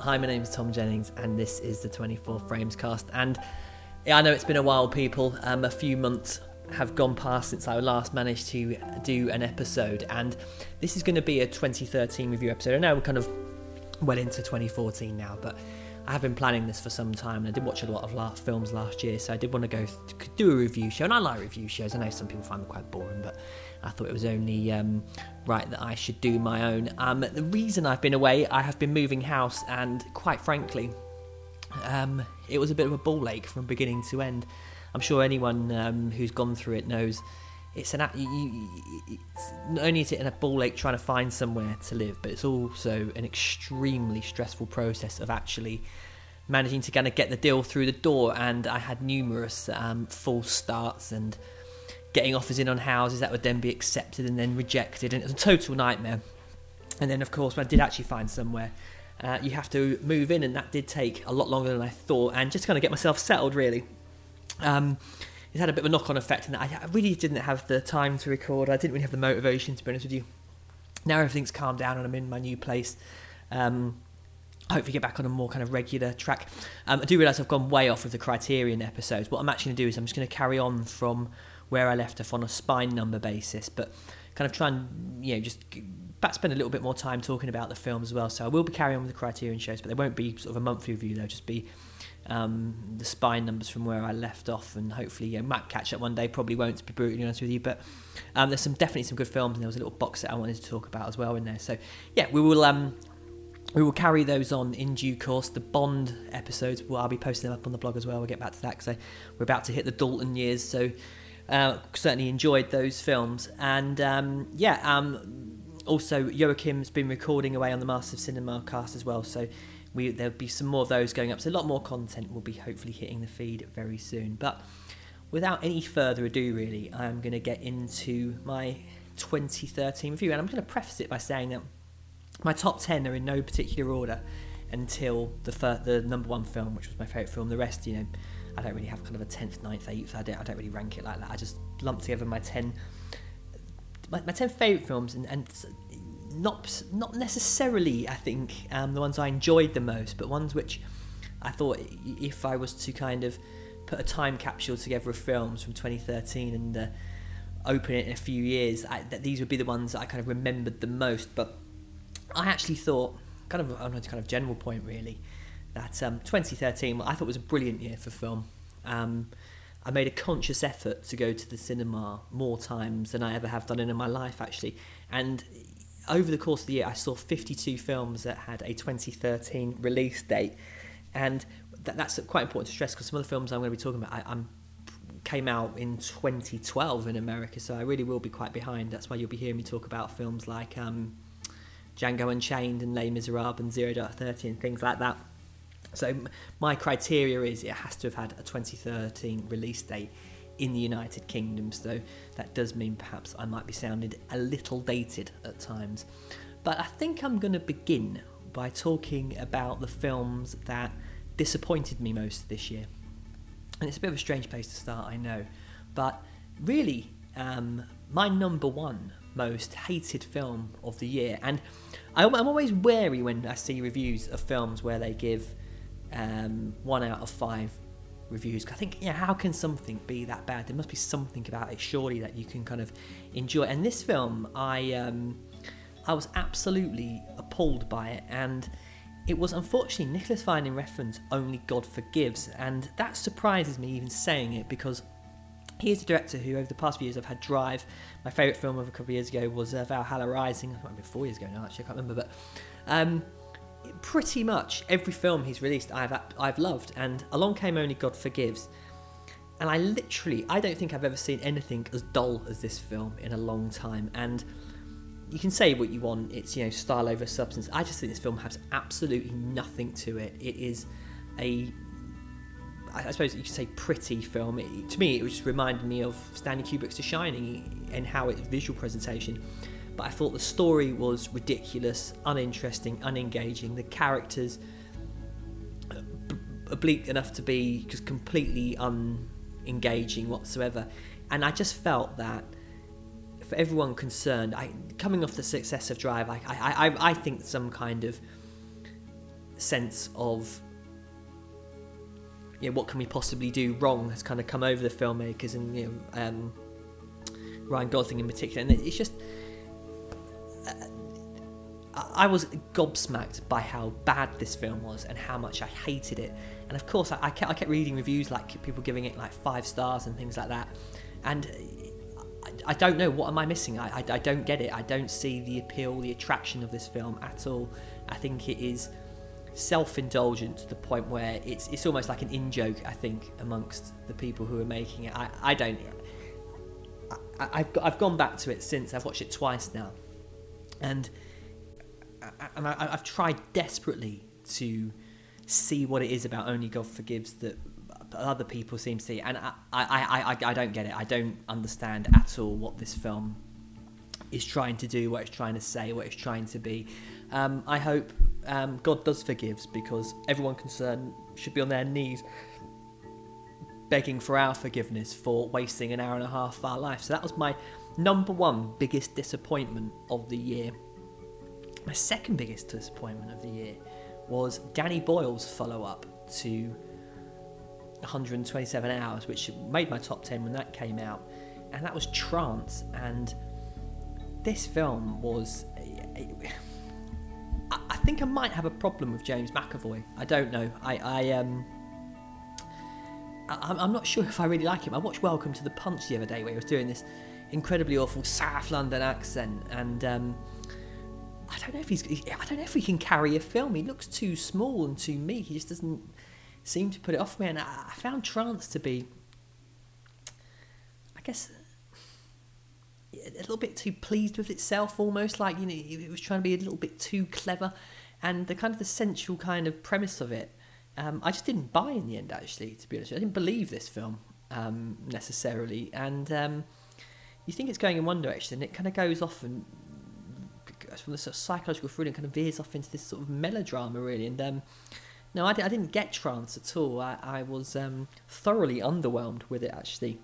Hi, my name is Tom Jennings, and this is the 24 Frames cast. And yeah, I know it's been a while, people. Um, a few months have gone past since I last managed to do an episode, and this is going to be a 2013 review episode. I know we're kind of well into 2014 now, but I have been planning this for some time, and I did watch a lot of last films last year, so I did want to go th- do a review show. And I like review shows. I know some people find them quite boring, but I thought it was only um, right that I should do my own. Um, the reason I've been away, I have been moving house, and quite frankly, um, it was a bit of a ball ache from beginning to end. I'm sure anyone um, who's gone through it knows it's an you, you, it's not only is it in a ball ache trying to find somewhere to live, but it's also an extremely stressful process of actually managing to kind of get the deal through the door. And I had numerous um, false starts and getting offers in on houses that would then be accepted and then rejected, and it was a total nightmare. And then, of course, when I did actually find somewhere, uh, you have to move in, and that did take a lot longer than I thought, and just kind of get myself settled, really. Um, it had a bit of a knock on effect, and I really didn't have the time to record. I didn't really have the motivation, to be honest with you. Now everything's calmed down, and I'm in my new place. Um, hopefully get back on a more kind of regular track. Um, I do realise I've gone way off with the Criterion episodes. What I'm actually going to do is I'm just going to carry on from where I left off on a spine number basis, but kind of try and you know just spend a little bit more time talking about the film as well. So I will be carrying on with the Criterion shows, but they won't be sort of a monthly review. They'll just be um, the spine numbers from where I left off, and hopefully, yeah, might catch up one day. Probably won't, to be brutally honest with you, but um, there's some definitely some good films, and there was a little box set I wanted to talk about as well in there. So yeah, we will um, we will carry those on in due course. The Bond episodes, well, I'll be posting them up on the blog as well. We'll get back to that because we're about to hit the Dalton years, so uh, certainly enjoyed those films. And um, yeah, um, also Joachim's been recording away on the Massive Cinema cast as well, so we, there'll be some more of those going up. So a lot more content will be hopefully hitting the feed very soon. But without any further ado, really, I'm going to get into my 2013 review, and I'm going to preface it by saying that my top 10 are in no particular order until the first, the number one film, which was my favourite film. The rest, you know, I don't really have kind of a 10th, 9th, 8th. I don't, I don't really rank it like that. I just lump together my 10 my, my 10 favourite films and, and not not necessarily I think um, the ones I enjoyed the most, but ones which I thought if I was to kind of put a time capsule together of films from 2013 and uh, open it in a few years, I, that these would be the ones that I kind of remembered the most. But I actually thought, kind of on a kind of general point really, that um, 2013 I thought was a brilliant year for film. Um, I made a conscious effort to go to the cinema more times than I ever have done in my life actually, and over the course of the year, I saw 52 films that had a 2013 release date, and th- that's quite important to stress because some of the films I'm going to be talking about, I, am came out in 2012 in America, so I really will be quite behind. That's why you'll be hearing me talk about films like um, Django Unchained and Les Miserables and Zero Dark Thirty and things like that. So my criteria is it has to have had a 2013 release date in the United Kingdom, so that does mean perhaps I might be sounding a little dated at times. But I think I'm going to begin by talking about the films that disappointed me most this year. And it's a bit of a strange place to start, I know, but really, um, my number one most hated film of the year, and I'm always wary when I see reviews of films where they give um, one out of five reviews. I think, yeah, how can something be that bad? There must be something about it, surely, that you can kind of enjoy. And this film, I um, I was absolutely appalled by it, and it was unfortunately Nicolas Winding Refn's Only God Forgives, and that surprises me even saying it because he is a director who, over the past few years, I've had Drive. My favourite film of a couple of years ago was uh, Valhalla Rising. i It might be four years ago now, actually, I can't remember, but. Um, pretty much every film he's released I've I've loved and along came only God forgives. And I literally I don't think I've ever seen anything as dull as this film in a long time. And you can say what you want it's you know style over substance. I just think this film has absolutely nothing to it. It is a I suppose you could say pretty film. It, to me it just reminded me of Stanley Kubrick's The Shining and how its visual presentation but I thought the story was ridiculous, uninteresting, unengaging. The characters oblique enough to be just completely unengaging whatsoever. And I just felt that for everyone concerned, I, coming off the success of Drive, I, I, I, I think some kind of sense of you know, what can we possibly do wrong has kind of come over the filmmakers and you know um, Ryan Gosling in particular, and it's just. I was gobsmacked by how bad this film was and how much I hated it. And of course, I, kept, I kept reading reviews like people giving it like five stars and things like that. And I, I don't know what am I missing. I, I, I don't get it. I don't see the appeal, the attraction of this film at all. I think it is self-indulgent to the point where it's it's almost like an in joke. I think amongst the people who are making it. I, I don't. I, have I've gone back to it since I've watched it twice now, and and I, have tried desperately to see what it is about Only God Forgives that other people seem to see, and I, I, I, I don't get it. I don't understand at all what this film is trying to do, what it's trying to say, what it's trying to be. Um, I hope um, God does forgives because everyone concerned should be on their knees begging for our forgiveness for wasting an hour and a half of our life. So that was my number one biggest disappointment of the year. My second biggest disappointment of the year was Danny Boyle's follow up to 127 Hours, which made my top 10 when that came out, and that was Trance. And this film was. I think I might have a problem with James McAvoy. I don't know. I, I um. I'm not sure if I really like him. I watched Welcome to the Punch the other day where he was doing this incredibly awful South London accent, and um, I don't know if he's. I don't know if he can carry a film. He looks too small and too meek. He just doesn't seem to put it off me. And I, I found Trance to be, I guess, a little bit too pleased with itself, almost like you know it was trying to be a little bit too clever. And the kind of the central kind of premise of it, um, I just didn't buy in the end. Actually, to be honest, I didn't believe this film um, necessarily. And um, you think it's going in one direction, it kind of goes off and from the sort of psychological thriller kind of veers off into this sort of melodrama, really. And um, no, I, I, didn't get trance at all. I, I was um, thoroughly underwhelmed with it, actually.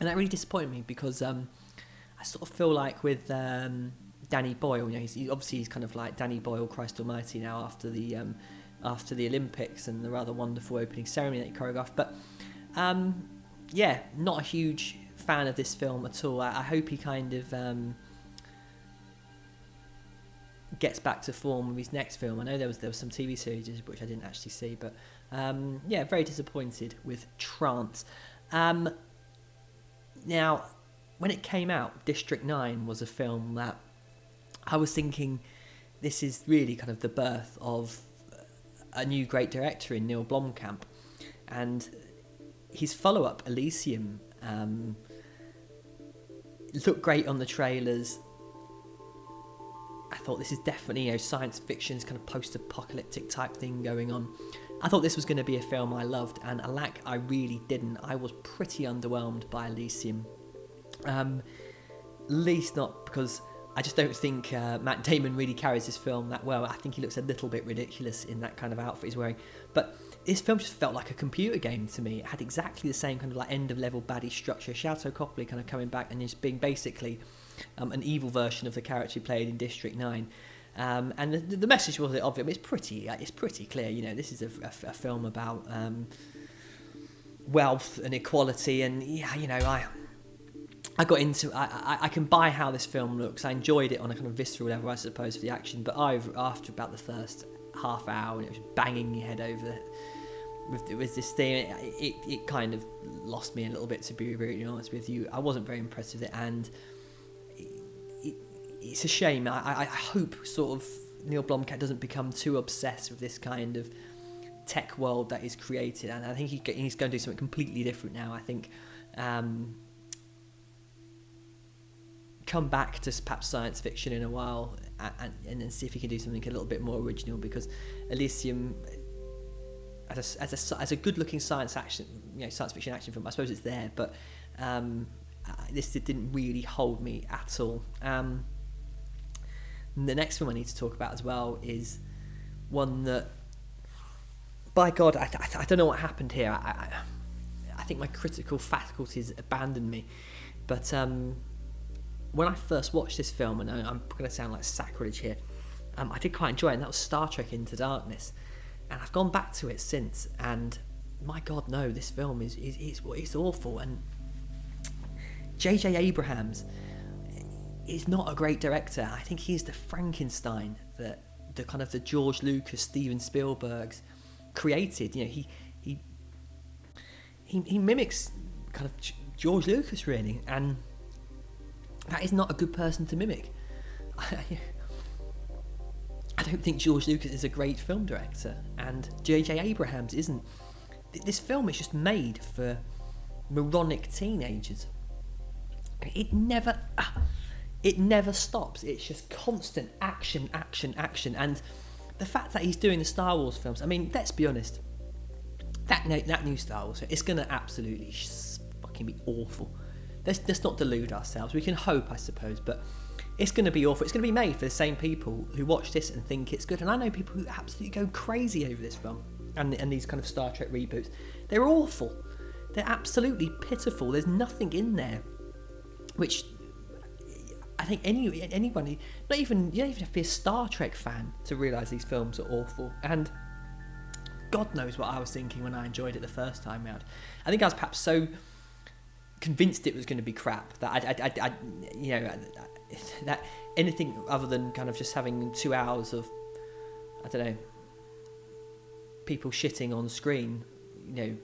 And that really disappointed me because um, I sort of feel like with um, Danny Boyle, you know, he's, he, obviously he's kind of like Danny Boyle, Christ Almighty, now after the um, after the Olympics and the rather wonderful opening ceremony that he choreographed. But um, yeah, not a huge fan of this film at all. I, I hope he kind of um, gets back to form with his next film. I know there was there was some TV series which I didn't actually see, but um, yeah, very disappointed with Trance. Um, now, when it came out, District Nine was a film that I was thinking this is really kind of the birth of a new great director in Neil Blomkamp, and his follow-up Elysium um, looked great on the trailers I thought this is definitely you know science fiction's kind of post-apocalyptic type thing going on. I thought this was going to be a film I loved, and alack, I really didn't. I was pretty underwhelmed by Elysium. Um, least not because I just don't think uh, Matt Damon really carries this film that well. I think he looks a little bit ridiculous in that kind of outfit he's wearing. But this film just felt like a computer game to me. It had exactly the same kind of like end of level baddie structure. Sharlto Copley kind of coming back and just being basically um, an evil version of the character he played in District Nine. Um, and the, the, message was obvious. It's pretty. It's pretty clear. You know, this is a, a, a film about um, wealth and equality, and yeah, you know, I I got into. I, I, I can buy how this film looks. I enjoyed it on a kind of visceral level, I suppose, for the action. But I, after about the first half hour, and it was banging your head over with, with this thing, it, it, it kind of lost me a little bit. To be really honest with you, I wasn't very impressed with it, and it's a shame. I, I hope sort of Neil Blomkamp doesn't become too obsessed with this kind of tech world that is created, and I think he, he's going to do something completely different now. I think um, come back to perhaps science fiction in a while, and, and then see if he can do something a little bit more original. Because Elysium, as a, as a, as a good looking science action, you know, science fiction action film, I suppose it's there, but um, this didn't really hold me at all. Um, the next film I need to talk about as well is one that, by God, I, I, I don't know what happened here. I, I, I, think my critical faculties abandoned me. But um, when I first watched this film, and I'm going to sound like sacrilege here, um, I did quite enjoy it, and that was Star Trek Into Darkness. And I've gone back to it since, and my God, no, this film is is, is it's awful. And J.J. Abrahams is not a great director. I think he's the Frankenstein that the kind of the George Lucas, Steven Spielberg's created. You know, he he he, he mimics kind of George Lucas really, and that is not a good person to mimic. I don't think George Lucas is a great film director, and J.J. Abrahams isn't. This film is just made for moronic teenagers. It never, ah, it never stops. It's just constant action, action, action, and the fact that he's doing the Star Wars films. I mean, let's be honest. That that new Star Wars, it's going to absolutely fucking be awful. Let's, let's not delude ourselves. We can hope, I suppose, but it's going to be awful. It's going to be made for the same people who watch this and think it's good. And I know people who absolutely go crazy over this film and, and these kind of Star Trek reboots. They're awful. They're absolutely pitiful. There's nothing in there which I think any anyone, not even you don't even have to be a Star Trek fan to realise these films are awful. And God knows what I was thinking when I enjoyed it the first time round. I think I was perhaps so convinced it was going to be crap that I, I, I, I you know, that anything other than kind of just having two hours of, I don't know, people shitting on screen, you know,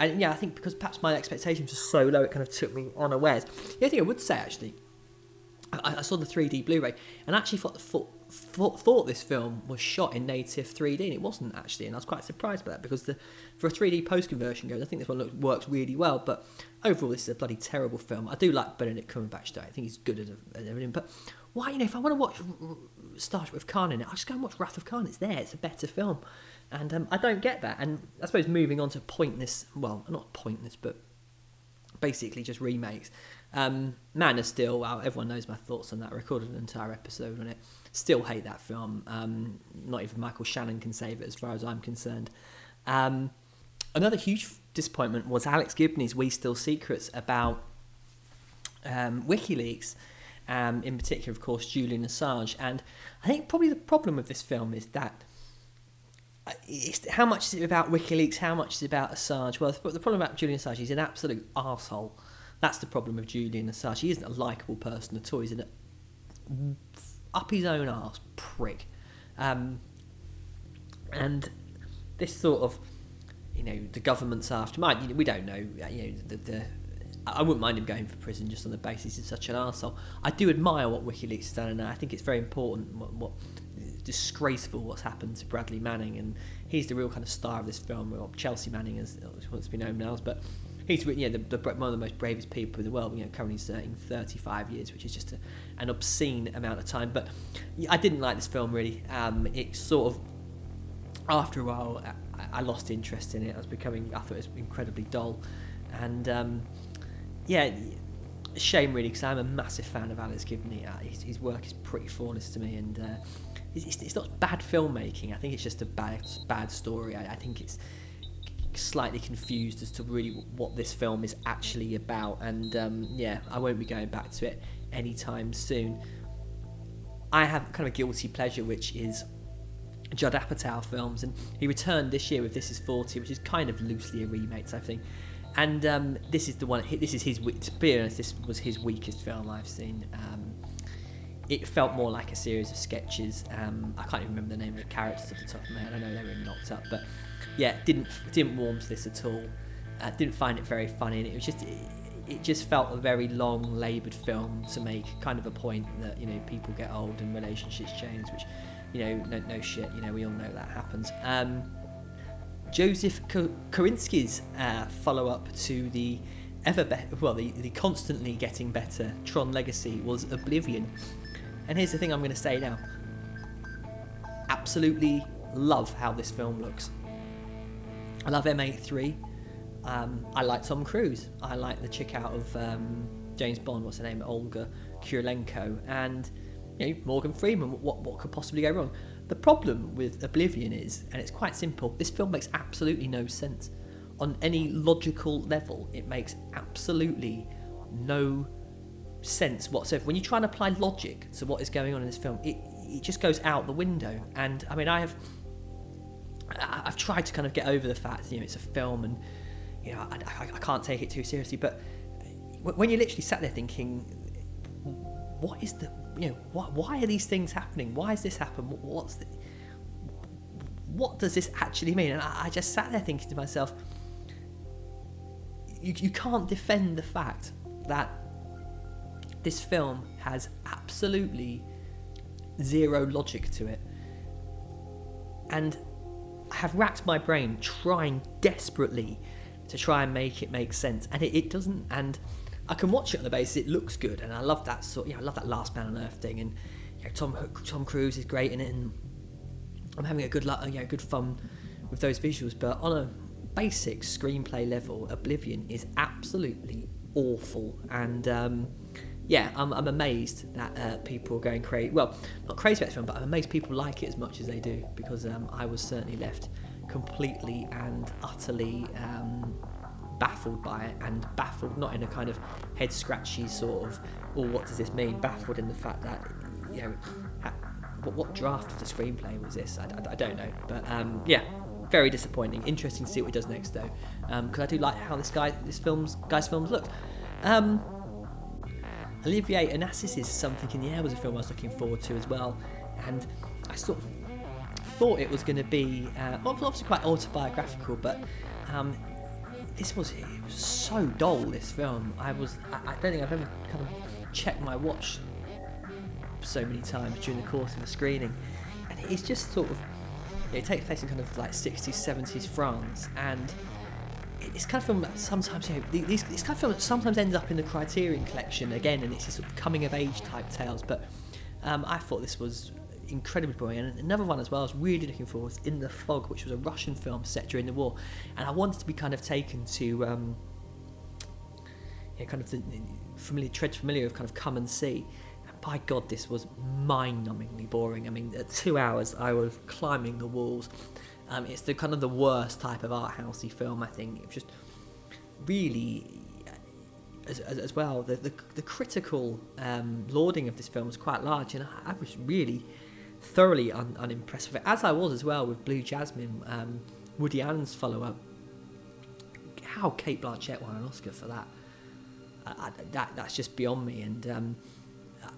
and yeah, I think because perhaps my expectations were so low, it kind of took me unawares. The other thing I would say actually, I, I saw the 3D Blu-ray and actually thought thought, thought this film was shot in native 3D, and it wasn't actually, and I was quite surprised by that because the for a 3D post conversion goes, I think this one looks, works really well. But overall, this is a bloody terrible film. I do like Benedict Cumberbatch though; I think he's good at, everything. But why, you know, if I want to watch Star Trek with Khan in it, I just go and watch Wrath of Khan. It's there; it's a better film, and um, I don't get that. And I suppose moving on to pointless, well, not pointless, but basically just remakes. Um, Man of Steel, well, everyone knows my thoughts on that. I recorded an entire episode on it. Still hate that film. Um, not even Michael Shannon can save it as far as I'm concerned. Um, another huge disappointment was Alex Gibney's We Steal Secrets about um, WikiLeaks. Um, in particular, of course, Julian Assange. And I think probably the problem with this film is that uh, how much is it about WikiLeaks? How much is it about Assange? Well, the problem about Julian Assange, he's an absolute asshole. That's the problem with Julian Assange. He isn't a likable person at all. He's an up his own arse prick. Um, and this sort of, you know, the government's after him. We don't know. You know, the, the I wouldn't mind him going for prison just on the basis he's such an arsehole. I do admire what WikiLeaks has done, and I think it's very important what, what disgraceful what's happened to Bradley Manning, and he's the real kind of star of this film. Chelsea Manning, as wants to be known now, but he's know, the, the, one of the most bravest people in the world. You know, currently serving 35 years, which is just a, an obscene amount of time. But I didn't like this film really. Um, it sort of after a while, I, I, lost interest in it. I was becoming, I thought it was incredibly dull, and um, yeah, shame really because I'm a massive fan of Alex Gibney. Uh, his, his, work is pretty flawless to me, and uh, it's, it's, not bad filmmaking. I think it's just a bad bad story. I, I think it's slightly confused as to really what this film is actually about. And um, yeah, I won't be going back to it anytime soon. I have kind of a guilty pleasure, which is Judd Apatow films, and he returned this year with This Is 40, which is kind of loosely a remake, I think. And um, this is the one. This is his. To be honest, this was his weakest film I've seen. Um, it felt more like a series of sketches. Um, I can't even remember the name of the characters off the top of my head. I know they were knocked up, but yeah, didn't didn't warm to this at all. Didn't find it very funny, and it was just it, just felt a very long, laboured film to make kind of a point that you know people get old and relationships change, which you know no, no shit, you know we all know that happens. Um, Joseph Kosinski's uh, follow up to the ever better, well, the, the constantly getting better Tron Legacy was Oblivion. And here's the thing I'm going to say now absolutely love how this film looks. I love M83. Um, I like Tom Cruise. I like the chick out of um, James Bond. What's her name? Olga Kurylenko. And you know, Morgan Freeman. What what could possibly go wrong? The problem with Oblivion is, and it's quite simple. This film makes absolutely no sense on any logical level. It makes absolutely no sense whatsoever. When you try and apply logic to what is going on in this film, it it just goes out the window. And I mean, I have I've tried to kind of get over the fact you know it's a film and you know I, I, I can't take it too seriously. But uh, when you literally sat there thinking, what is the you know what, why are these things happening? Why has this happened? What's the, what does this actually mean? And I, I just sat there thinking to myself, you, you can't defend the fact that this film has absolutely zero logic to it. And I have racked my brain trying desperately to try and make it make sense, and it, it doesn't. And I can watch it on the basis it looks good, and I love that sort. Yeah, I love that Last Man on Earth thing, and you know, Tom Tom Cruise is great in it, and I'm having a good you know, good fun with those visuals. But on a basic screenplay level, Oblivion is absolutely awful, and um, yeah, I'm, I'm amazed that uh, people are going crazy. Well, not crazy about the film, but I'm amazed people like it as much as they do because um, I was certainly left completely and utterly um, baffled by it, and baffled not in a kind of head scratchy sort of, oh, what does this mean? Baffled in the fact that you know, what, what draft of the screenplay was this? I, I, I don't know, but um, yeah, very disappointing. Interesting to see what he does next though, because um, I do like how this guy, this film's guy's films look. Olivier Assayas' Something in the Air was a film I was looking forward to as well, and I sort of thought it was going to be uh, obviously quite autobiographical, but um, this was it was so dull. This film, I was I, I don't think I've ever kind of checked my watch so many times during the course of the screening, and it's just sort of it takes place in kind of like 60s, 70s France, and it's kind of film that sometimes you know this kind of film sometimes ends up in the Criterion collection again, and it's sort of coming of age type tales. But um, I thought this was incredibly boring. And another one as well I was really looking for was In the Fog, which was a Russian film set during the war, and I wanted to be kind of taken to um, you know, kind of the familiar tread familiar of kind of come and see. By God, this was mind-numbingly boring. I mean, at two hours I was climbing the walls. Um, it's the kind of the worst type of art housey film. I think it was just really, as, as, as well, the, the, the critical um, lauding of this film was quite large, and I, I was really thoroughly un, unimpressed with it, as I was as well with Blue Jasmine, um, Woody Allen's follow-up. How Cate Blanchett won an Oscar for that, I, I, that that's just beyond me, and. Um,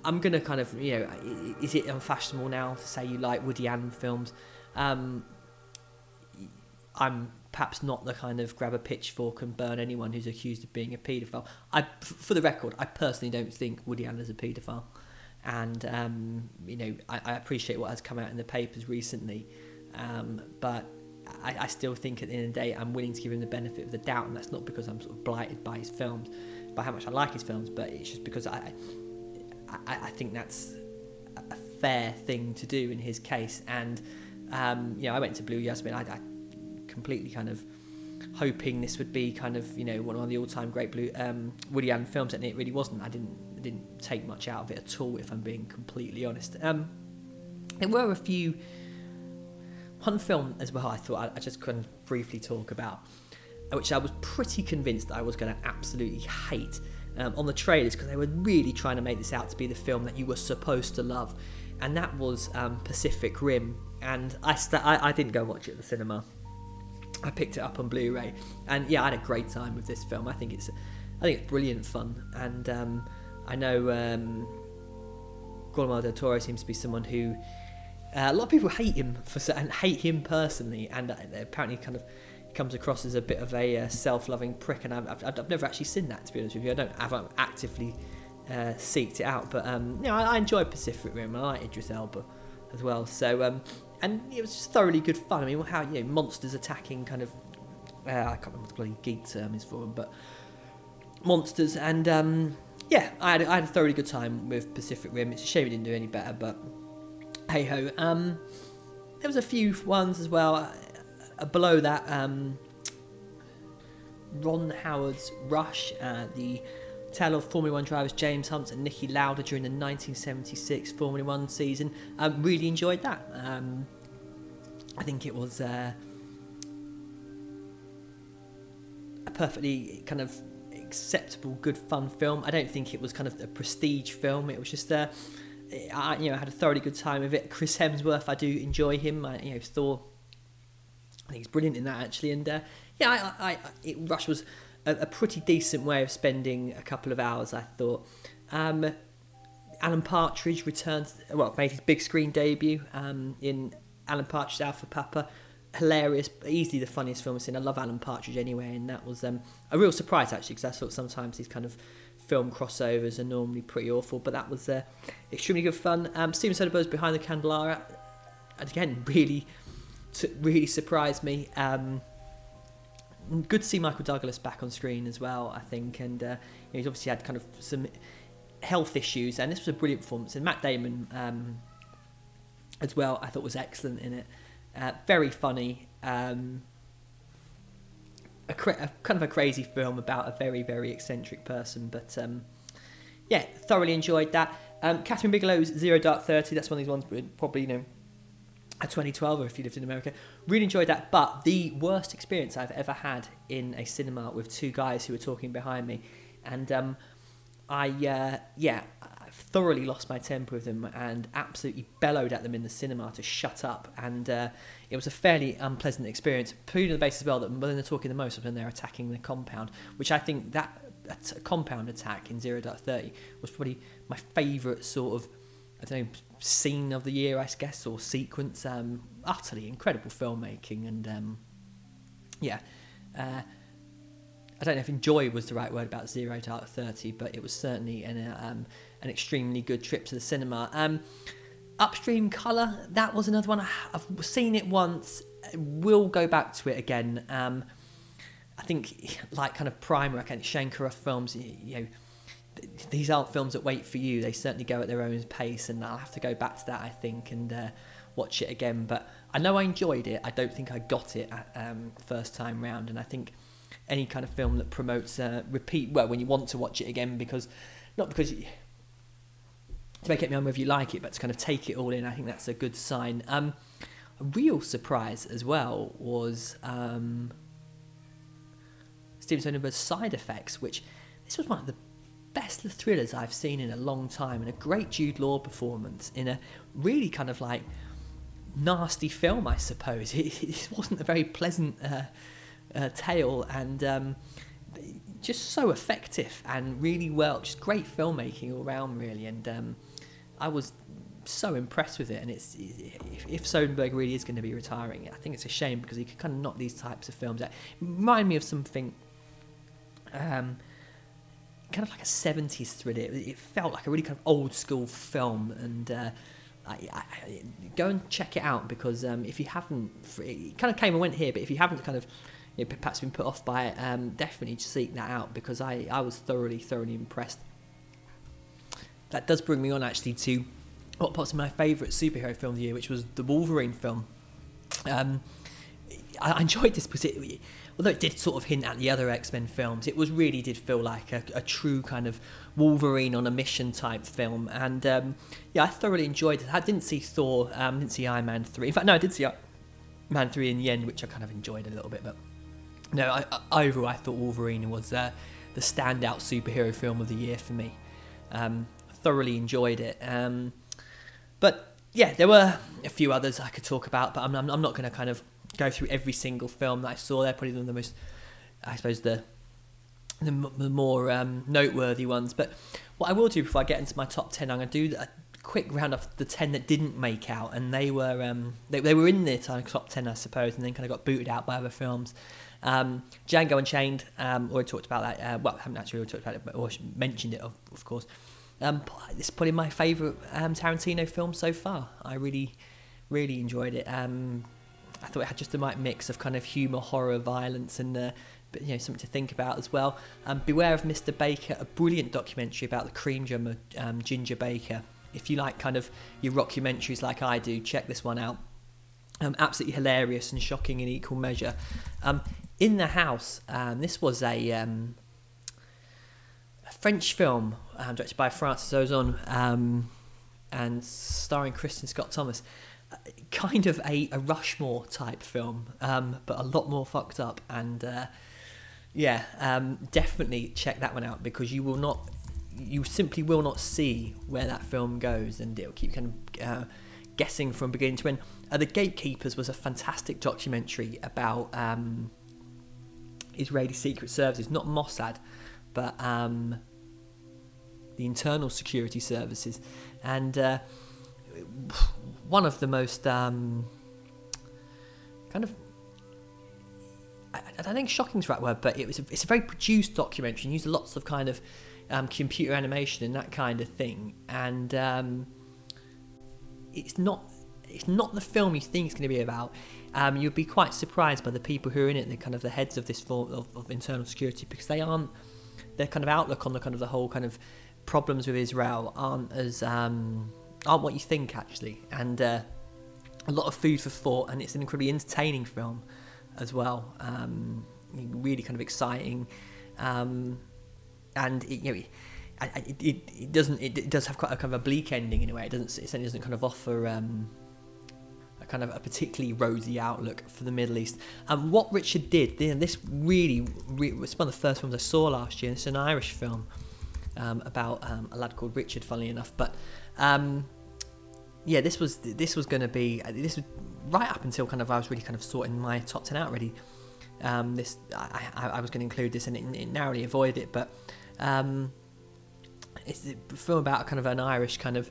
I'm gonna kind of, you know, is it unfashionable now to say you like Woody Allen films? Um, I'm perhaps not the kind of grab a pitchfork and burn anyone who's accused of being a paedophile. I, for the record, I personally don't think Woody Allen is a paedophile, and um, you know I, I, appreciate what has come out in the papers recently, um, but I, I, still think at the end of the day I'm willing to give him the benefit of the doubt, and that's not because I'm sort of blighted by his films, by how much I like his films, but it's just because I, I, I think that's a fair thing to do in his case, and um, you know I went to Blue Jasmine. I, I completely kind of hoping this would be kind of you know one of the all-time great blue um, Woody Allen films, and it really wasn't. I didn't I didn't take much out of it at all, if I'm being completely honest. Um, there were a few. One film as well. I thought I, I just couldn't briefly talk about, which I was pretty convinced I was going to absolutely hate um, on the trailers because they were really trying to make this out to be the film that you were supposed to love, and that was um, Pacific Rim. And I, st- I I didn't go watch it at the cinema. I picked it up on Blu-ray, and yeah, I had a great time with this film. I think it's, I think it's brilliant fun, and um, I know um, Guillermo del Toro seems to be someone who uh, a lot of people hate him for and hate him personally, and uh, apparently kind of comes across as a bit of a uh, self-loving prick. And I've, I've, I've, never actually seen that to be honest with you. I don't have actively uh, seeked it out, but um, you know, I, I enjoy Pacific Rim. I like Idris Elba as well. So um, and it was just thoroughly good fun. I mean, how you know monsters attacking kind of uh, I can't remember what the bloody geek term is for them, but monsters and um, yeah, I had, I had a thoroughly good time with Pacific Rim. It's a shame it didn't do any better, but hey ho. Um, there was a few ones as well uh, below that. Um, Ron Howard's Rush, uh, the tale of Formula One drivers James Hunt and Niki Lauda during the 1976 Formula One season. Um, really enjoyed that. Um, I think it was uh, a perfectly kind of acceptable, good, fun film. I don't think it was kind of a prestige film. It was just a, I you know I had a thoroughly good time with it. Chris Hemsworth, I do enjoy him. I, you know Thor, I think he's brilliant in that actually. And uh, yeah, I, I, it, Rush was a, a, pretty decent way of spending a couple of hours. I thought. Um, Alan Partridge returned, well, made his big screen debut um, in Alan Partridge's Alpha Papa. Hilarious, easily the funniest film I've seen. I love Alan Partridge anyway, and that was um, a real surprise actually, because I thought sometimes these kind of film crossovers are normally pretty awful, but that was uh, extremely good fun. Um, Steven Soderbergh's Behind the Candelabra, again, really, really surprised me. Um, good to see Michael Douglas back on screen as well, I think, and uh, he's obviously had kind of some health issues, and this was a brilliant performance. And Matt Damon um, as well, I thought was excellent in it. Uh, very funny. Um, a, cra- a, kind of a crazy film about a very very eccentric person, but um, yeah, thoroughly enjoyed that. Um, Kathryn Bigelow's Zero Dark Thirty. That's one of these ones probably you know. A 2012, or if you lived in America, really enjoyed that. But the worst experience I've ever had in a cinema with two guys who were talking behind me, and um, I uh, yeah, thoroughly lost my temper with them and absolutely bellowed at them in the cinema to shut up. And uh, it was a fairly unpleasant experience. Purely on the basis as well that when they're talking the most when they're attacking the compound, which I think that, that compound attack in Zero Dark Thirty was probably my favourite sort of I don't know scene of the year, I guess, or sequence. Um, utterly incredible filmmaking and um, yeah. Uh, I don't know if enjoy was the right word about Zero Dark Thirty, but it was certainly an uh, um, an extremely good trip to the cinema. Um, Upstream Color, that was another one. I've seen it once. We'll go back to it again. Um, I think, like kind of Primer, again, Shane films, you, you know, these aren't films that wait for you. They certainly go at their own pace, and I'll have to go back to that, I think, and uh, watch it again. But I know I enjoyed it. I don't think I got it at um, first time round, and I think any kind of film that promotes uh, repeat well when you want to watch it again because not because you, to make it known whether you like it but to kind of take it all in I think that's a good sign. Um, a real surprise as well was um, Steven Soderbergh's Side Effects which this was one of the best thrillers I've seen in a long time and a great Jude Law performance in a really kind of like nasty film I suppose. It, it wasn't a very pleasant uh, uh, tale and um, just so effective and really well, just great filmmaking all around really. And um, I was so impressed with it. And it's if, if Soderbergh really is going to be retiring, I think it's a shame because he could kind of knock these types of films out. Remind me of something. Um, kind of like a 70s thriller. It, felt like a really kind of old school film, and uh, I, I, go and check it out because um, if you haven't, it kind of came and went here, but if you haven't kind of you know, perhaps been put off by it, um, definitely seek that out because I, I was thoroughly, thoroughly impressed. That does bring me on actually to what pops in my favourite superhero film of the year, which was the Wolverine film. Um, I enjoyed this because it, although it did sort of hint at the other X Men films, it was really did feel like a, a, true kind of Wolverine on a mission type film. And um, yeah, I thoroughly enjoyed it. I didn't see Thor, um, didn't see Iron Man three. In fact, no, I did see Iron Man three in the end, which I kind of enjoyed a little bit, but no, I, I, overall, I thought Wolverine was uh, the standout superhero film of the year for me. Um, thoroughly enjoyed it. Um, but yeah, there were a few others I could talk about, but I'm, I'm, not going to kind of go through every single film that I saw. They're probably the most, I suppose, the the, the more um, noteworthy ones. But what I will do before I get into my top ten, I'm going to do a quick round of the ten that didn't make out, and they were um, they, they were in the top ten, I suppose, and then kind of got booted out by other films. Um, Django Unchained, um, already talked about that. Uh, well, I haven't actually talked about it, but or mentioned it, of, of course. Um, is probably my favourite um, Tarantino film so far. I really, really enjoyed it. Um, I thought it had just the right mix of kind of humour, horror, violence, and uh, you know something to think about as well. Um, Beware of Mr. Baker, a brilliant documentary about the cream drummer um, Ginger Baker. If you like kind of your rockumentaries like I do, check this one out. Um, absolutely hilarious and shocking in equal measure. Um, in the House. Um, this was a, um, a French film um, directed by Francis Ozon um, and starring Kristin Scott Thomas. Uh, kind of a, a Rushmore type film, um, but a lot more fucked up and uh, yeah, um, definitely check that one out because you will not, you simply will not see where that film goes, and it'll keep kind of uh, guessing from beginning to end. Uh, the Gatekeepers was a fantastic documentary about um, Israeli secret services, not Mossad, but um, the internal security services, and uh, one of the most um, kind of I, don't think shocking is the right word, but it was a, it's a very produced documentary and used lots of kind of um, computer animation and that kind of thing. And um, it's not it's not the film you think it's going to be about. Um, you'd be quite surprised by the people who are in it, the kind of the heads of this form of, of internal security, because they aren't their kind of outlook on the kind of the whole kind of problems with Israel aren't as um, aren't what you think actually, and uh, a lot of food for thought, and it's an incredibly entertaining film as well. Um, really kind of exciting, um, and it, you know, it, it, it, doesn't it, does have quite a kind of a bleak ending in a way. It doesn't it doesn't kind of offer um, a kind of a particularly rosy outlook for the Middle East. And what Richard did, and this really, really was one of the first films I saw last year. It's an Irish film um, about um, a lad called Richard, funnily enough, but. Um, yeah, this was this was going to be this was right up until kind of I was really kind of sorting my top ten out already. Um, this I, I, I was going to include this and it, it narrowly avoided it, but um, it's a film about kind of an Irish kind of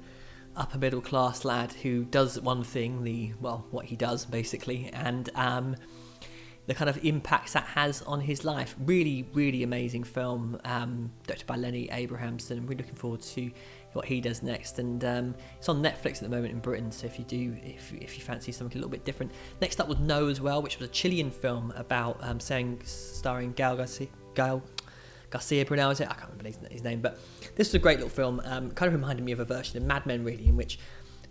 upper middle class lad who does one thing, the well, what he does basically, and um, the kind of impacts that has on his life. Really, really amazing film, um, directed by Lenny Abrahamson. Really looking forward to what he does next. And um, it's on Netflix at the moment in Britain. So if you do, if, if you fancy something a little bit different, next up was No as well, which was a Chilean film about um, saying starring Gal Garcia. Gal, Garcia is it? I can't remember his, his, name, but this was a great little film. Um, kind of reminded me of a version of Mad Men, really, in which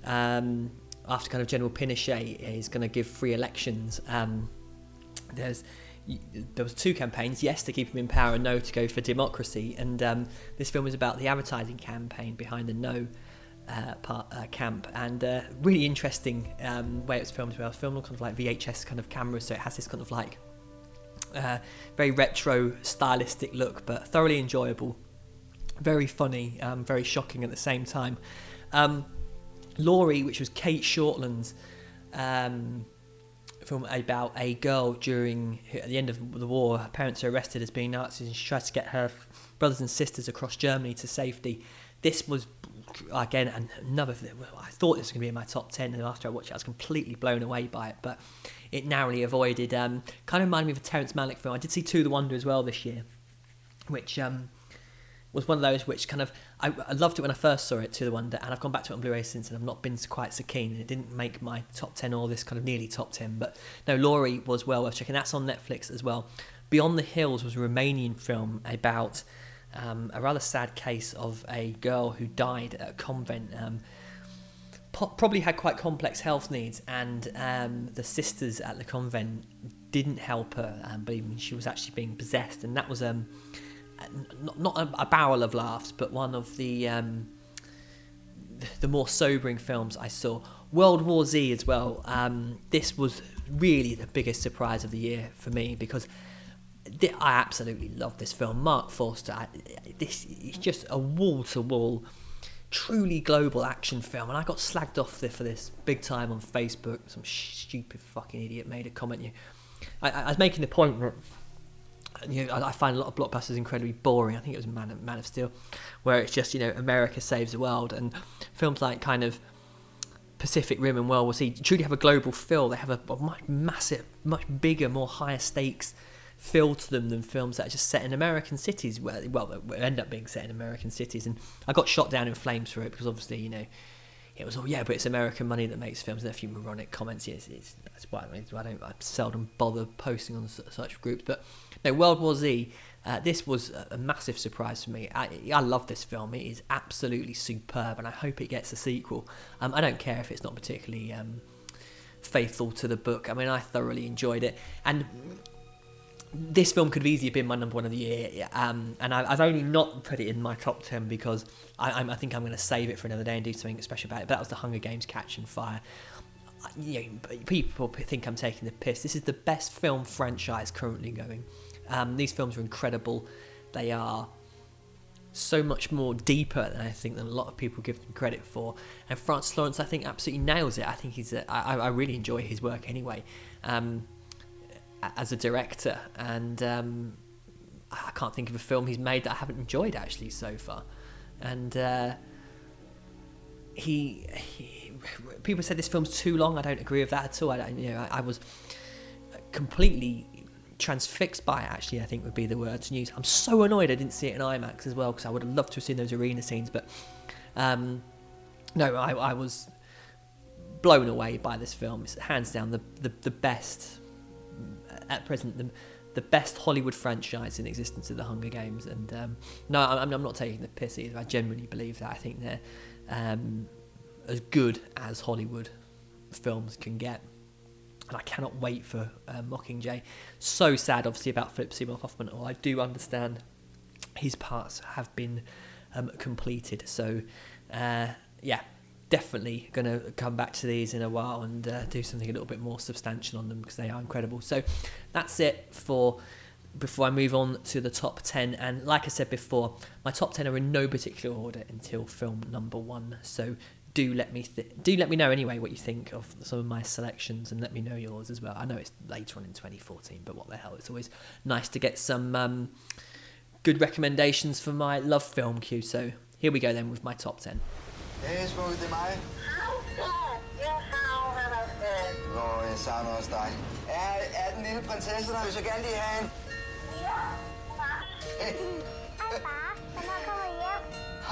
um, after kind of General Pinochet is going to give free elections. Um, there's there was two campaigns yes to keep him in power and no to go for democracy and um, this film is about the advertising campaign behind the no uh, part, uh, camp and uh, really interesting um, way it was filmed as well. Filmed on kind of like VHS kind of cameras, so it has this kind of like uh, very retro stylistic look, but thoroughly enjoyable, very funny, um, very shocking at the same time. Um, Lore, which was Cate Shortland's um, film about a girl during at the end of the war. Her parents are arrested as being Nazis, and she tries to get her brothers and sisters across Germany to safety. This was again another. I thought this was going to be in my top ten, and after I watched it, I was completely blown away by it. But it narrowly avoided. Um, kind of reminded me of a Terrence Malick film. I did see To the Wonder as well this year, which um, was one of those which kind of I, I, loved it when I first saw it to the wonder and I've gone back to it on Blu-ray since and I've not been quite so keen it didn't make my top 10 or this kind of nearly top 10 but no Lore was well worth checking that's on Netflix as well Beyond the Hills was a Romanian film about um, a rather sad case of a girl who died at a convent um, po- probably had quite complex health needs and um, the sisters at the convent didn't help her um, believing she was actually being possessed and that was um not, not a, a, barrel of laughs, but one of the um, the more sobering films I saw. World War Z as well. Um, this was really the biggest surprise of the year for me because I absolutely love this film. Marc Forster. I, this is just a wall to wall, truly global action film, and I got slagged off there for this big time on Facebook. Some stupid fucking idiot made a comment. You, I, I was making the point that you know, I find a lot of blockbusters incredibly boring. I think it was Man of, Man of Steel, where it's just you know America saves the world, and films like kind of Pacific Rim and World War Z truly have a global feel. They have a, a much massive, much bigger, more higher stakes feel to them than films that are just set in American cities. Where well, end up being set in American cities, and I got shot down in flames for it because obviously you know it was, oh yeah, but it's American money that makes films. And a few moronic comments. Yes, it's, that's why I don't. I seldom bother posting on such groups. But no, World War Z. Uh, this was a, massive surprise for me. I, I love this film. It is absolutely superb, and I hope it gets a sequel. Um, I don't care if it's not particularly um, faithful to the book. I mean, I thoroughly enjoyed it, and this film could have easily been my number one of the year, um, and I, have only not put it in my top ten because I, I think I'm going to save it for another day and do something special about it. But that was the Hunger Games: Catching Fire. You know, people think I'm taking the piss. This is the best film franchise currently going. Um, these films are incredible. They are so much more deeper than I think than a lot of people give them credit for. And Francis Lawrence, I think, absolutely nails it. I think he's, a, I, I really enjoy his work anyway, um, as a director. And um, I can't think of a film he's made that I haven't enjoyed actually so far. And uh, he, he, people said this film's too long. I don't agree with that at all. I, you know, I, I was completely transfixed by it, actually, I think would be the word to use. I'm so annoyed I didn't see it in IMAX as well because I would have loved to have seen those arena scenes. But um, no, I, I, was blown away by this film. It's hands down the, the, the best, at present, the, the best Hollywood franchise in existence of the Hunger Games. And um, no, I'm, I'm, not taking the piss either. I genuinely believe that. I think they're um, as good as Hollywood films can get and I cannot wait for uh, Mockingjay. So sad, obviously, about Philip Seymour Hoffman. Or I do understand his parts have been um, completed. So, uh, yeah, definitely going to come back to these in a while and uh, do something a little bit more substantial on them because they are incredible. So, that's it for before I move on to the top 10. And like I said before, my top 10 are in no particular order until film number one. So do let me th- do let me know anyway what you think of some of my selections and let me know yours as well. I know it's later on in 2014, but what the hell? It's always nice to get some um, good recommendations for my LoveFilm queue. So here we go then with my top 10. Hey, smukke, det er mig. Nå, jeg savner også dig. Er, er den lille prinsesse der? Vil så gerne lige have en? Ja, far. Hey. Hej, far. Hvornår kommer hjem?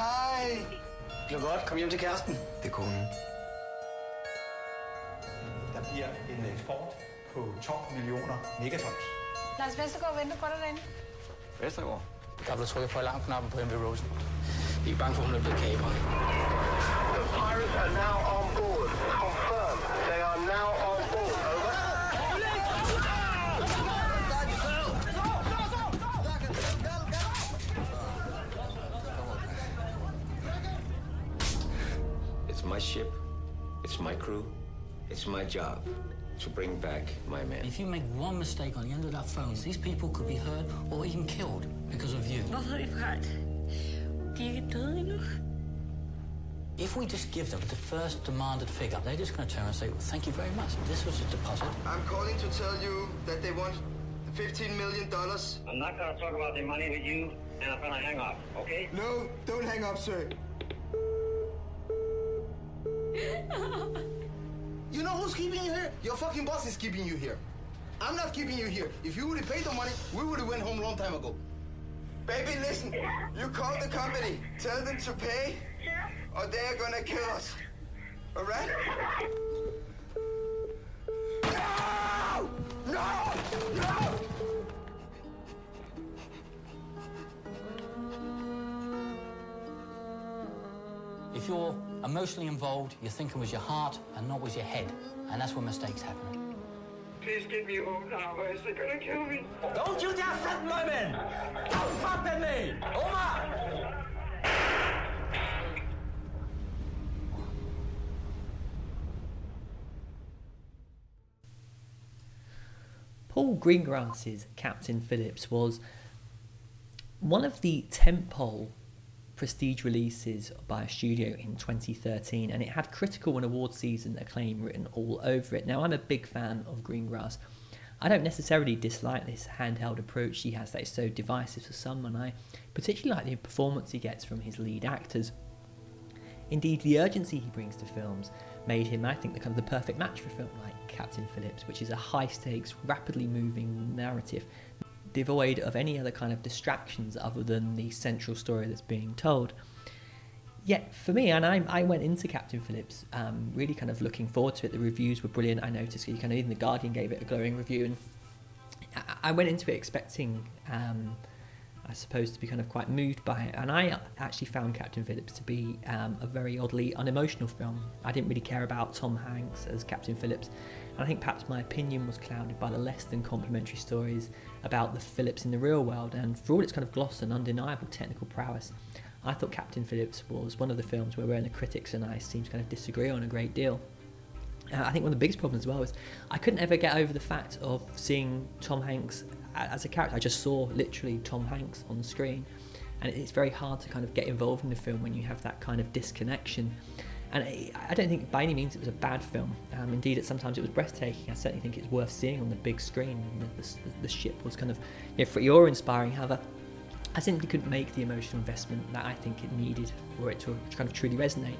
Hej. Det godt. Kom hjem til kæresten. Det er konen. Der bliver en eksport på 12 millioner megatons. Lars Vestergaard venter på dig derinde. Vestergaard? Der er blevet trykket på alarmknappen på MV Rosen. Vi er bange for, at hun er blevet kabret. The pirates are now on board. Confirmed. They are now on board. Over. It's my ship, it's my crew, it's my job to bring back my men. If you make one mistake on the end of that phone, these people could be hurt or even killed because of you. Hvorfor de fra? De er ikke døde endnu. If we just give them the first demanded figure, they're just going to turn and say, well, thank you very much. This was a deposit. I'm calling to tell you that they want 15 million dollars. I'm not going to talk about the money with you, and I'm going to hang up, okay? No, don't hang up, sir. You know who's keeping you here? Your fucking boss is keeping you here. I'm not keeping you here. If you would have paid the money, we would have went home a long time ago. Baby, listen. You call the company. Tell them to pay, or they're gonna kill us. All right? No! No! No! If you're emotionally involved, you're thinking with your heart and not with your head. And that's where mistakes happen. Please get me home now, or else they're gonna kill me. Don't you dare threaten my men! Don't threaten me! Omar! Paul Greengrass's Captain Phillips was one of the tentpole prestige releases by a studio in 2013, and it had critical and award season acclaim written all over it. Now, I'm a big fan of Greengrass. I don't necessarily dislike this handheld approach he has that is so divisive for some, and I particularly like the performance he gets from his lead actors. Indeed, the urgency he brings to films made him, I think, the kind of the perfect match for a film like Captain Phillips, which is a high stakes, rapidly moving narrative, devoid of any other kind of distractions other than the central story that's being told. Yet for me, and I, I went into Captain Phillips um, really kind of looking forward to it. The reviews were brilliant. I noticed you kind of even the Guardian gave it a glowing review, and I, I went into it expecting. Um, I suppose to be kind of quite moved by it. And I actually found Captain Phillips to be um, a very oddly unemotional film. I didn't really care about Tom Hanks as Captain Phillips. And I think perhaps my opinion was clouded by the less than complimentary stories about the Phillips in the real world. And for all its kind of gloss and undeniable technical prowess, I thought Captain Phillips was one of the films where, where the critics and I seem to kind of disagree on a great deal. Uh, I think one of the biggest problems as well is I couldn't ever get over the fact of seeing Tom Hanks as a character. I just saw literally Tom Hanks on the screen, and it's very hard to kind of get involved in the film when you have that kind of disconnection. And I don't think by any means it was a bad film. Um, indeed, it, sometimes it was breathtaking. I certainly think it's worth seeing on the big screen. The, the, the ship was kind of you know, pretty awe-inspiring. However, I simply couldn't make the emotional investment that I think it needed for it to kind of truly resonate.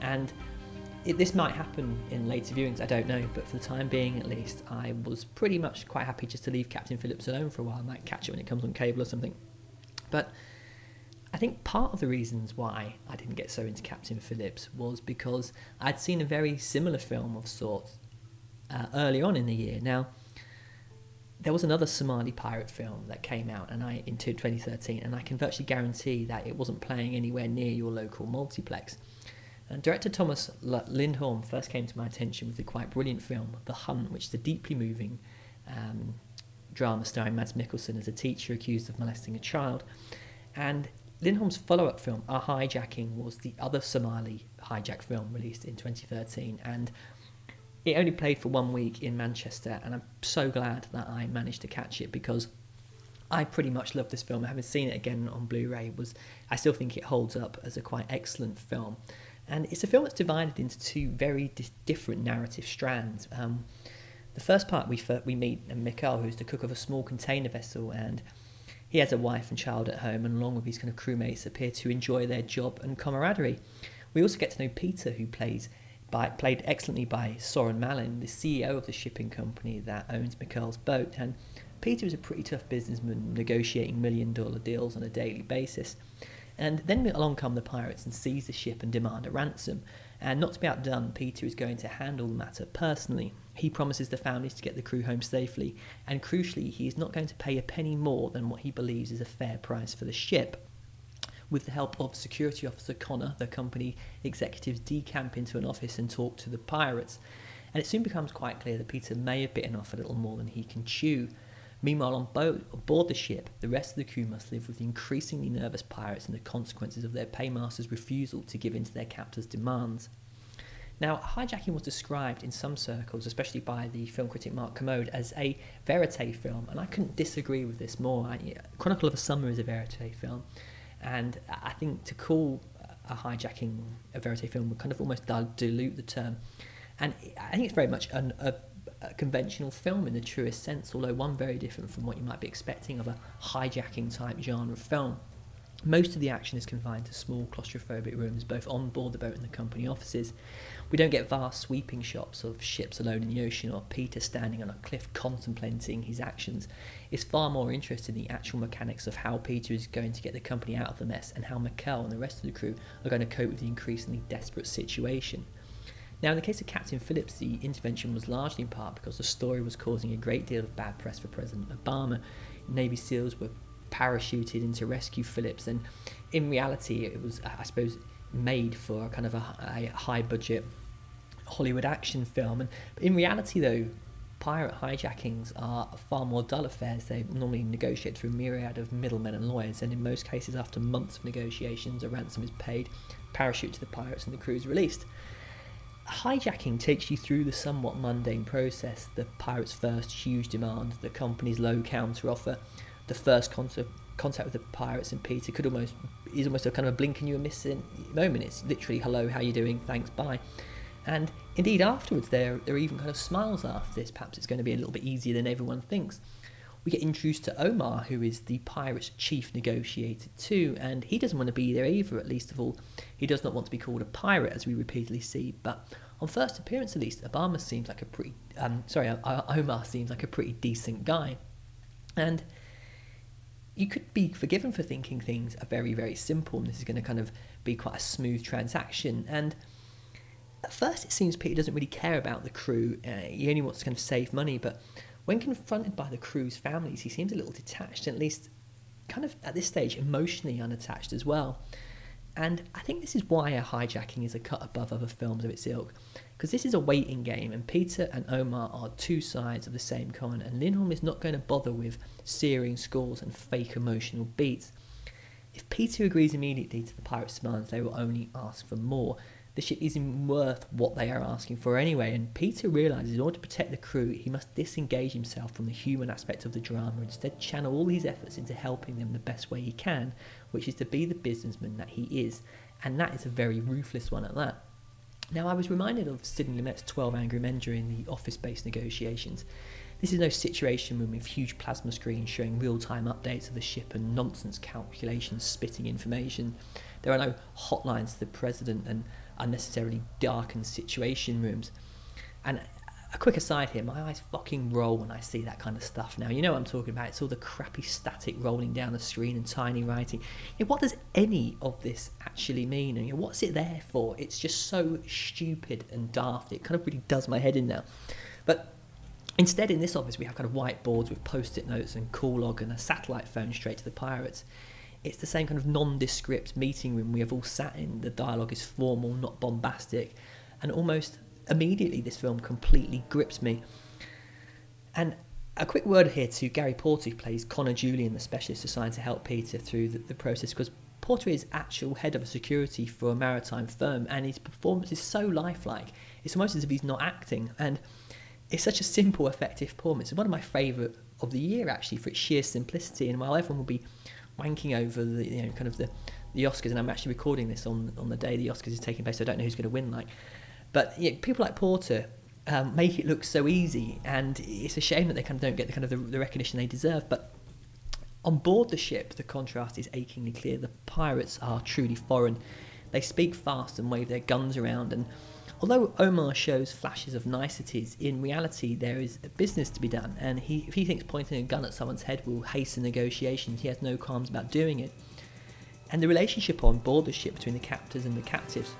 And it, this might happen in later viewings, I don't know, but for the time being at least, I was pretty much quite happy just to leave Captain Phillips alone for a while. I might catch it when it comes on cable or something. But I think part of the reasons why I didn't get so into Captain Phillips was because I'd seen a very similar film of sorts uh, early on in the year. Now, there was another Somali pirate film that came out and I in 2013, and I can virtually guarantee that it wasn't playing anywhere near your local multiplex. And director Tobias Lindholm first came to my attention with the quite brilliant film The Hunt, which is a deeply moving um, drama starring Mads Mikkelsen as a teacher accused of molesting a child. And Lindholm's follow up film, A Hijacking, was the other Somali hijack film released in 2013. And it only played for one week in Manchester, and I'm so glad that I managed to catch it because I pretty much love this film. Having seen it again on Blu-ray, was I still think it holds up as a quite excellent film, and it's a film that's divided into two very di- different narrative strands. Um, the first part we we meet Mikkel, who's the cook of a small container vessel, and he has a wife and child at home, and along with his kind of crewmates, appear to enjoy their job and camaraderie. We also get to know Peter, who plays by, played excellently by Soren Malling, the CEO of the shipping company that owns Mikkel's boat. And Peter is a pretty tough businessman negotiating million dollar deals on a daily basis. And then along come the pirates and seize the ship and demand a ransom. And not to be outdone, Peter is going to handle the matter personally. He promises the families to get the crew home safely, and crucially, he is not going to pay a penny more than what he believes is a fair price for the ship. With the help of security officer Connor, the company executives decamp into an office and talk to the pirates. And it soon becomes quite clear that Peter may have bitten off a little more than he can chew. Meanwhile, on board, aboard the ship, the rest of the crew must live with the increasingly nervous pirates and the consequences of their paymaster's refusal to give in to their captor's demands. Now, hijacking was described in some circles, especially by the film critic Mark Kermode, as a verite film, and I couldn't disagree with this more. I, Chronicle of a Summer is a verite film, and I think to call a hijacking a verite film would kind of almost dilute the term. And I think it's very much an, a, a, conventional film in the truest sense, although one very different from what you might be expecting of a hijacking type genre film. Most of the action is confined to small claustrophobic rooms, both on board the boat and the company offices. We don't get vast sweeping shots of ships alone in the ocean or Peter standing on a cliff contemplating his actions. It's far more interested in the actual mechanics of how Peter is going to get the company out of the mess and how Mikkel and the rest of the crew are going to cope with the increasingly desperate situation. Now, in the case of Captain Phillips, the intervention was largely in part because the story was causing a great deal of bad press for President Obama. Navy SEALs were parachuted in to rescue Phillips, and in reality, it was, I suppose, made for a kind of a, a high budget Hollywood action film. And in reality, though, pirate hijackings are far more dull affairs. They normally negotiate through a myriad of middlemen and lawyers, and in most cases, after months of negotiations, a ransom is paid, parachute to the pirates, and the crew is released. Hijacking takes you through the somewhat mundane process the pirate's first huge demand, the company's low counter offer, the first contact, with the pirates and Peter could almost is almost a kind of a blink and you are missing moment. It's literally hello, how you doing, thanks, bye. And indeed, afterwards, there there are even kind of smiles after this. Perhaps it's going to be a little bit easier than everyone thinks. We get introduced to Omar, who is the pirate's chief negotiator too, and he doesn't want to be there either. At least of all, he does not want to be called a pirate, as we repeatedly see. But on first appearance, at least, Obama seems like a pretty um, sorry, Omar seems like a pretty decent guy, and you could be forgiven for thinking things are very, very simple and this is going to kind of be quite a smooth transaction. And at first, it seems Peter doesn't really care about the crew. Uh, he only wants to kind of save money. But when confronted by the crew's families, he seems a little detached, and at least kind of at this stage emotionally unattached as well. And I think this is why a hijacking is a cut above other films of its ilk, because this is a waiting game, and Peter and Omar are two sides of the same coin, and Lindholm is not going to bother with searing scores and fake emotional beats. If Peter agrees immediately to the pirate's demands, they will only ask for more, the ship isn't worth what they are asking for anyway. And Peter realizes in order to protect the crew, he must disengage himself from the human aspect of the drama, instead channel all his efforts into helping them the best way he can, which is to be the businessman that he is. And that is a very ruthless one at that. Now, I was reminded of Sidney Lumet's 12 Angry Men during the office based negotiations. This is no situation room with huge plasma screens showing real time updates of the ship and nonsense calculations spitting information. There are no hotlines to the president and unnecessarily darkened situation rooms. And a quick aside here, my eyes fucking roll when I see that kind of stuff now. You know what I'm talking about. It's all the crappy static rolling down the screen and tiny writing. You what does any of this actually mean? And you know, what's it there for? It's just so stupid and daft. It kind of really does my head in now. But Instead, in this office, we have kind of whiteboards with post it notes and call log and a satellite phone straight to the pirates. It's the same kind of nondescript meeting room we have all sat in. The dialogue is formal, not bombastic, and almost immediately this film completely grips me. And a quick word here to Gary Porter, who plays Connor Julian, the specialist assigned to help Peter through the, the process, because Porter is actual head of security for a maritime firm, and his performance is so lifelike. It's almost as if he's not acting, and it's such a simple, effective performance. It's one of my favourite of the year actually for its sheer simplicity. And while everyone will be wanking over the you know kind of the, the Oscars, and I'm actually recording this on on the day the Oscars is taking place, so I don't know who's going to win. Like, but yeah, people like Porter um, make it look so easy, and it's a shame that they kind of don't get the kind of the, the recognition they deserve. But on board the ship, the contrast is achingly clear. The pirates are truly foreign. They speak fast and wave their guns around, and although Omar shows flashes of niceties, in reality there is business to be done, and he, if he thinks pointing a gun at someone's head will hasten negotiations, he has no qualms about doing it. And the relationship on board the ship between the captors and the captives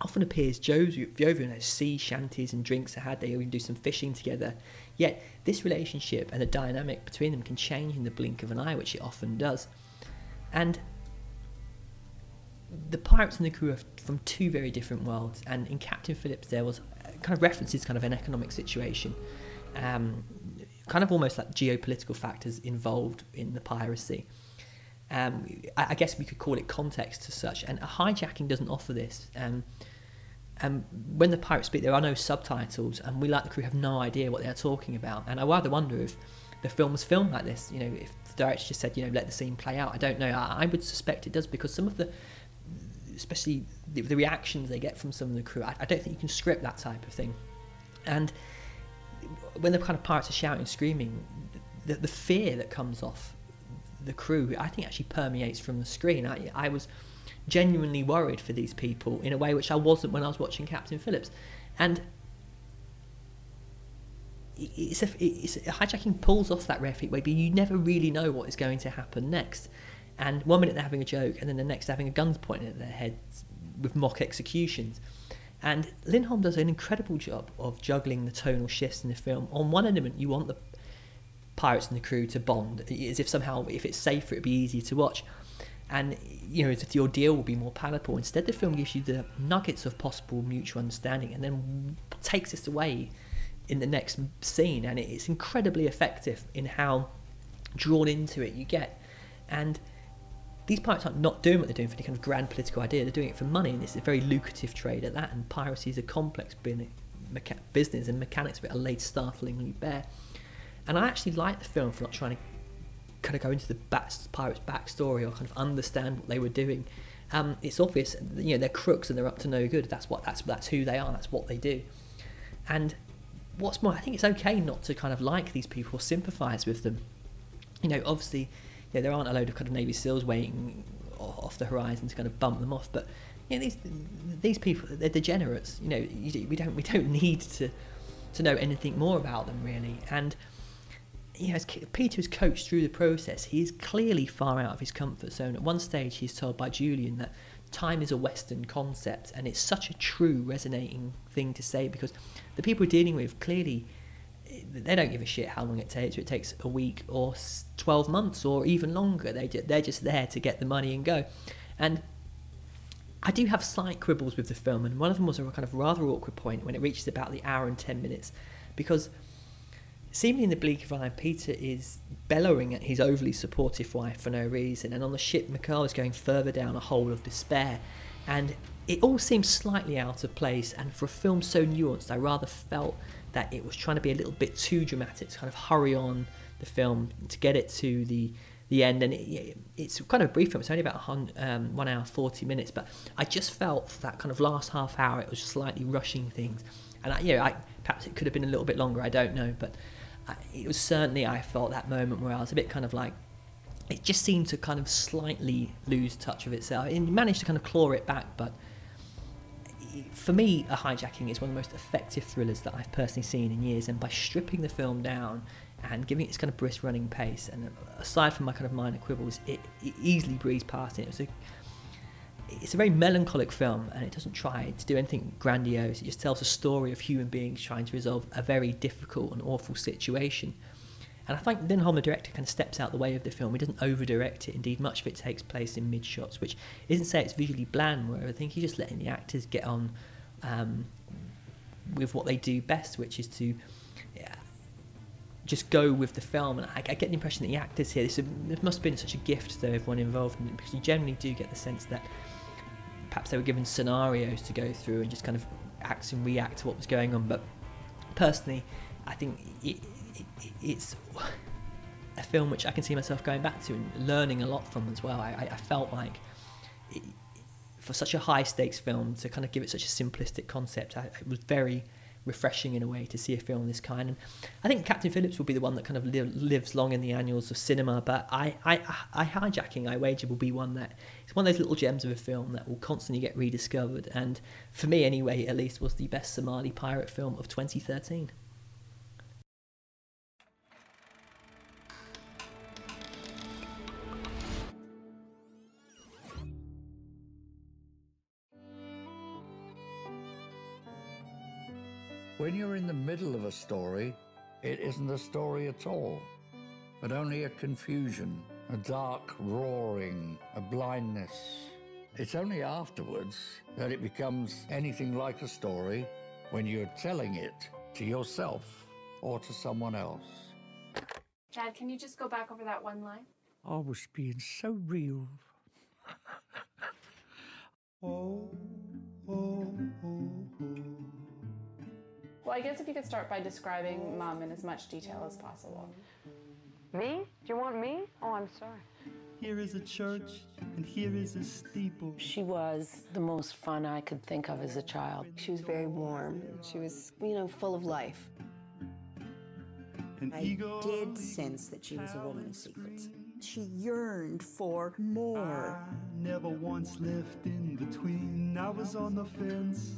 often appears jovial as sea shanties and drinks are had, they even do some fishing together. Yet this relationship and the dynamic between them can change in the blink of an eye, which it often does. And the pirates and the crew are from two very different worlds. And in Captain Phillips, there was kind of references kind of an economic situation, um, kind of almost like geopolitical factors involved in the piracy. Um, I, I, guess we could call it context as such. And a hijacking doesn't offer this. Um, and when the pirates speak, there are no subtitles, and we, like the crew, have no idea what they're talking about. And I rather wonder if the film was filmed like this. You know, if the director just said, you know, let the scene play out. I don't know. I, I would suspect it does because some of the especially the, the, reactions they get from some of the crew. I, I, don't think you can script that type of thing. And when the kind of pirates are shouting, screaming, the, the fear that comes off the crew, I think actually permeates from the screen. I, I was genuinely worried for these people in a way which I wasn't when I was watching Captain Phillips. And it's a, it's a, hijacking pulls off that rare way, but you never really know what is going to happen next. And one minute they're having a joke, and then the next they're having a guns pointed at their heads with mock executions. And Lindholm does an incredible job of juggling the tonal shifts in the film. On one element, you want the pirates and the crew to bond, as if somehow, if it's safer, it'd be easier to watch. And, you know, as if the ordeal will be more palatable. Instead, the film gives you the nuggets of possible mutual understanding and then takes us away in the next scene. And it's incredibly effective in how drawn into it you get. And these pirates are not doing what they're doing for any kind of grand political idea. They're doing it for money, and it's a very lucrative trade at that. And piracy is a complex business, and mechanics of it are laid startlingly bare. And I actually like the film for not trying to kind of go into the pirates' backstory or kind of understand what they were doing. Um, it's obvious, you know, they're crooks and they're up to no good. That's what that's that's who they are. That's what they do. And what's more, I think it's okay not to kind of like these people sympathise with them. You know, obviously yeah, there aren't a load of kind of Navy SEALs waiting off the horizon to kind of bump them off. But you know, these these people, they're degenerates. You know, we don't we don't need to to know anything more about them really. And you know, as Peter is coached through the process, he is clearly far out of his comfort zone. At one stage, he's told by Julian that time is a Western concept, and it's such a true, resonating thing to say because the people we're dealing with clearly they don't give a shit how long it takes. It takes a week or 12 months or even longer. They, they're just there to get the money and go. And I do have slight quibbles with the film, and one of them was a kind of rather awkward point when it reaches about the hour and 10 minutes, because seemingly in the bleak of Iron, Peter is bellowing at his overly supportive wife for no reason, and on the ship, Mikkel is going further down a hole of despair. And it all seems slightly out of place, and for a film so nuanced, I rather felt that it was trying to be a little bit too dramatic, to kind of hurry on the film to get it to the the end. And it, it's kind of a brief film; it's only about um, one hour forty minutes, but I just felt that kind of last half hour, it was slightly rushing things, and I, you know, I, perhaps it could have been a little bit longer. I don't know, but I, it was certainly I felt that moment where I was a bit kind of like it just seemed to kind of slightly lose touch of itself. It managed to kind of claw it back, but for me, a hijacking is one of the most effective thrillers that I've personally seen in years. And by stripping the film down and giving it its kind of brisk running pace, and aside from my kind of minor quibbles, it, it easily breezed past it. It was a it's a very melancholic film and it doesn't try to do anything grandiose. It just tells a story of human beings trying to resolve a very difficult and awful situation. And I think Lindholm, the director, kind of steps out the way of the film. He doesn't over direct it. Indeed, much of it takes place in mid shots, which isn't to say it's visually bland, where I think he's just letting the actors get on um, with what they do best, which is to just go with the film. And I, I, get the impression that the actors here, this, this must have been such a gift to everyone involved in it, because you generally do get the sense that perhaps they were given scenarios to go through and just kind of act and react to what was going on. But personally, I think it, it's a film which I can see myself going back to and learning a lot from as well. I, I felt like it, for such a high stakes film to kind of give it such a simplistic concept, I, it was very refreshing in a way to see a film of this kind. And I think Captain Phillips will be the one that kind of li- lives long in the annals of cinema. But I, I, I hijacking, I wager, will be one that it's one of those little gems of a film that will constantly get rediscovered. And for me, anyway, at least, was the best Somali pirate film of 2013. When you're in the middle of a story, it isn't a story at all, but only a confusion, a dark roaring, a blindness. It's only afterwards that it becomes anything like a story when you're telling it to yourself or to someone else. Dad, can you just go back over that one line? I was being so real. oh, oh, oh, oh. Well, I guess if you could start by describing Mom in as much detail as possible. Me? Do you want me? Oh, I'm sorry. Here is a church, and here is a steeple. She was the most fun I could think of as a child. She was very warm. She was, you know, full of life. And I did sense that she was a woman of secrets. She yearned for more. I never once lived in between. I was on the fence.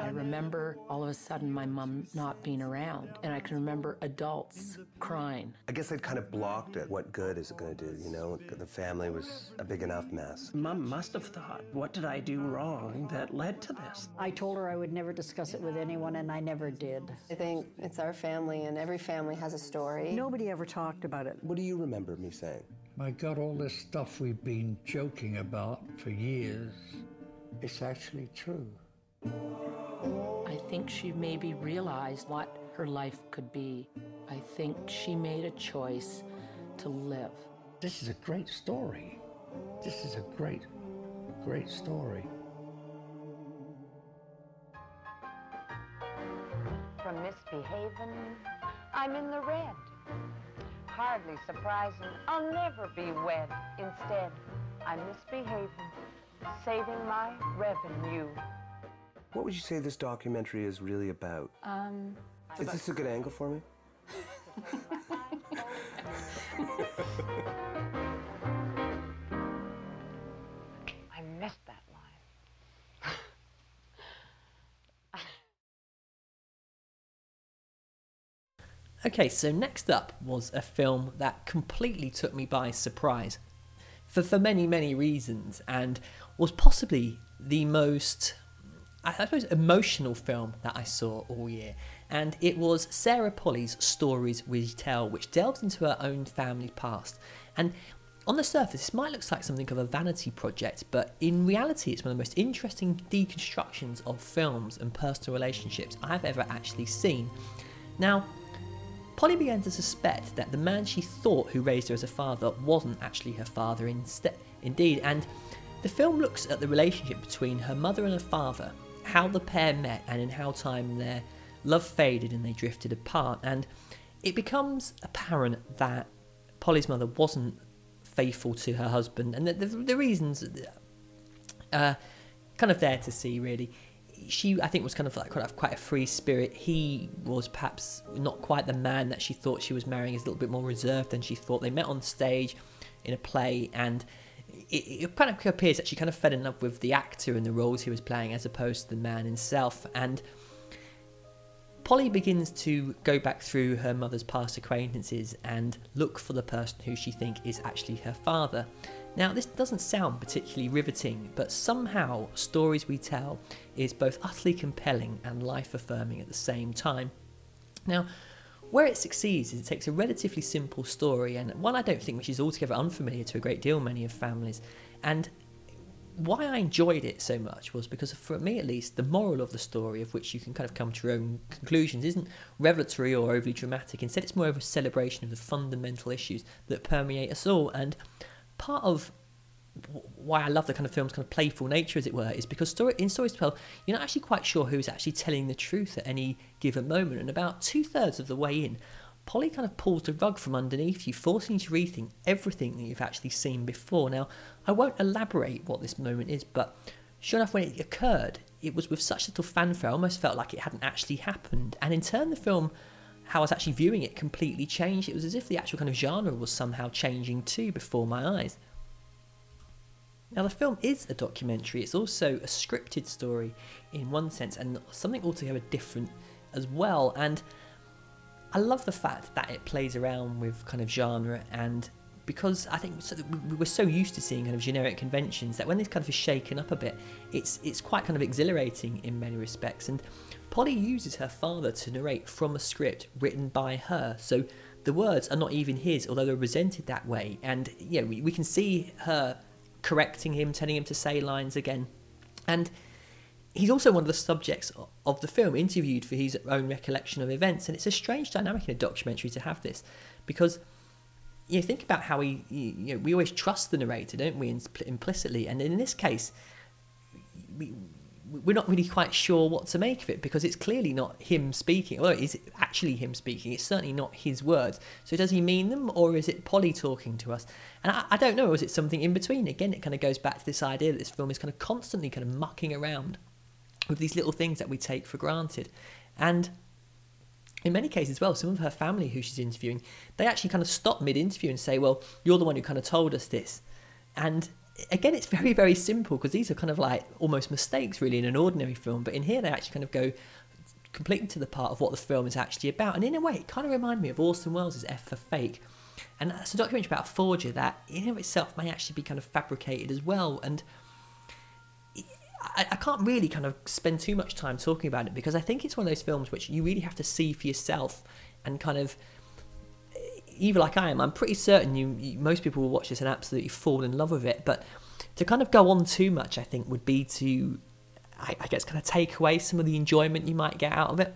I remember all of a sudden my mom not being around, and I can remember adults crying. I guess I'd kind of blocked it. What good is it going to do? You know, the family was a big enough mess. Mom must have thought, what did I do wrong that led to this? I told her I would never discuss it with anyone, and I never did. I think it's our family, and every family has a story. Nobody ever talked about it. What do you remember me saying? My God, all this stuff we've been joking about for years, it's actually true. I think she maybe realized what her life could be. I think she made a choice to live. This is a great story. This is a great, great story. From misbehaving, I'm in the red. Hardly surprising, I'll never be wed. Instead, I'm misbehaving, saving my revenue. What would you say this documentary is really about? Um, is this a good angle for me? I missed that line. okay, so next up was a film that completely took me by surprise for, for many, many reasons and was possibly the most I suppose, emotional film that I saw all year. And it was Sarah Polley's Stories We Tell, which delves into her own family past. And on the surface, this might look like something of a vanity project, but in reality, it's one of the most interesting deconstructions of films and personal relationships I've ever actually seen. Now, Polley began to suspect that the man she thought who raised her as a father wasn't actually her father instead, indeed, and The film looks at the relationship between her mother and her father, how the pair met, and in how time their love faded and they drifted apart. And it becomes apparent that Polley's mother wasn't faithful to her husband, and the, the, the reasons uh, kind of there to see really. She, I think, was kind of like quite quite a free spirit. He was perhaps not quite the man that she thought she was marrying. He's a little bit more reserved than she thought. They met on stage in a play, and it, it, kind of appears that she kind of fell in love with the actor and the roles he was playing as opposed to the man himself. And Polley begins to go back through her mother's past acquaintances and look for the person who she thinks is actually her father. Now, this doesn't sound particularly riveting, but somehow Stories We Tell is both utterly compelling and life affirming at the same time. Now, where it succeeds is it takes a relatively simple story and one I don't think which is altogether unfamiliar to a great deal many of families and why I enjoyed it so much was because, for me at least, the moral of the story, of which you can kind of come to your own conclusions, isn't revelatory or overly dramatic. Instead, it's more of a celebration of the fundamental issues that permeate us all. And part of why I love the kind of film's kind of playful nature, as it were, is because story, in Stories to Tell, you're not actually quite sure who's actually telling the truth at any given moment. And about two thirds of the way in, Polley kind of pulls the rug from underneath you, forcing you to rethink everything that you've actually seen before. Now, I won't elaborate what this moment is, but sure enough, when it occurred, it was with such little fanfare, I almost felt like it hadn't actually happened. And in turn, the film, how I was actually viewing it, completely changed. It was as if the actual kind of genre was somehow changing too before my eyes. Now, the film is a documentary, it's also a scripted story in one sense, and something altogether different as well. And I love the fact that it plays around with kind of genre and because I think we were so used to seeing kind of generic conventions that when this kind of is shaken up a bit, it's it's quite kind of exhilarating in many respects. And Polley uses her father to narrate from a script written by her, so the words are not even his, although they're presented that way. And yeah, we, we can see her correcting him, telling him to say lines again, and he's also one of the subjects of the film, interviewed for his own recollection of events. And it's a strange dynamic in a documentary to have this, because you know, think about how we, you know, we always trust the narrator, don't we, implicitly. And in this case, we, we're not really quite sure what to make of it because it's clearly not him speaking. Well, it is actually him speaking? It's certainly not his words. So does he mean them or is it Polley talking to us? And I, I don't know. Or is it something in between? Again, it kind of goes back to this idea that this film is kind of constantly kind of mucking around with these little things that we take for granted. And in many cases, well, some of her family who she's interviewing, they actually kind of stop mid interview and say, Well, you're the one who kind of told us this. And again, it's very, very simple because these are kind of like almost mistakes, really, in an ordinary film. But in here, they actually kind of go completely to the part of what the film is actually about. And in a way, it kind of reminded me of Orson Welles' F for Fake. And that's a documentary about a forger that, in of itself, may actually be kind of fabricated as well. And I, I, can't really kind of spend too much time talking about it because I think it's one of those films which you really have to see for yourself and kind of even like I am, I'm pretty certain you, you, most people will watch this and absolutely fall in love with it. But to kind of go on too much, I think would be to, I, I guess, kind of take away some of the enjoyment you might get out of it.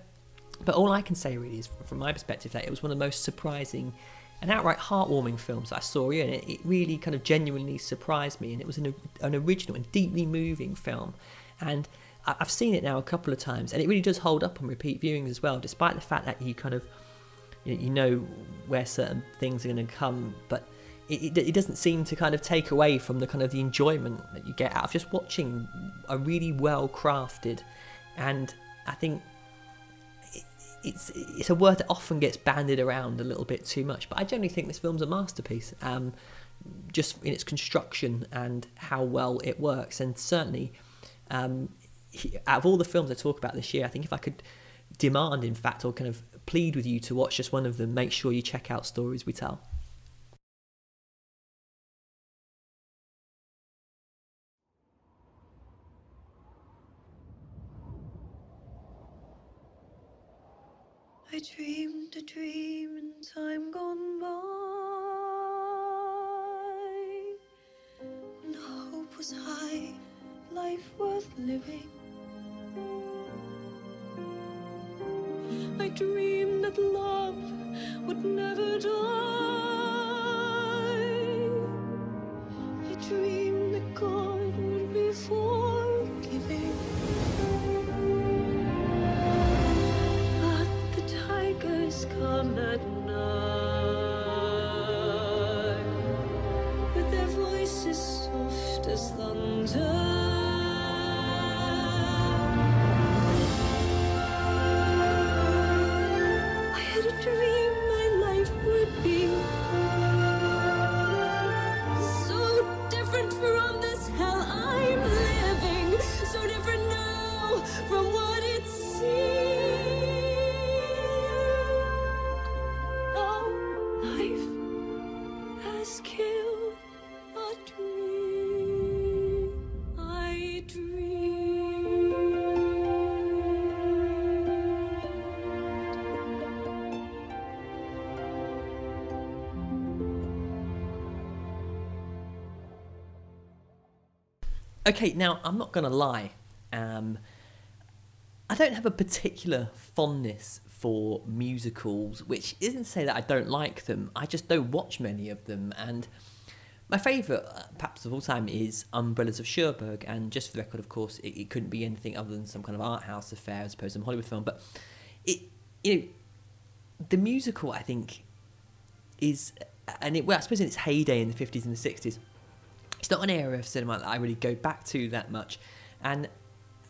But all I can say really is, from my perspective, that it was one of the most surprising and outright heartwarming films I saw. Yeah, and it, it really kind of genuinely surprised me, and it was an, an original and deeply moving film. And I've seen it now a couple of times, and it really does hold up on repeat viewings as well, despite the fact that you kind of you know, you know where certain things are going to come, but it, it, it, doesn't seem to kind of take away from the kind of the enjoyment that you get out of just watching a really well crafted and I think it's it's a word that often gets bandied around a little bit too much, but I generally think this film's a masterpiece. Um, just in its construction and how well it works, and certainly um, out of all the films I talk about this year, I think if I could demand, in fact, or kind of plead with you to watch just one of them, make sure you check out Stories We Tell. I dreamed a dream in time gone by When hope was high, life worth living I dreamed that love would never die. I dreamed that God would be forgiving. But the tigers come at night with their voices soft as thunder. Okay, now I'm not going to lie. Um, I don't have a particular fondness for musicals, which isn't to say that I don't like them. I just don't watch many of them. And my favourite, uh, perhaps of all time, is Umbrellas of Cherbourg. And just for the record, of course, it, it couldn't be anything other than some kind of art house affair as opposed to a Hollywood film. But it, you know, the musical, I think, is, and it, well, I suppose in its heyday in the 50s and the 60s, it's not an area of cinema that I really go back to that much. And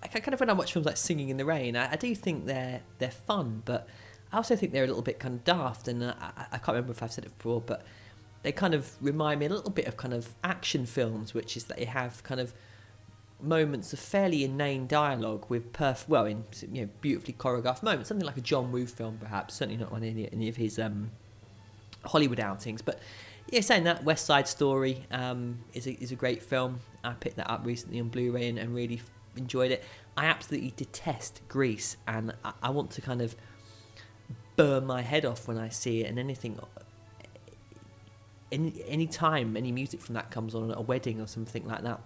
I kind of when I watch films like Singing in the Rain, I, I do think they're they're fun, but I also think they're a little bit kind of daft. And I, I can't remember if I've said it before, but they kind of remind me a little bit of kind of action films, which is that they have kind of moments of fairly inane dialogue with perf well in you know beautifully choreographed moments, something like a John Woo film, perhaps. Certainly not on any any of his um, Hollywood outings, but yeah, saying that, West Side Story um, is a, is a great film. I picked that up recently on Blu-ray and, and really f- enjoyed it. I absolutely detest Grease, and I, I want to kind of burn my head off when I see it. And anything, any any time any music from that comes on at a wedding or something like that,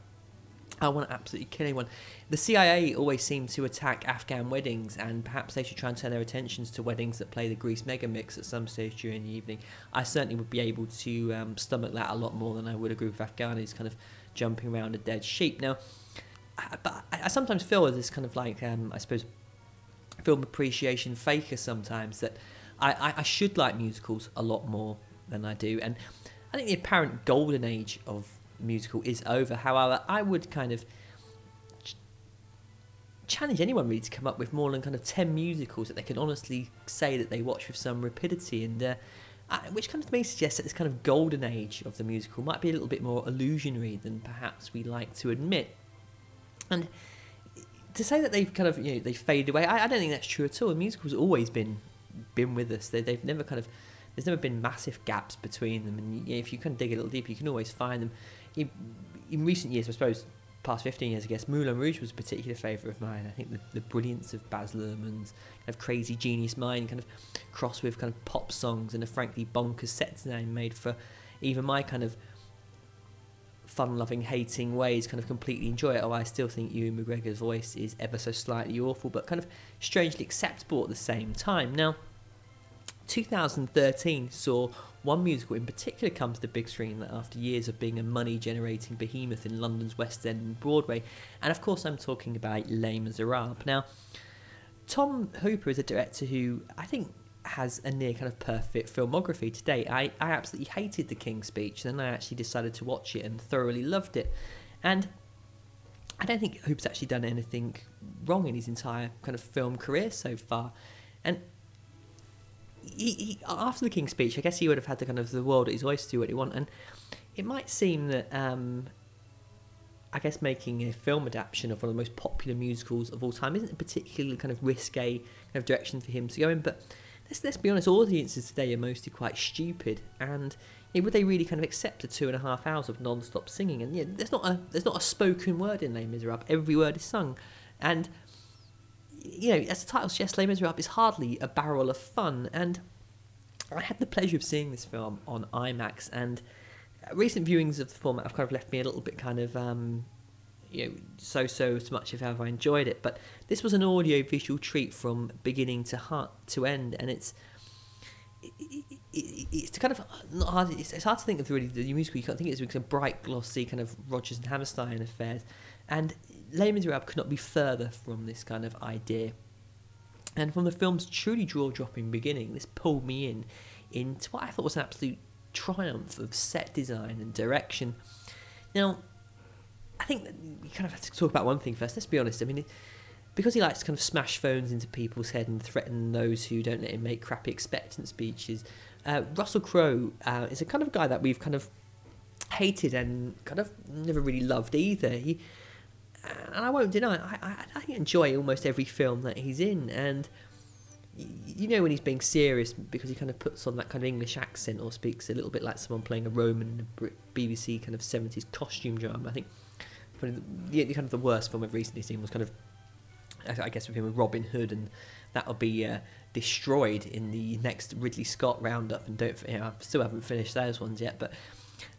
I want to absolutely kill anyone. The CIA always seem to attack Afghan weddings, and perhaps they should try and turn their attentions to weddings that play the Grease mega mix at some stage during the evening. I certainly would be able to um, stomach that a lot more than I would a group of Afghanis kind of jumping around a dead sheep. Now, I- but I, I sometimes feel as this kind of like, um, I suppose, film appreciation faker sometimes that I, I, I should like musicals a lot more than I do, and I think the apparent golden age of musical is over. However, I would kind of ch- challenge anyone really to come up with more than kind of 10 musicals that they can honestly say that they watch with some rapidity and uh, I, which kind of may suggest that this kind of golden age of the musical might be a little bit more illusionary than perhaps we like to admit. And to say that they've kind of you know they faded away, I, I don't think that's true at all. The musical's always been been with us. They, they've never kind of there's never been massive gaps between them, and if you kind of dig a little deeper, you can always find them. In, in recent years, I suppose, past 15 years, I guess, Moulin Rouge was a particular favourite of mine. I think the, the brilliance of Baz Luhrmann's kind of crazy genius mind, kind of crossed with kind of pop songs and a frankly bonkers set design made for even my kind of fun-loving, hating ways, kind of completely enjoy it. Oh, I still think Ewan McGregor's voice is ever so slightly awful, but kind of strangely acceptable at the same time. Now, 2013 saw one musical in particular come to the big screen after years of being a money generating behemoth in London's West End and Broadway. And of course, I'm talking about Les Miserables. Now, Tom Hooper is a director who I think has a near kind of perfect filmography today. I, I absolutely hated The King's Speech, then I actually decided to watch it and thoroughly loved it. And I don't think Hooper's actually done anything wrong in his entire kind of film career so far. And he, he, after the King's Speech, I guess he would have had the kind of the world at his oyster to do what he want. And it might seem that, um, I guess, making a film adaptation of one of the most popular musicals of all time isn't a particularly kind of risque kind of direction for him to go in. But let's let's be honest, audiences today are mostly quite stupid, and you know, would they really kind of accept a two and a half hours of non-stop singing? And yeah, there's not a there's not a spoken word in Les Miserables. Every word is sung, and you know, as the title suggests, Les Miserables is hardly a barrel of fun. And I had the pleasure of seeing this film on IMAX, and recent viewings of the format have kind of left me a little bit kind of, um, you know, so so as much if ever I enjoyed it. But this was an audio visual treat from beginning to heart to end, and it's. It, it, it's kind of not hard. It's, it's hard to think of really the musical. You can't think of it it's a bright, glossy kind of Rodgers and Hammerstein affairs, and Les Miserables could not be further from this kind of idea. And from the film's truly jaw-dropping beginning, this pulled me in into what I thought was an absolute triumph of set design and direction. Now, I think that we kind of have to talk about one thing first. Let's be honest. I mean, because he likes to kind of smash phones into people's head and threaten those who don't let him make crappy expectant speeches, uh, Russell Crowe uh, is a kind of guy that we've kind of hated and kind of never really loved either. He, and I won't deny, I, I, I enjoy almost every film that he's in, and you know when he's being serious because he kind of puts on that kind of English accent or speaks a little bit like someone playing a Roman BBC kind of 70s costume drama. I think the, the kind of the worst film I've recently seen was kind of I guess with him with Robin Hood, and that'll be uh, destroyed in the next Ridley Scott roundup. And don't, you know, I still haven't finished those ones yet, but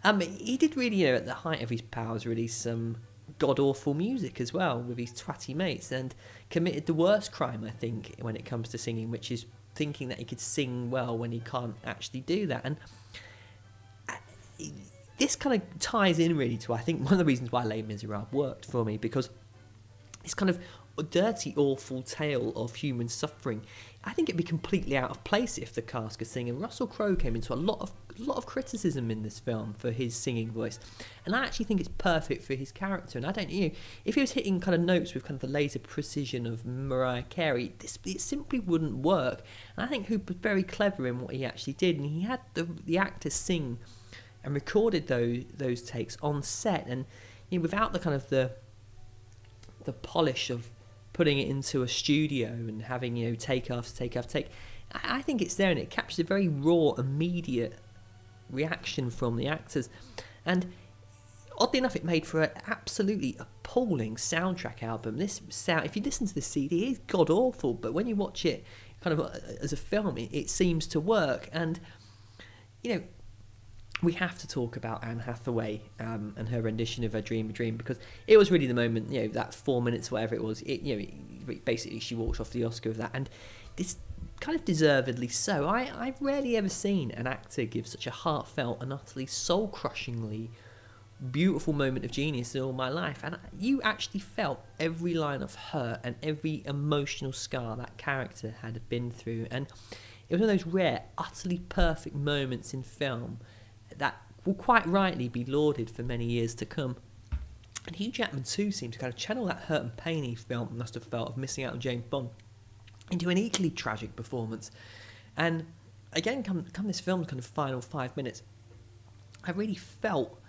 um, he did really, you know, at the height of his powers, release some god awful music as well with his twatty mates, and committed the worst crime I think when it comes to singing, which is thinking that he could sing well when he can't actually do that. And uh, this kind of ties in really to I think one of the reasons why Les Miserables worked for me because it's kind of a dirty, awful tale of human suffering. I think it'd be completely out of place if the cast could sing. And Russell Crowe came into a lot of lot of criticism in this film for his singing voice, and I actually think it's perfect for his character. And I don't, you know, if he was hitting kind of notes with kind of the laser precision of Mariah Carey, this it simply wouldn't work. And I think Hooper was very clever in what he actually did, and he had the the actors sing and recorded those those takes on set, and you know, without the kind of the the polish of putting it into a studio and having you know take after take after take. I think it's there and it captures a very raw, immediate reaction from the actors, and oddly enough, it made for an absolutely appalling soundtrack album. This sound, if you listen to the CD, it's god awful, but when you watch it kind of uh, as a film, it, it seems to work. And you know, we have to talk about Anne Hathaway um, and her rendition of "I Dreamed a Dream" because it was really the moment. You know, that four minutes, whatever it was. It, you know, basically she walked off the Oscar with that, and this kind of deservedly so. I I've rarely ever seen an actor give such a heartfelt and utterly soul crushingly beautiful moment of genius in all my life, and you actually felt every line of her and every emotional scar that character had been through, and it was one of those rare, utterly perfect moments in film that will quite rightly be lauded for many years to come. And Hugh Jackman too seemed to kind of channel that hurt and pain he felt must have felt of missing out on James Bond into an equally tragic performance. And again, come come this film's kind of final five minutes, I really felt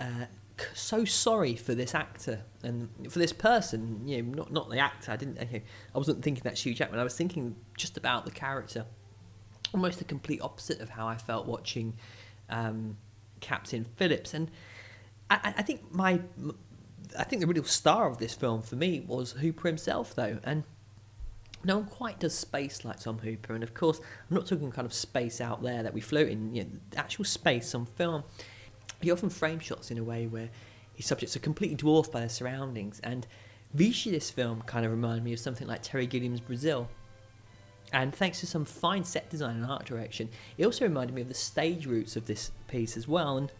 uh, so sorry for this actor and for this person. You know, not not the actor. I didn't. I wasn't thinking that Hugh Jackman. I was thinking just about the character. Almost the complete opposite of how I felt watching um, Captain Phillips. And I, I, think my, I think the real star of this film for me was Hooper himself, though, and. No one quite does space like Tom Hooper, and of course, I'm not talking kind of space out there that we float in. You know, actual space on film. He often frame shots in a way where his subjects are completely dwarfed by their surroundings, and Vichy, this film, kind of reminded me of something like Terry Gilliam's Brazil, and thanks to some fine set design and art direction, it also reminded me of the stage roots of this piece as well. And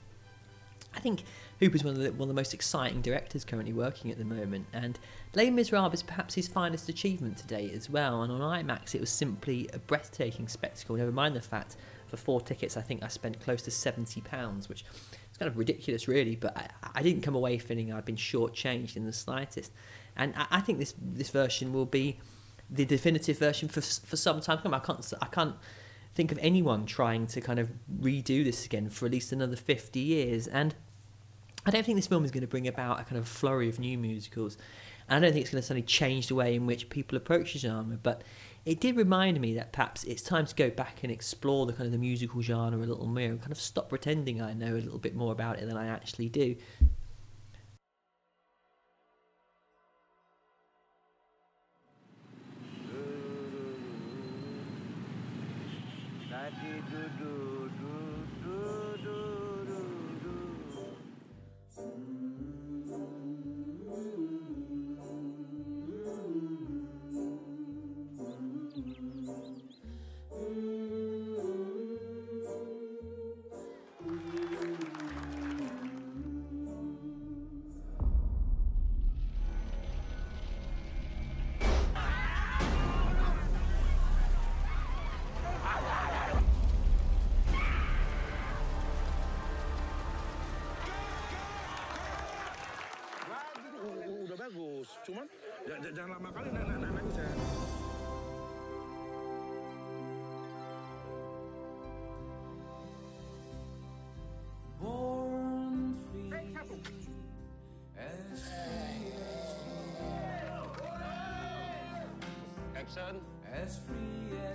I think Hooper's one of the, one of the most exciting directors currently working at the moment. And Les Miserables is perhaps his finest achievement to date as well. And on IMAX, it was simply a breathtaking spectacle. Never mind the fact for four tickets, I think I spent close to seventy pounds, which is kind of ridiculous, really. But I, I, didn't come away feeling I'd been shortchanged in the slightest. And I, I think this this version will be the definitive version for for some time. I can't I can't think of anyone trying to kind of redo this again for at least another 50 years. And I don't think this film is going to bring about a kind of flurry of new musicals. And I don't think it's going to suddenly change the way in which people approach the genre but it did remind me that perhaps it's time to go back and explore the kind of the musical genre a little more and kind of stop pretending I know a little bit more about it than I actually do bagus. Cuman jangan lama kali nah, nah, nah, nah, saya.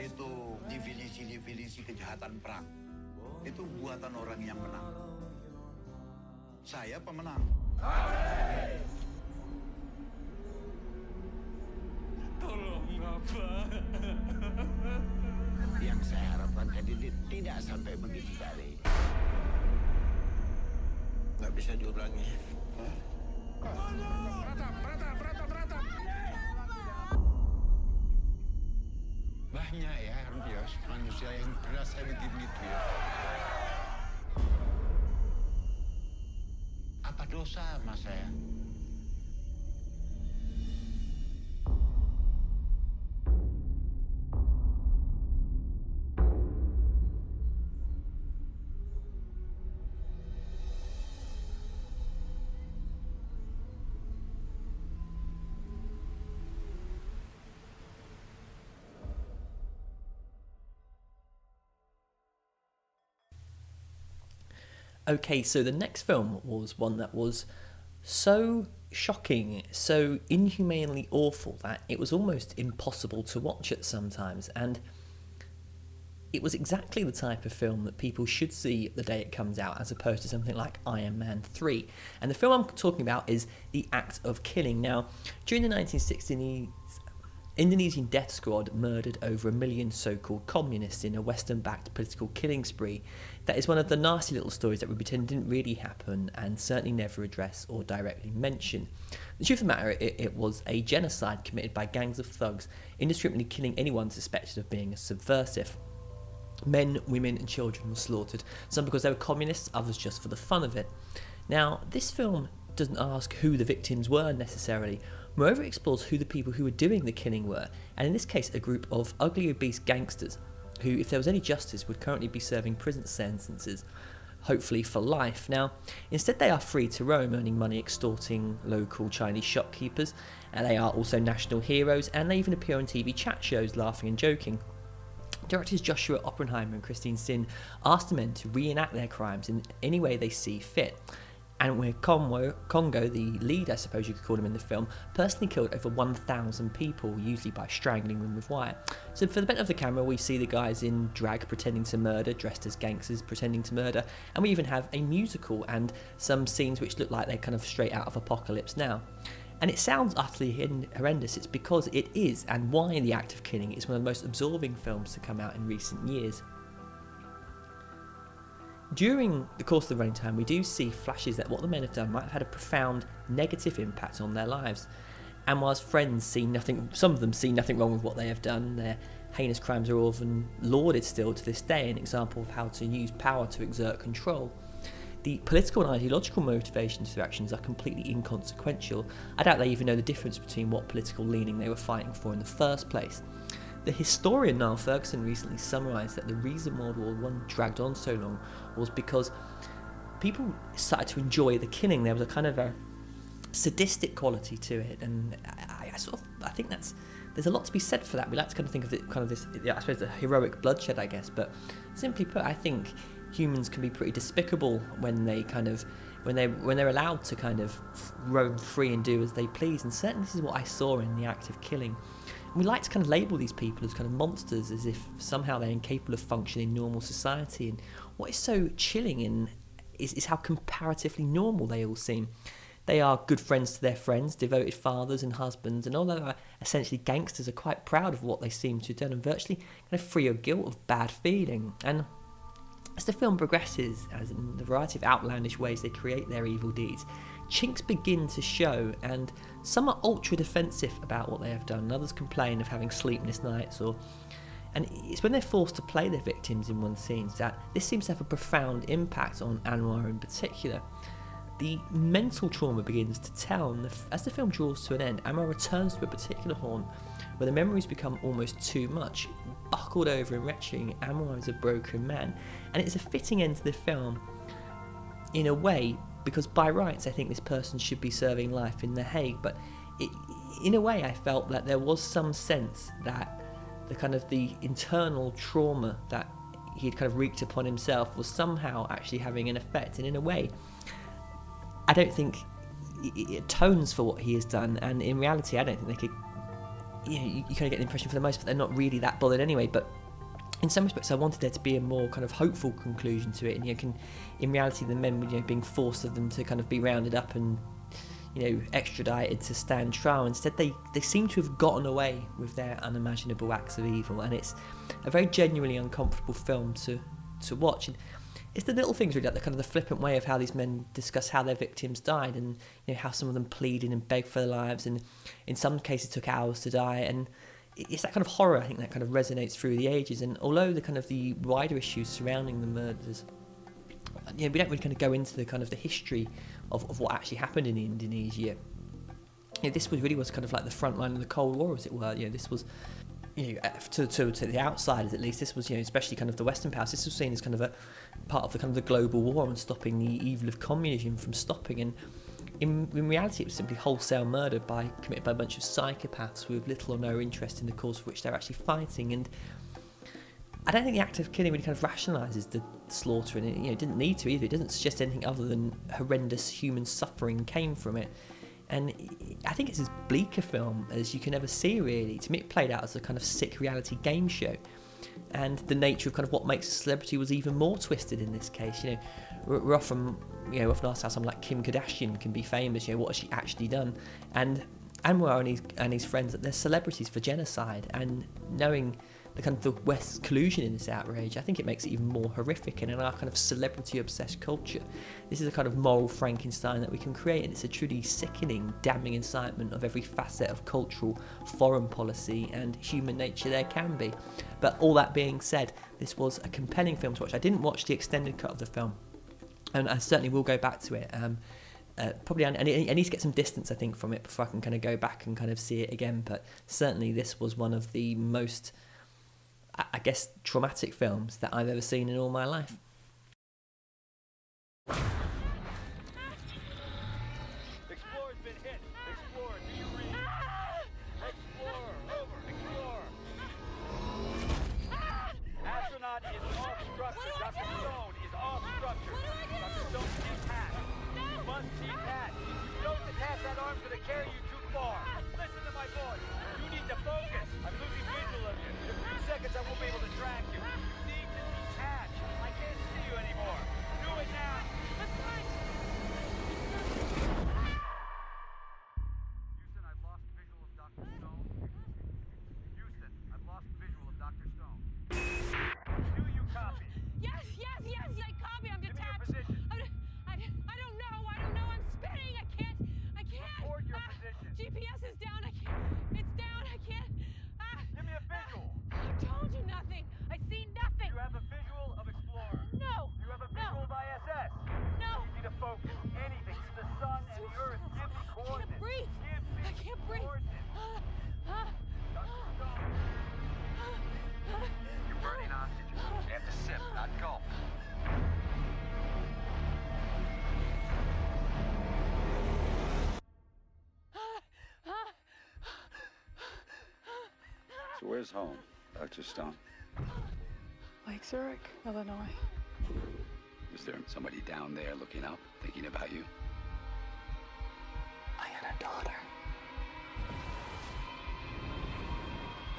Itu definisi-definisi kejahatan perang. Itu buatan orang yang menang. Saya pemenang. Amin. Bapak. Yang saya harapkan Edith tidak sampai begitu kali. Nggak bisa diulangi. Beratap, beratap, beratap, beratap. Banyak ya, Bios, manusia yang keras saya begini itu ya. Apa dosa sama saya? Okay, so the next film was one that was so shocking, so inhumanely awful that it was almost impossible to watch it sometimes. And it was exactly the type of film that people should see the day it comes out, as opposed to something like Iron Man 3. And the film I'm talking about is The Act of Killing. Now, during the 1960s, Indonesian death squad murdered over a million so called communists in a Western backed political killing spree. That is one of the nasty little stories that we pretend didn't really happen and certainly never address or directly mention. The truth of the matter, it, it was a genocide committed by gangs of thugs, indiscriminately killing anyone suspected of being a subversive. Men, women, and children were slaughtered, some because they were communists, others just for the fun of it. Now, this film doesn't ask who the victims were necessarily. Moreover, it explores who the people who were doing the killing were, and in this case, a group of ugly, obese gangsters who, if there was any justice, would currently be serving prison sentences, hopefully for life. Now, instead, they are free to roam, earning money extorting local Chinese shopkeepers, and they are also national heroes, and they even appear on TV chat shows laughing and joking. Directors Joshua Oppenheimer and Christine Cynn asked the men to reenact their crimes in any way they see fit. And where Congo, Congo, the lead, I suppose you could call him in the film, personally killed over 1,000 people, usually by strangling them with wire. So, for the benefit of the camera, we see the guys in drag pretending to murder, dressed as gangsters pretending to murder, and we even have a musical and some scenes which look like they're kind of straight out of Apocalypse Now. And it sounds utterly horrendous. It's because it is, and why The Act of Killing is one of the most absorbing films to come out in recent years. During the course of the running time, we do see flashes that what the men have done might have had a profound negative impact on their lives. And whilst friends see nothing, some of them see nothing wrong with what they have done, their heinous crimes are often lauded still to this day, an example of how to use power to exert control. The political and ideological motivations for actions are completely inconsequential. I doubt they even know the difference between what political leaning they were fighting for in the first place. The historian Niall Ferguson recently summarised that the reason World War One dragged on so long was because people started to enjoy the killing. There was a kind of a sadistic quality to it, and I, I sort of I think that's there's a lot to be said for that. We like to kind of think of it, kind of this, yeah, I suppose, the heroic bloodshed, I guess. But simply put, I think humans can be pretty despicable when they kind of when they when they're allowed to kind of roam free and do as they please. And certainly, this is what I saw in the act of killing. We like to kind of label these people as kind of monsters, as if somehow they're incapable of functioning in normal society. And what is so chilling in is, is how comparatively normal they all seem. They are good friends to their friends, devoted fathers and husbands, and although uh, essentially gangsters, are quite proud of what they seem to have done and virtually kind of free of guilt of bad feeling. And as the film progresses, as in the variety of outlandish ways they create their evil deeds, chinks begin to show, and some are ultra defensive about what they have done, and others complain of having sleepless nights or and it's when they're forced to play their victims in one scene that this seems to have a profound impact on Anwar in particular. The mental trauma begins to tell, and the, as the film draws to an end, Anwar returns to a particular haunt where the memories become almost too much. Buckled over and retching, Anwar is a broken man, and it's a fitting end to the film in a way because by rights I think this person should be serving life in The Hague, but it, in a way, I felt that there was some sense that the kind of the internal trauma that he had kind of wreaked upon himself was somehow actually having an effect. And in a way, I don't think it atones for what he has done. And in reality, I don't think they could. You know, you, you kind of get the impression for the most but they're not really that bothered anyway. But in some respects, I wanted there to be a more kind of hopeful conclusion to it. And you can, in reality, the men, you know, being forced of them to kind of be rounded up and you know, extradited to stand trial. Instead, they, they seem to have gotten away with their unimaginable acts of evil, and it's a very genuinely uncomfortable film to to watch. And it's the little things really, like the kind of the flippant way of how these men discuss how their victims died, and you know how some of them pleaded and begged for their lives, and in some cases took hours to die, and it's that kind of horror I think that kind of resonates through the ages. And although the kind of the wider issues surrounding the murders, you know, we don't really kind of go into the kind of the history of, of what actually happened in Indonesia. This was really was kind of like the front line of the Cold War, as it were. You know, this was you know, uh, to, to, to the outsiders at least, this was, you know, especially kind of the Western powers, this was seen as kind of a part of the kind of the global war and stopping the evil of communism from stopping. And in, in reality, it was simply wholesale murder by committed by a bunch of psychopaths with little or no interest in the cause for which they're actually fighting. And I don't think the act of killing really kind of rationalises the slaughter, and it, you know, didn't need to either. It doesn't suggest anything other than horrendous human suffering came from it. And I think it's as bleak a film as you can ever see, really. To me, it played out as a kind of sick reality game show. And the nature of kind of what makes a celebrity was even more twisted in this case. You know, we're often, you know, often asked how someone like Kim Kardashian can be famous. You know, what has she actually done? And Anwar and his, and his friends, that they're celebrities for genocide. And knowing the kind of the West's collusion in this outrage, I think it makes it even more horrific. And in our kind of celebrity obsessed culture, this is a kind of moral Frankenstein that we can create, and it's a truly sickening, damning incitement of every facet of cultural, foreign policy, and human nature there can be. But all that being said, this was a compelling film to watch. I didn't watch the extended cut of the film, and I certainly will go back to it. Um, uh, probably I, I need to get some distance, I think, from it before I can kind of go back and kind of see it again. But certainly, this was one of the most I guess, traumatic films that I've ever seen in all my life. So where's home, Dr. Stone? Lake Zurich, Illinois. Is there somebody down there looking up, thinking about you? I had a daughter.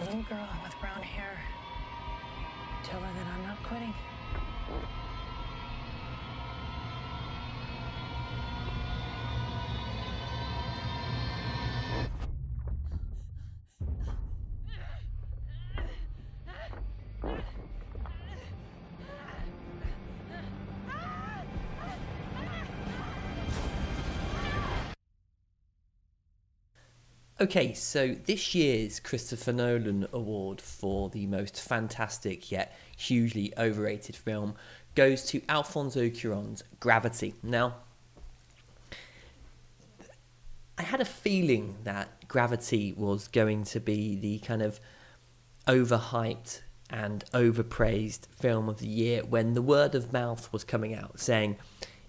A little girl with brown hair. Tell her that I'm not quitting. Okay, so this year's Christopher Nolan Award for the most fantastic yet hugely overrated film goes to Alfonso Cuarón's Gravity. Now, I had a feeling that Gravity was going to be the kind of overhyped and overpraised film of the year when the word of mouth was coming out saying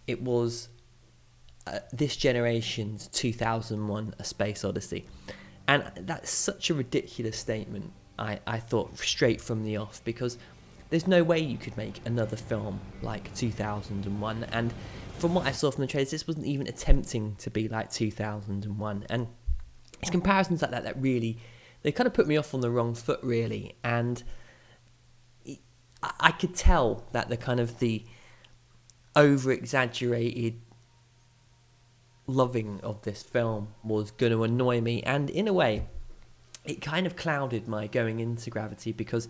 it was uh, this generation's 2001 A Space Odyssey. And that's such a ridiculous statement, I, I thought, straight from the off, because there's no way you could make another film like 2001. And from what I saw from the trailers, this wasn't even attempting to be like 2001. And it's comparisons like that that really, they kind of put me off on the wrong foot, really. And I, I could tell that the kind of the over exaggerated loving of this film was going to annoy me, and in a way, it kind of clouded my going into Gravity because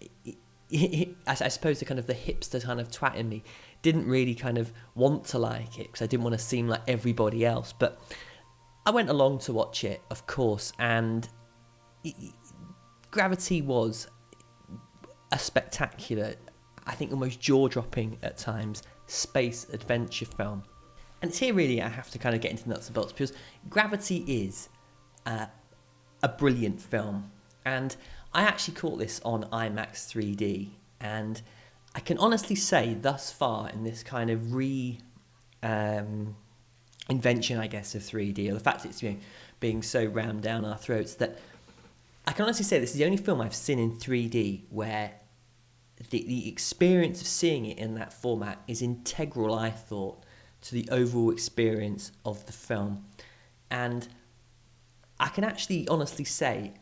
it, it, I, suppose the kind of the hipster kind of twat in me didn't really kind of want to like it because I didn't want to seem like everybody else. But I went along to watch it, of course, and it, Gravity was a spectacular, I think almost jaw dropping at times, space adventure film. And it's here really I have to kind of get into the nuts and bolts because Gravity is uh, a brilliant film. And I actually caught this on IMAX 3D. And I can honestly say, thus far, in this kind of re um, invention, I guess, of 3D, or the fact it's you know, being so rammed down our throats, that I can honestly say this is the only film I've seen in 3D where the, the experience of seeing it in that format is integral, I thought, to the overall experience of the film. And I can actually honestly say,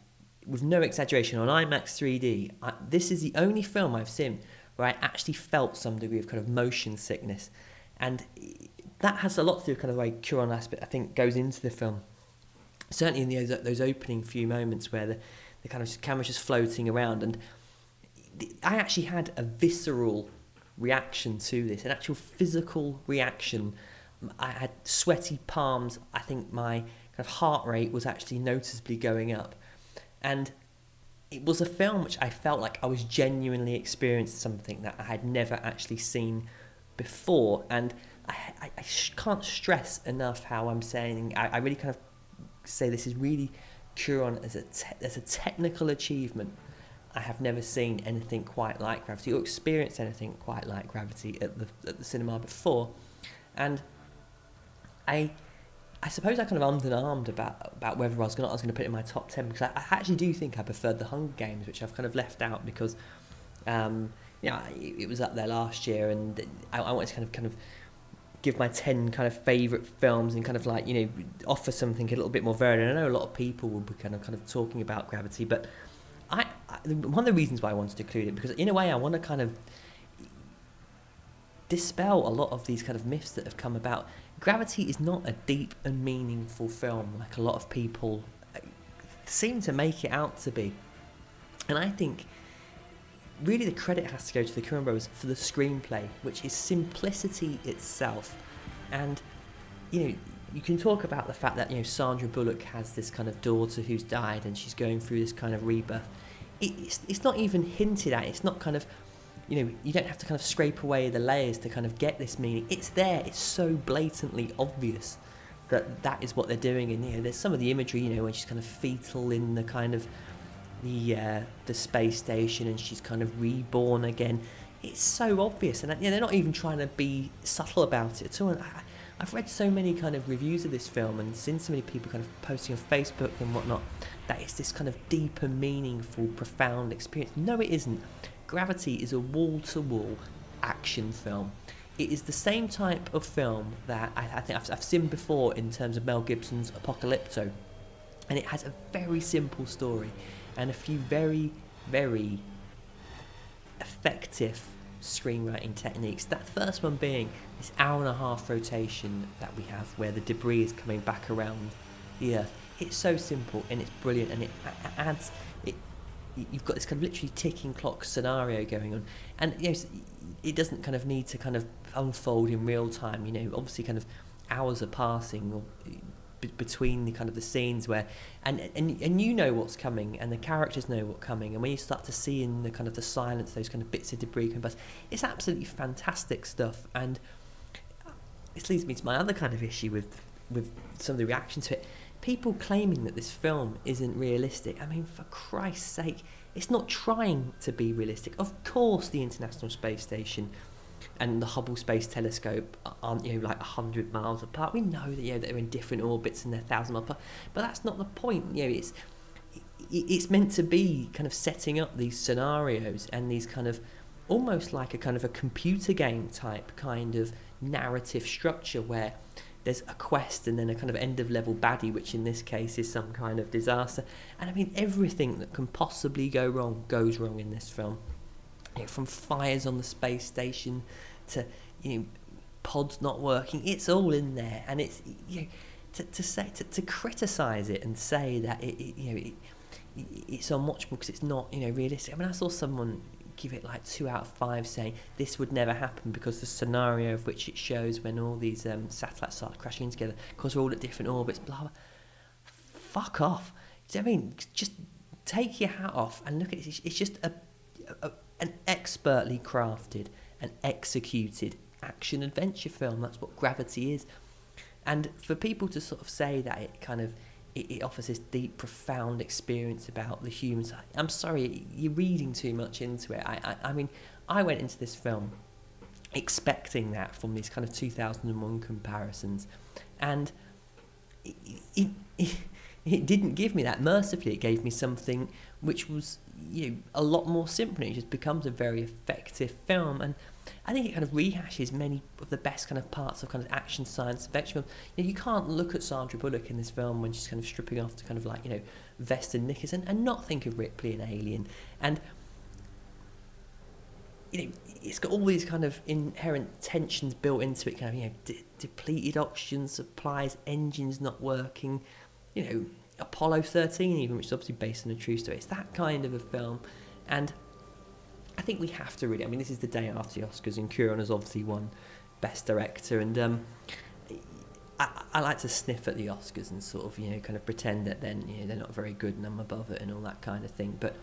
with no exaggeration, on IMAX 3D, I, this is the only film I've seen where I actually felt some degree of kind of motion sickness. And that has a lot to do with kind of the way Cuarón aspect, I think, goes into the film. Certainly in those, those opening few moments where the, the kind of camera's just floating around. And I actually had a visceral reaction to this, an actual physical reaction. I had sweaty palms. I think my kind of heart rate was actually noticeably going up. And it was a film which I felt like I was genuinely experiencing something that I had never actually seen before. And I, I, I can't stress enough how I'm saying, I, I really kind of say this is really Cuarón as a, te- as a technical achievement I have never seen anything quite like Gravity or experienced anything quite like Gravity at the at the cinema before, and I. I suppose I kind of ummed and armed about about whether I was going I was going to put it in my top ten because I, I, actually do think I preferred the Hunger Games, which I've kind of left out because, um, it, it was up there last year, and I, I wanted to kind of kind of give my 10 kind of favourite films and kind of like you know offer something a little bit more varied and I know a lot of people will be kind of kind of talking about gravity but I, one of the reasons why I wanted to include it because in a way I want to kind of dispel a lot of these kind of myths that have come about. Gravity is not a deep and meaningful film like a lot of people uh, seem to make it out to be, and I think really the credit has to go to the Cuarón brothers for the screenplay, which is simplicity itself, and you know you can talk about the fact that you know Sandra Bullock has this kind of daughter who's died and she's going through this kind of rebirth. It's it's not even hinted at. It's not kind of you know you don't have to kind of scrape away the layers to kind of get this meaning. It's there. It's so blatantly obvious that that is what they're doing. And you know there's some of the imagery you know when she's kind of fetal in the kind of the uh, the space station and she's kind of reborn again. It's so obvious, and you know, they're not even trying to be subtle about it at all. I, I've read so many kind of reviews of this film and seen so many people kind of posting on Facebook and whatnot that it's this kind of deeper, meaningful, profound experience. No, it isn't. Gravity is a wall to wall action film. It is the same type of film that I, I think I've, I've seen before in terms of Mel Gibson's Apocalypto. And it has a very simple story and a few very, very effective screenwriting techniques. That first one being this hour and a half rotation that we have where the debris is coming back around the earth. It's so simple and it's brilliant and it adds it you've got this kind of literally ticking clock scenario going on. And it doesn't kind of need to kind of unfold in real time you know obviously kind of hours are passing or between the kind of the scenes where and, and and you know what's coming and the characters know what's coming. And when you start to see in the kind of the silence those kind of bits of debris coming past it's absolutely fantastic stuff. And uh, this leads me to my other kind of issue with with some of the reaction to it people claiming that this film isn't realistic i mean for christ's sake it's not trying to be realistic of course the international space station and the Hubble Space Telescope aren't you know like hundred miles apart. We know that you know they're in different orbits and they're thousand miles apart, but that's not the point. You know, it's it's meant to be kind of setting up these scenarios and these kind of almost like a kind of a computer game type kind of narrative structure where there's a quest and then a kind of end of level baddie, which in this case is some kind of disaster. And I mean, everything that can possibly go wrong goes wrong in this film. You know, from fires on the space station to you know pods not working, it's all in there. And it's you know to, to say to, to criticize it and say that it, it you know it, it's unwatchable because it's not you know realistic. I mean, I saw someone give it like two out of five, saying this would never happen because the scenario of which it shows when all these um, satellites start crashing together, because we're all at different orbits, blah blah. Fuck off. Do you know I mean? Just take your hat off and look at it. It's just a, a an expertly crafted and executed action adventure film. That's what Gravity is. And for people to sort of say that it kind of it, it, offers this deep, profound experience about the humans. I'm sorry, you're reading too much into it. I, I, I mean, I went into this film expecting that from these kind of 2001 comparisons, and it, it, it, it didn't give me that. Mercifully, it gave me something which was you know, a lot more simple. It just becomes a very effective film, and I think it kind of rehashes many of the best kind of parts of kind of action science fiction. You, know, you can't look at Sandra Bullock in this film when she's kind of stripping off to kind of like you know vest and knickers and, and not think of Ripley and Alien. And you know, it's got all these kind of inherent tensions built into it. Kind of you know, de- depleted oxygen supplies, engines not working. You know, Apollo 13 even, which is obviously based on a true story. It's that kind of a film, and I think we have to really. I mean, this is the day after the Oscars, and Cuarón has obviously won Best Director, and um, I, I, like to sniff at the Oscars and sort of you know kind of pretend that then you know they're not very good and I'm above it and all that kind of thing. But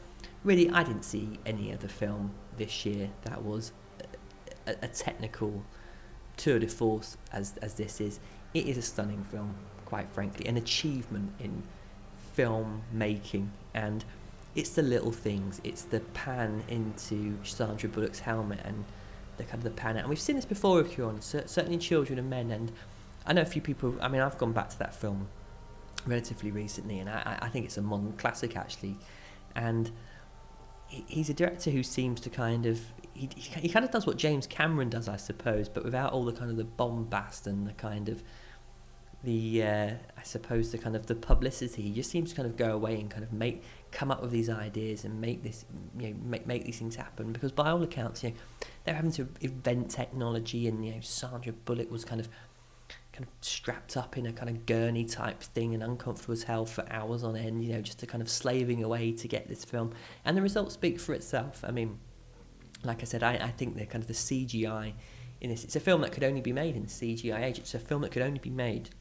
really, I didn't see any other film this year that was a, a technical tour de force as as this is. It is a stunning film, quite frankly, an achievement in film making and it's the little things. It's the pan into Sandra Bullock's helmet and the kind of the pan out. And we've seen this before with Cuarón, certainly in Children of Men. And I know a few people. I mean, I've gone back to that film relatively recently, and I, I think it's a modern classic actually. And he's a director who seems to kind of he, he kind of does what James Cameron does, I suppose, but without all the kind of the bombast and the kind of the uh, I suppose the kind of the publicity. He just seems to kind of go away and kind of make come up with these ideas and make this you know make make these things happen. Because by all accounts, you know, they're having to invent technology, and you know, Sandra Bullock was kind of kind of strapped up in a kind of gurney type thing and uncomfortable as hell for hours on end. You know, just to kind of slaving away to get this film, and the results speak for itself. I mean, like I said, I, I think the kind of the CGI in this. It's a film that could only be made in CGI age. It's a film that could only be made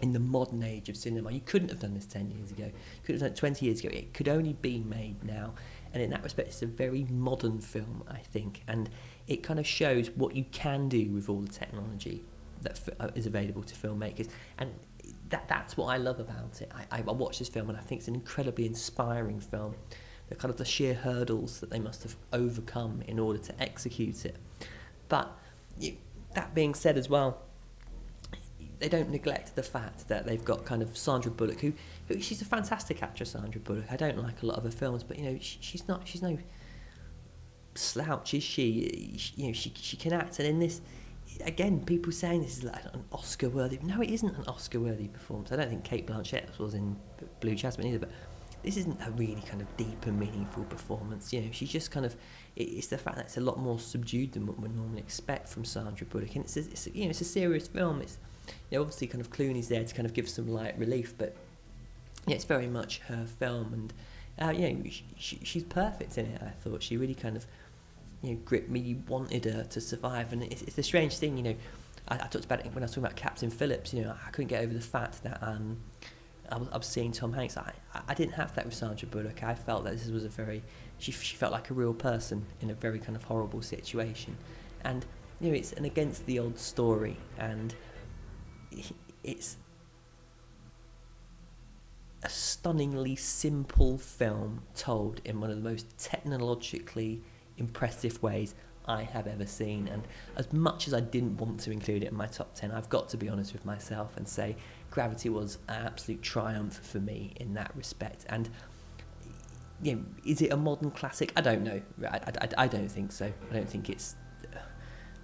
in the modern age of cinema. You couldn't have done this 10 years ago. You could have done it 20 years ago. It could only be made now. And in that respect, it's a very modern film, I think. And it kind of shows what you can do with all the technology that uh, is available to filmmakers. And that that's what I love about it. I, I watch this film and I think it's an incredibly inspiring film. The kind of the sheer hurdles that they must have overcome in order to execute it. But you, that being said as well, they don't neglect the fact that they've got kind of Sandra Bullock, who, who she's a fantastic actress. Sandra Bullock. I don't like a lot of her films, but you know she, she's not. She's no slouch, is she? she? You know she she can act, and in this, again, people saying this is like an Oscar worthy. No, it isn't an Oscar worthy performance. I don't think Cate Blanchett was in Blue Jasmine either, but this isn't a really kind of deep and meaningful performance. You know, she's just kind of. It's the fact that it's a lot more subdued than what we normally expect from Sandra Bullock, and it's, a, it's a, you know it's a serious film. It's you know, obviously kind of Clooney's there to kind of give some light relief, but yeah, it's very much her film, and uh, know, she, she's perfect in it. I thought she really kind of you know gripped me. Wanted her to survive, and it's, it's a strange thing, you know. I, I, talked about it when I was talking about Captain Phillips. You know, I couldn't get over the fact that um, I was, I was seeing Tom Hanks. I, I didn't have that with Sandra Bullock. I felt that this was a very she she felt like a real person in a very kind of horrible situation, and you know, it's an against the odds story, and it's a stunningly simple film told in one of the most technologically impressive ways. I have ever seen. And as much as I didn't want to include it in my top 10, I've got to be honest with myself and say Gravity was an absolute triumph for me in that respect. And you know, is it a modern classic? I don't know. I, I, I don't think so. I don't think it's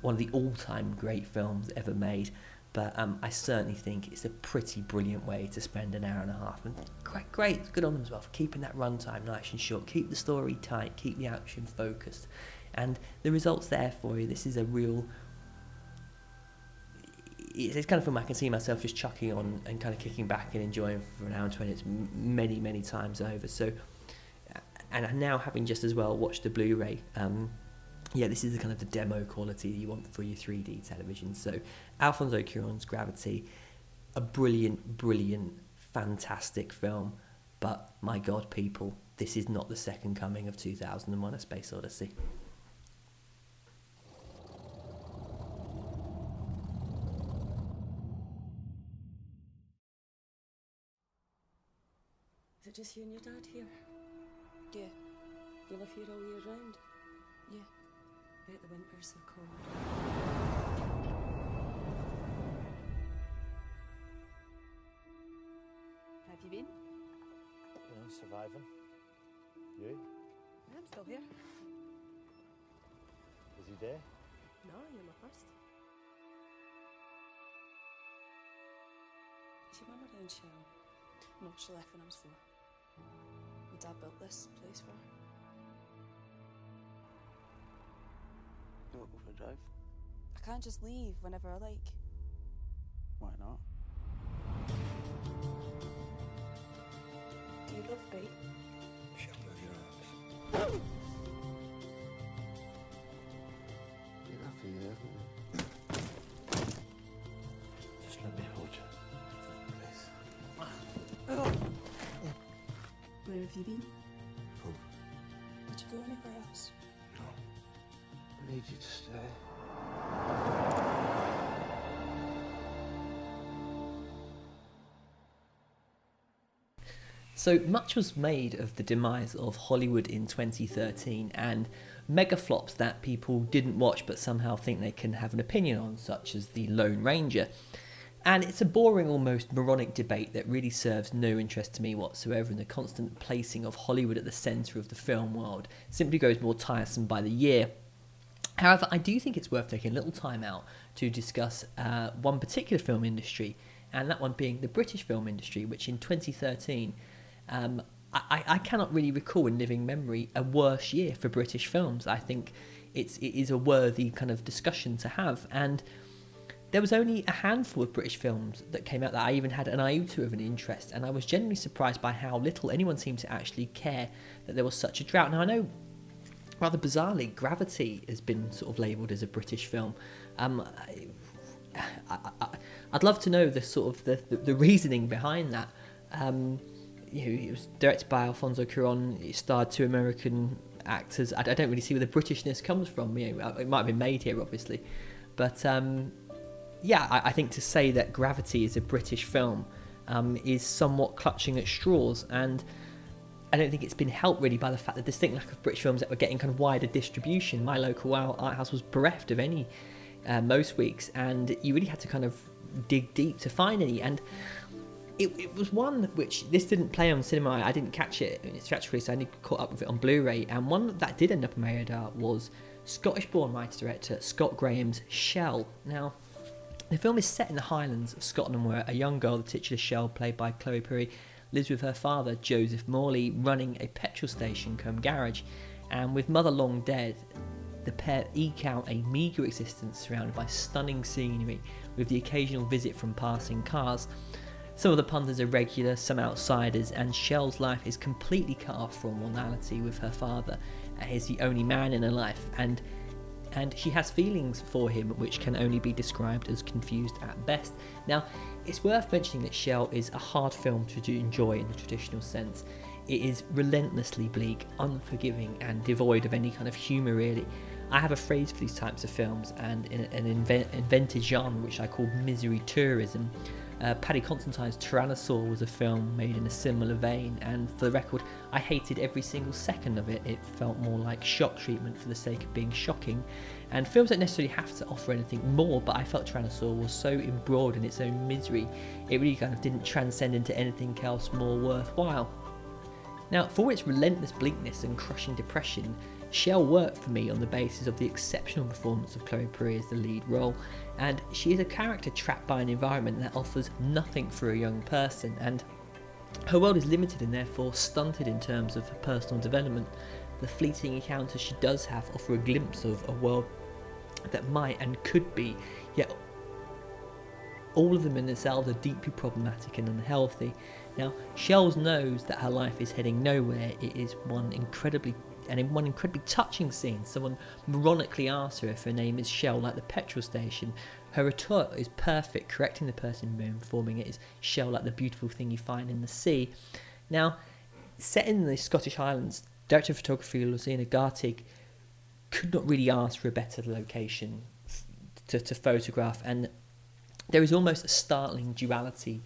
one of the all-time great films ever made. But um, I certainly think it's a pretty brilliant way to spend an hour and a half. And great, great, good on them as well for keeping that runtime nice and short. Keep the story tight. Keep the action focused. And the results there for you. This is a real. It's kind of film I can see myself just chucking on and kind of kicking back and enjoying for an hour and twenty. It's m- many, many times over. So, and now having just as well watched the Blu-ray. Um, yeah, this is the kind of the demo quality you want for your 3D television. So, Alfonso Cuarón's Gravity, a brilliant, brilliant, fantastic film. But my God, people, this is not the second coming of 2001: A Space Odyssey. Is it just you and your dad here? Yeah. You live here all year round? Yeah. Bet the winters are cold. Surviving. You? I'm still here. Is he there? No, you're my first. Is your mum around, Cheryl? No, she left when I was four. My dad built this place for her. You want to go for a drive? I can't just leave whenever I like. Why not? Do you love me? She'll move your arms. Enough of you? Just let me hold you. Please. Where have you been? Home. Did you go anywhere else? No. I need you to stay. So much was made of the demise of Hollywood in 2013 and mega flops that people didn't watch but somehow think they can have an opinion on, such as The Lone Ranger. And it's a boring, almost moronic debate that really serves no interest to me whatsoever, and the constant placing of Hollywood at the centre of the film world simply grows more tiresome by the year. However, I do think it's worth taking a little time out to discuss uh, one particular film industry, and that one being the British film industry, which in 2013, um, I, I cannot really recall in living memory a worse year for British films. I think it's it is a worthy kind of discussion to have, and there was only a handful of British films that came out that I even had an iota of an interest, and I was genuinely surprised by how little anyone seemed to actually care that there was such a drought. Now I know rather bizarrely, Gravity has been sort of labelled as a British film. Um, I, would love to know the sort of the, the, the reasoning behind that. Um, you know, it was directed by Alfonso Cuarón. It starred two American actors. I, I, don't really see where the Britishness comes from. You know, it might have been made here, obviously, but um, yeah, I, I, think to say that Gravity is a British film um, is somewhat clutching at straws and. I don't think it's been helped really by the fact that distinct lack of British films that were getting kind of wider distribution. My local art house was bereft of any uh, most weeks, and you really had to kind of dig deep to find any. And it, it was one which this didn't play on cinema. I didn't catch it in its stretch release. I only caught up with it on Blu-ray. And one that did end up on my radar was Scottish-born writer-director Scott Graham's Shell. Now, the film is set in the Highlands of Scotland, where a young girl, the titular Shell, played by Chloe Pirrie, lives with her father, Joseph Mawle, running a petrol station come garage. And with mother long dead, the pair eke out a meagre existence surrounded by stunning scenery, with the occasional visit from passing cars. Some of the punters are regular, some outsiders, and Shell's life is completely cut off from normality with her father, he's the only man in her life, and and she has feelings for him which can only be described as confused at best. Now, it's worth mentioning that Shell is a hard film to enjoy in the traditional sense. It is relentlessly bleak, unforgiving, and devoid of any kind of humour, really. I have a phrase for these types of films and an inven- invented genre which I call misery tourism. Uh, Paddy Considine's Tyrannosaur was a film made in a similar vein, and for the record, I hated every single second of it. It felt more like shock treatment for the sake of being shocking. And films don't necessarily have to offer anything more, but I felt Tyrannosaur was so embroiled in its own misery, it really kind of didn't transcend into anything else more worthwhile. Now, for its relentless bleakness and crushing depression, Shell worked for me on the basis of the exceptional performance of Chloe Pirrie as the lead role, and she is a character trapped by an environment that offers nothing for a young person, and her world is limited and therefore stunted in terms of her personal development. The fleeting encounters she does have offer a glimpse of a world that might and could be, yet all of them in themselves are deeply problematic and unhealthy. Now, Shells knows that her life is heading nowhere. It is one incredibly and in one incredibly touching scene, someone moronically asks her if her name is Shell, like the petrol station. Her retort is perfect, correcting the person informing it is Shell, like the beautiful thing you find in the sea. Now, set in the Scottish Highlands, director of photography Lucina Gartig could not really ask for a better location to, to photograph, and there is almost a startling duality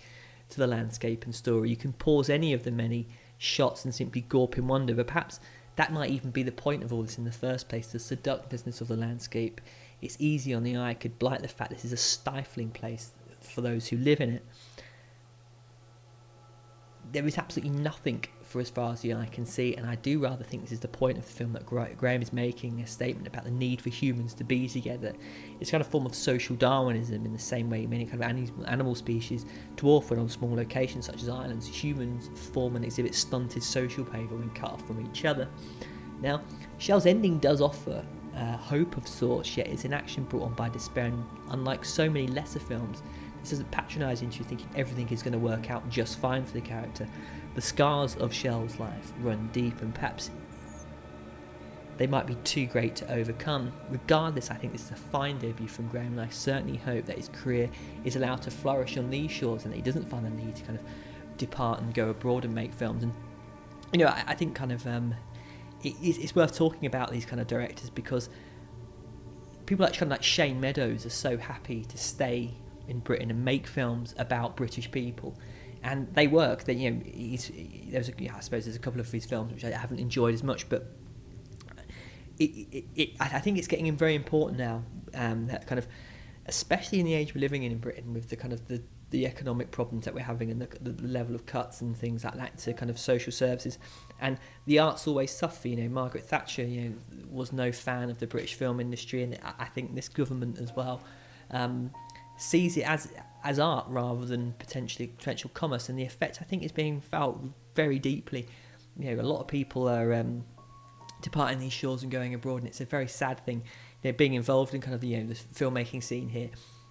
to the landscape and story. You can pause any of the many shots and simply gawp in wonder, but perhaps that might even be the point of all this in the first place. The seductiveness of the landscape, it's easy on the eye, could blight the fact this is a stifling place for those who live in it. There is absolutely nothing for as far as the eye can see, and I do rather think this is the point of the film that Graham is making a statement about the need for humans to be together. It's kind of a form of social Darwinism in the same way many kind of animal species dwarf when on small locations such as islands. Humans form and exhibit stunted social behaviour when cut off from each other. Now, Shell's ending does offer uh, hope of sorts, yet it's an action brought on by despair, and unlike so many lesser films, this doesn't patronise into you thinking everything is going to work out just fine for the character. The scars of Shell's life run deep, and perhaps they might be too great to overcome. Regardless, I think this is a fine debut from Graham, and I certainly hope that his career is allowed to flourish on these shores and that he doesn't find the need to kind of depart and go abroad and make films. And you know, I, I think kind of um, it, it's worth talking about these kind of directors because people like kind of like Shane Meadows are so happy to stay in Britain and make films about British people. And they work. That you know, he's, there's suppose there's a couple of his films which I haven't enjoyed as much, but it, it, it, I think it's getting very important now. Um, that kind of, especially in the age we're living in in Britain, with the kind of the, the economic problems that we're having and the, the level of cuts and things like that to kind of social services, and the arts always suffer. You know, Margaret Thatcher, you know, was no fan of the British film industry, and I think this government as well. Um, sees it as as art rather than potentially potential commerce, and the effect I think is being felt very deeply. You know, a lot of people are um, departing these shores and going abroad, and it's a very sad thing. You know, being involved in kind of the, you know the filmmaking scene here,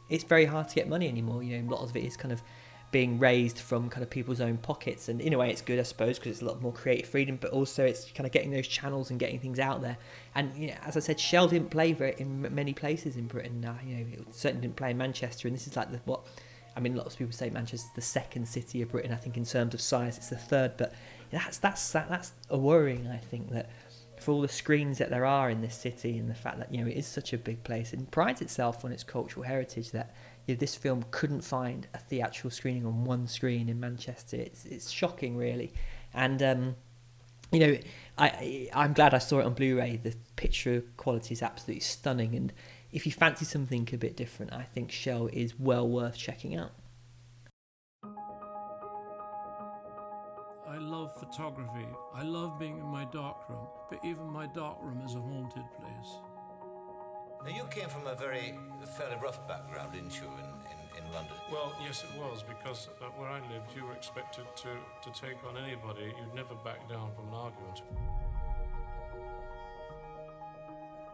it's very hard to get money anymore. You know, a lot of it is kind of being raised from kind of people's own pockets. And in a way, it's good, I suppose, because it's a lot more creative freedom. But also, it's kind of getting those channels and getting things out there. And you know, as I said, Shell didn't play very in many places in Britain. Now, you know, it certainly didn't play in Manchester. And this is like the what. I mean, lots of people say Manchester's the second city of Britain. I think in terms of size, it's the third. But that's that's that's a worrying. I think that for all the screens that there are in this city and the fact that you know it is such a big place and prides itself on its cultural heritage that you know, this film couldn't find a theatrical screening on one screen in Manchester. It's it's shocking, really, and um, you know, I I'm glad I saw it on Blu-ray. The picture quality is absolutely stunning, and if you fancy something a bit different, I think Shell is well worth checking out. I love photography. I love being in my darkroom, but even my darkroom is a haunted place. Now, you came from a very fairly rough background, didn't you, in, in, in London? Well, yes, it was, because uh, where I lived, you were expected to, to take on anybody. You'd never back down from an argument.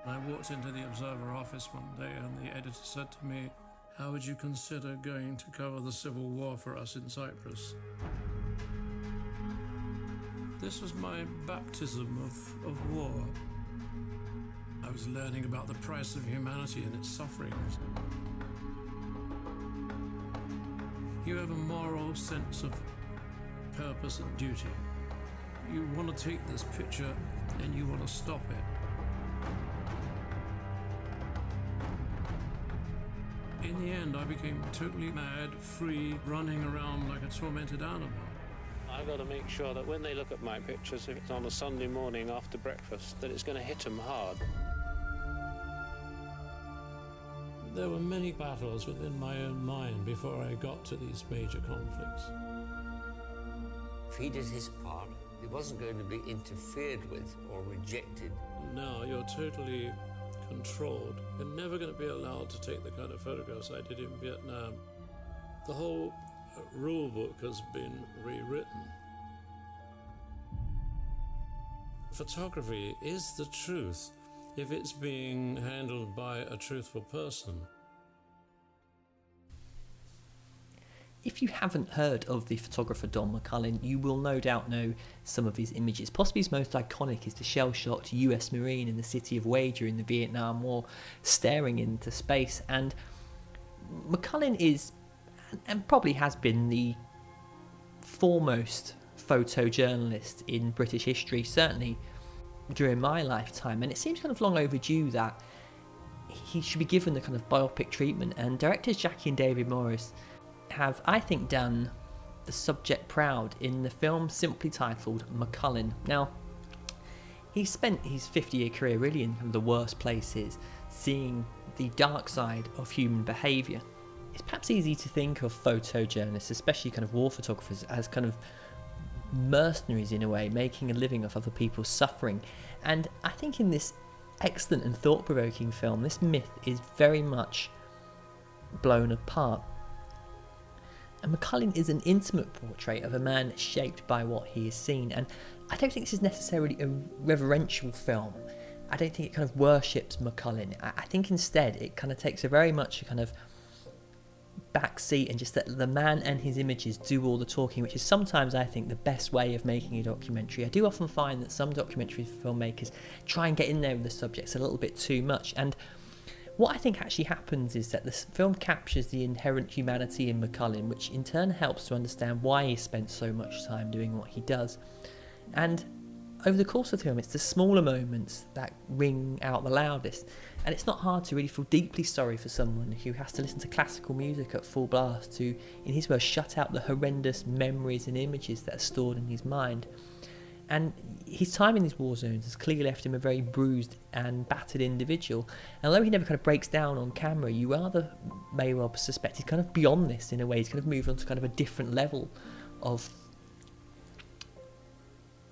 I walked into the Observer office one day, and the editor said to me, How would you consider going to cover the Civil War for us in Cyprus? This was my baptism of, of war. I was learning about the price of humanity and its sufferings. You have a moral sense of purpose and duty. You want to take this picture and you want to stop it. The end, I became totally mad, free, running around like a tormented animal. I've got to make sure that when they look at my pictures, if it's on a Sunday morning after breakfast, that it's going to hit them hard. There were many battles within my own mind before I got to these major conflicts. If he did his part, he wasn't going to be interfered with or rejected. Now you're totally controlled. You're never going to be allowed to take the kind of photographs I did in Vietnam. The whole uh, rule book has been rewritten. Photography is the truth if it's being handled by a truthful person. If you haven't heard of the photographer Don McCullin, you will no doubt know some of his images. Possibly his most iconic is the shell shocked US Marine in the city of Hue during the Vietnam War, staring into space. And McCullin is, and probably has been, the foremost photojournalist in British history, certainly during my lifetime. And it seems kind of long overdue that he should be given the kind of biopic treatment. And directors Jackie and David Morris have, I think, done the subject proud in the film simply titled McCullin. Now, he spent his 50 year career really in the worst places, seeing the dark side of human behaviour. It's perhaps easy to think of photojournalists, especially kind of war photographers, as kind of mercenaries in a way, making a living off other people's suffering. And I think in this excellent and thought provoking film, this myth is very much blown apart. And McCullin is an intimate portrait of a man shaped by what he has seen. And I don't think this is necessarily a reverential film. I don't think it kind of worships McCullin. I, think instead it kind of takes a very much a kind of backseat and just let the man and his images do all the talking, which is sometimes I think the best way of making a documentary. I do often find that some documentary filmmakers try and get in there with the subjects a little bit too much. And what I think actually happens is that the film captures the inherent humanity in McCullin, which in turn helps to understand why he spent so much time doing what he does. And over the course of the film, it's the smaller moments that ring out the loudest. And it's not hard to really feel deeply sorry for someone who has to listen to classical music at full blast to, in his words, shut out the horrendous memories and images that are stored in his mind. And his time in these war zones has clearly left him a very bruised and battered individual. And although he never kind of breaks down on camera, you rather may well suspect he's kind of beyond this in a way. He's kind of moved on to kind of a different level of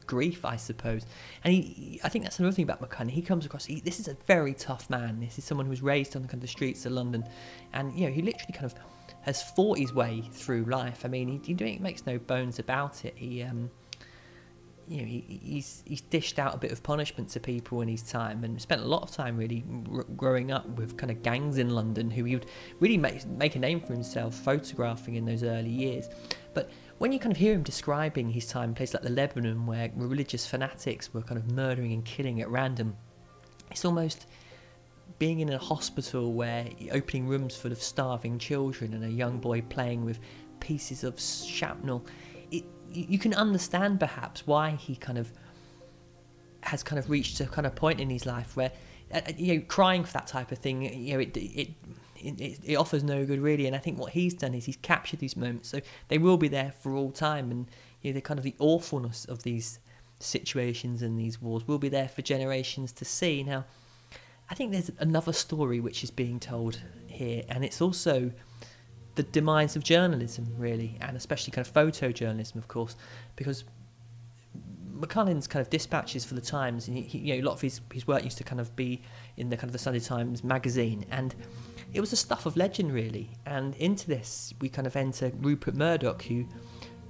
grief, I suppose. And he, I think that's another thing about McCullin. He comes across. He, this is a very tough man. This is someone who was raised on the kind of streets of London, and you know he literally kind of has fought his way through life. I mean, he, he makes no bones about it. He, um, you know, he, he's he's dished out a bit of punishment to people in his time, and spent a lot of time really r- growing up with kind of gangs in London who he would really make make a name for himself photographing in those early years. But when you kind of hear him describing his time in places like the Lebanon, where religious fanatics were kind of murdering and killing at random, it's almost being in a hospital where opening rooms full of starving children and a young boy playing with pieces of shrapnel. It, you can understand perhaps why he kind of has kind of reached a kind of point in his life where uh, you know crying for that type of thing you know it it it, it, offers no good really. And I think what he's done is he's captured these moments, so they will be there for all time. And you know, the kind of the awfulness of these situations and these wars will be there for generations to see. Now, I think there's another story which is being told here, and it's also the demise of journalism, really, and especially kind of photojournalism, of course, because McCullin's kind of dispatches for the Times, and he, you know, a lot of his, his work used to kind of be in the kind of the Sunday Times magazine, and it was the stuff of legend, really. And into this, we kind of enter Rupert Murdoch, who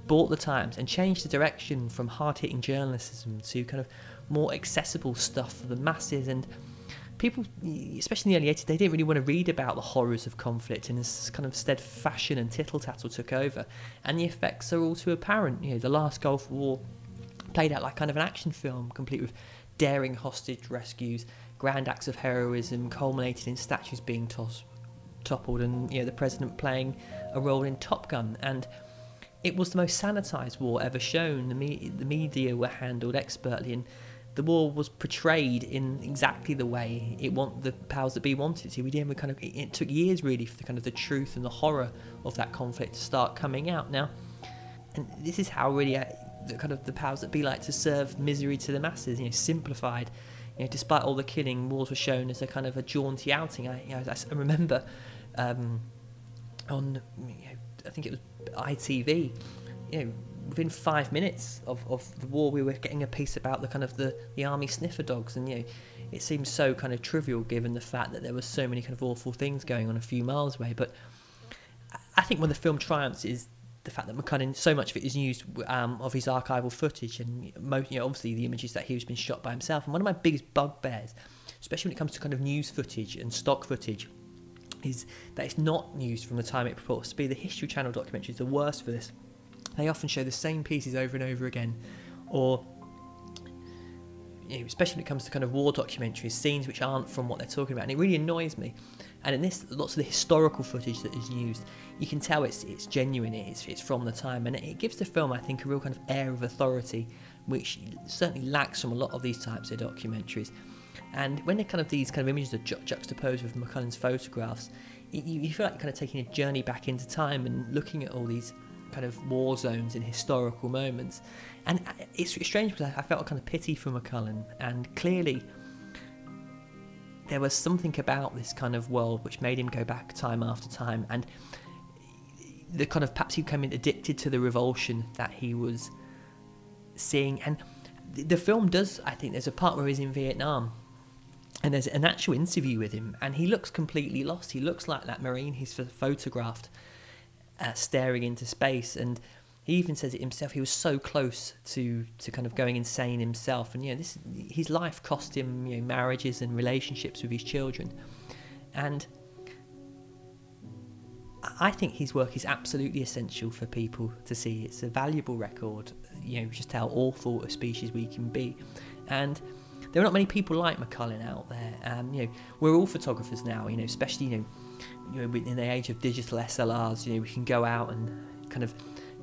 bought the Times and changed the direction from hard hitting journalism to kind of more accessible stuff for the masses. And people, especially in the early 80s, they didn't really want to read about the horrors of conflict, and this kind of instead fashion and tittle tattle took over. And the effects are all too apparent. You know, the last Gulf War played out like kind of an action film, complete with daring hostage rescues, grand acts of heroism, culminated in statues being tossed toppled and you know the president playing a role in Top Gun and it was the most sanitized war ever shown the, me- the media were handled expertly and the war was portrayed in exactly the way it want the powers that be wanted to. We didn't kind of it, it took years really for the kind of the truth and the horror of that conflict to start coming out. Now, and this is how really uh, the kind of the powers that be like to serve misery to the masses. You know, simplified. You know, despite all the killing, wars were shown as a kind of a jaunty outing. I, you know, I remember um, on you know, I think it was ITV. You know, within five minutes of, of the war, we were getting a piece about the kind of the, the army sniffer dogs, and you know, it seems so kind of trivial given the fact that there were so many kind of awful things going on a few miles away. But I think when the film triumphs is the fact that McCullin, so much of it is used um, of his archival footage, and most, you know, obviously the images that he was been shot by himself. And one of my biggest bugbears, especially when it comes to kind of news footage and stock footage, is that it's not news from the time it purports to be. The History Channel documentary is the worst for this. They often show the same pieces over and over again, or you know, especially when it comes to kind of war documentaries, scenes which aren't from what they're talking about, and it really annoys me. And in this, lots of the historical footage that is used, you can tell it's it's genuine, it's it's from the time, and it gives the film, I think, a real kind of air of authority, which certainly lacks from a lot of these types of documentaries. And when they kind of these kind of images are ju- juxtaposed with McCullin's photographs, you, you feel like you're kind of taking a journey back into time and looking at all these kind of war zones in historical moments. And it's strange because I felt a kind of pity for McCullin, and clearly there was something about this kind of world which made him go back time after time, and the kind of perhaps he became addicted to the revulsion that he was seeing. And the film does, I think, there's a part where he's in Vietnam. And there's an actual interview with him, and he looks completely lost. He looks like that Marine he's photographed staring into space. And he even says it himself. He was so close to to kind of going insane himself. And you know, this his life cost him you know marriages and relationships with his children. And I think his work is absolutely essential for people to see. It's a valuable record, you know, just how awful a species we can be. And there are not many people like McCullin out there. Um, you know, we're all photographers now. You know, especially you know, you know, in the age of digital SLRs, you know, we can go out and kind of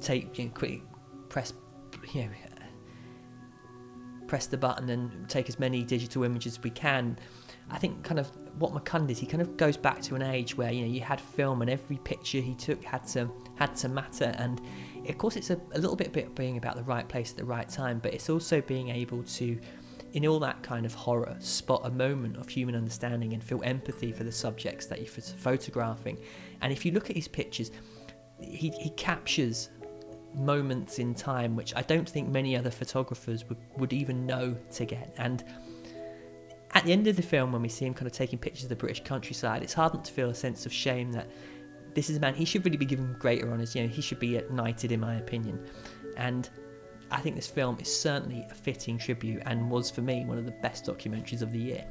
take, you know, quick press, you know, press the button and take as many digital images as we can. I think kind of what McCullin did, he kind of goes back to an age where you know you had film and every picture he took had to had to matter, and of course it's a, a little bit, bit being about the right place at the right time, but it's also being able to in all that kind of horror, spot a moment of human understanding and feel empathy for the subjects that you're photographing. And if you look at his pictures, he, he captures moments in time which I don't think many other photographers would, would even know to get. And at the end of the film, when we see him kind of taking pictures of the British countryside, it's hard not to feel a sense of shame that this is a man, he should really be given greater honours. You know, he should be knighted, in my opinion. And I think this film is certainly a fitting tribute and was for me one of the best documentaries of the year.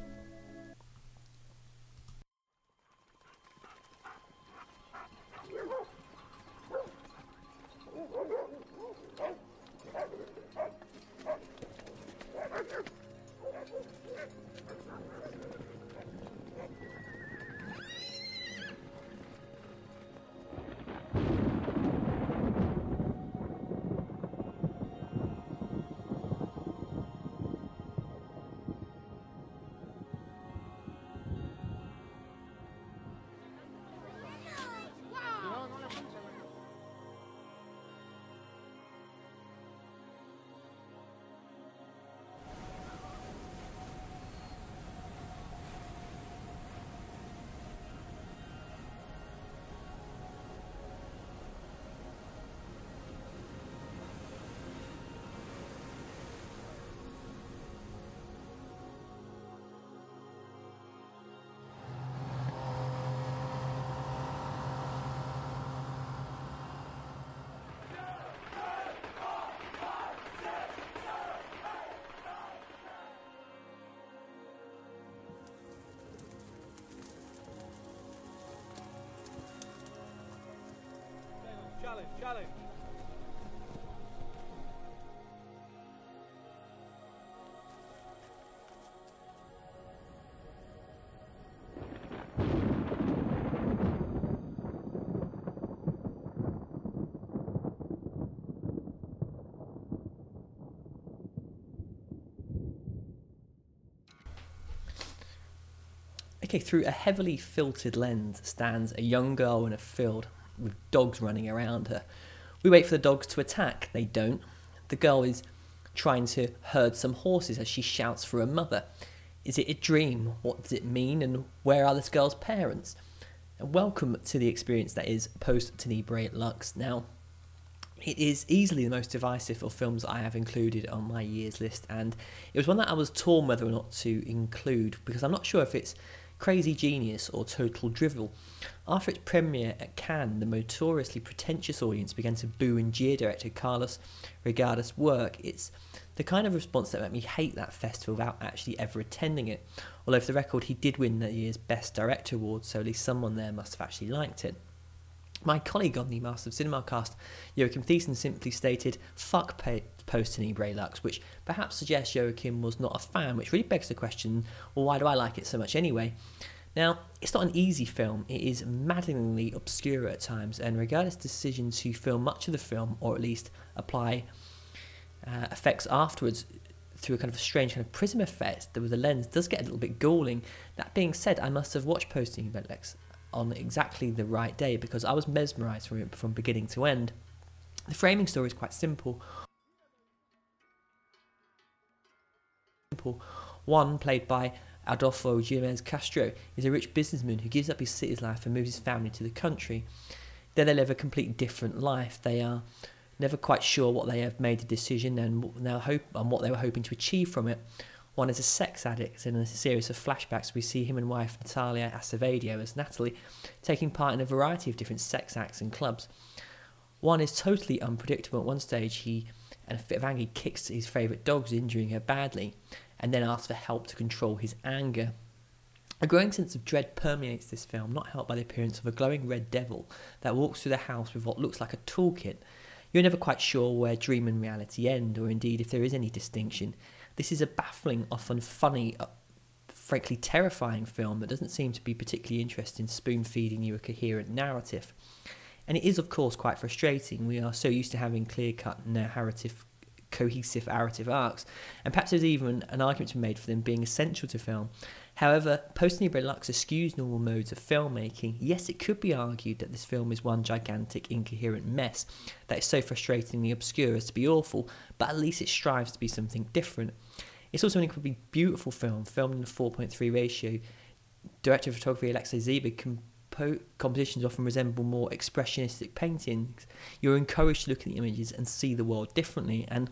Challenge, challenge. Okay, through a heavily filtered lens stands a young girl in a field with dogs running around her. We wait for the dogs to attack, they don't. The girl is trying to herd some horses as she shouts for her mother. Is it a dream? What does it mean? And where are this girl's parents? And welcome to the experience that is post Tenebrae Lux. Now, it is easily the most divisive of films I have included on my year's list, and it was one that I was torn whether or not to include because I'm not sure if it's crazy genius or total drivel. After its premiere at Cannes, the notoriously pretentious audience began to boo and jeer director Carlos Reygadas' work. It's the kind of response that made me hate that festival without actually ever attending it. Although, for the record, he did win the year's Best Director award, so at least someone there must have actually liked it. My colleague on the Master of Cinema cast, Joachim Thiessen, simply stated, fuck post Tenebrae Lux, which perhaps suggests Joachim was not a fan, which really begs the question, well, why do I like it so much anyway? Now, it's not an easy film, it is maddeningly obscure at times, and Reygadas' decision to film much of the film, or at least apply uh, effects afterwards through a kind of a strange kind of prism effect with the lens does get a little bit galling. That being said, I must have watched Post Tenebrae Lux on exactly the right day because I was mesmerized from it from beginning to end. The framing story is quite simple. Juan, played by Adolfo Jimenez Castro, is a rich businessman who gives up his city's life and moves his family to the country. There they live a completely different life. They are never quite sure what they have made a decision and now hope and what they were hoping to achieve from it. Juan is a sex addict, and in a series of flashbacks, we see him and wife Natalia Acevedo as Natalie taking part in a variety of different sex acts and clubs. Juan is totally unpredictable. At one stage, he, in a fit of anger, kicks his favourite dogs, injuring her badly, and then asks for help to control his anger. A growing sense of dread permeates this film, not helped by the appearance of a glowing red devil that walks through the house with what looks like a toolkit. You're never quite sure where dream and reality end, or indeed if there is any distinction. This is a baffling, often funny, uh, frankly terrifying film that doesn't seem to be particularly interested in spoon feeding you a coherent narrative. And it is, of course, quite frustrating. We are so used to having clear cut narrative, cohesive narrative arcs, and perhaps there's even an argument to be made for them being essential to film. However, post Lux eschews normal modes of filmmaking. Yes, it could be argued that this film is one gigantic incoherent mess that is so frustratingly obscure as to be awful, but at least it strives to be something different. It's also an incredibly beautiful film, filmed in a 4.3 ratio. Director of photography Alexei Zybek compo- compositions often resemble more expressionistic paintings. You're encouraged to look at the images and see the world differently, and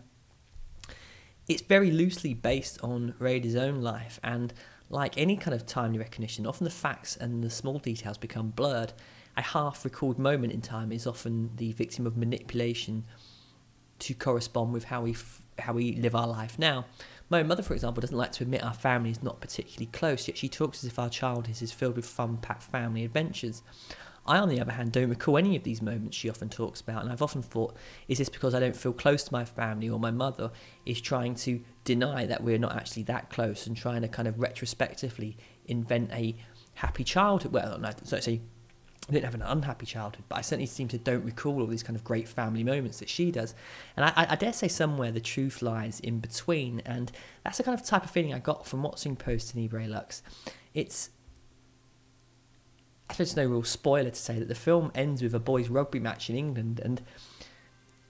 it's very loosely based on Rader's own life and like any kind of timely recognition, often the facts and the small details become blurred. A half recalled moment in time is often the victim of manipulation to correspond with how we f- how we live our life now. My mother, for example, doesn't like to admit our family is not particularly close, yet she talks as if our childhood is filled with fun-packed family adventures. I, on the other hand, don't recall any of these moments she often talks about, and I've often thought, is this because I don't feel close to my family or my mother is trying to deny that we're not actually that close and trying to kind of retrospectively invent a happy childhood? Well, no, so say I didn't have an unhappy childhood, but I certainly seem to don't recall all these kind of great family moments that she does. And I, I dare say somewhere the truth lies in between, and that's the kind of type of feeling I got from watching Post Tenebrae Lux. It's it's no real spoiler to say that the film ends with a boys' rugby match in England, and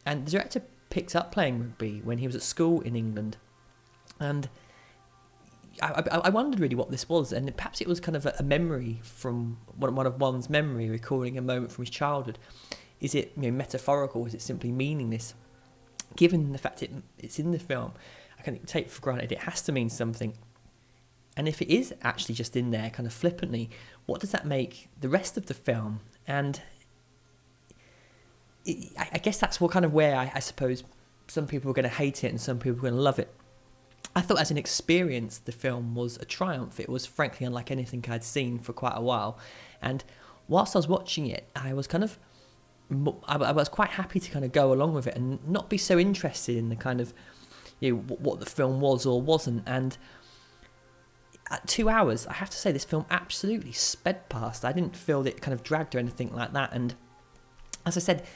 and the director picked up playing rugby when he was at school in England, and I, I, I wondered really what this was, and perhaps it was kind of a, a memory from one, one of one's memory, recalling a moment from his childhood. Is it you know metaphorical? Or is it simply meaningless? Given the fact it, it's in the film, I can take for granted it has to mean something. And if it is actually just in there, kind of flippantly, what does that make the rest of the film? And it, I guess that's what kind of where I, I suppose some people are going to hate it and some people are going to love it. I thought as an experience, the film was a triumph. It was frankly unlike anything I'd seen for quite a while. And whilst I was watching it, I was kind of, I was quite happy to kind of go along with it and not be so interested in the kind of, you know, what the film was or wasn't. And at two hours, I have to say this film absolutely sped past. I didn't feel it kind of dragged or anything like that. And as I said,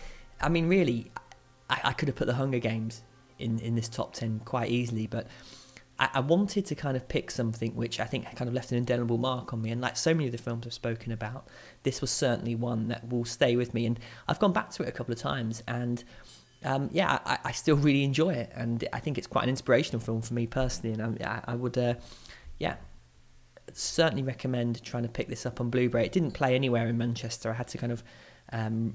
I mean, really, I, I could have put the Hunger Games in, in this top 10 quite easily, but I, I wanted to kind of pick something which I think kind of left an indelible mark on me. And like so many of the films I've spoken about, this was certainly one that will stay with me. And I've gone back to it a couple of times, and um, yeah, I, I still really enjoy it, and I think it's quite an inspirational film for me personally. And I, I would, uh, yeah, certainly recommend trying to pick this up on Blu-ray. It didn't play anywhere in Manchester. I had to kind of, um,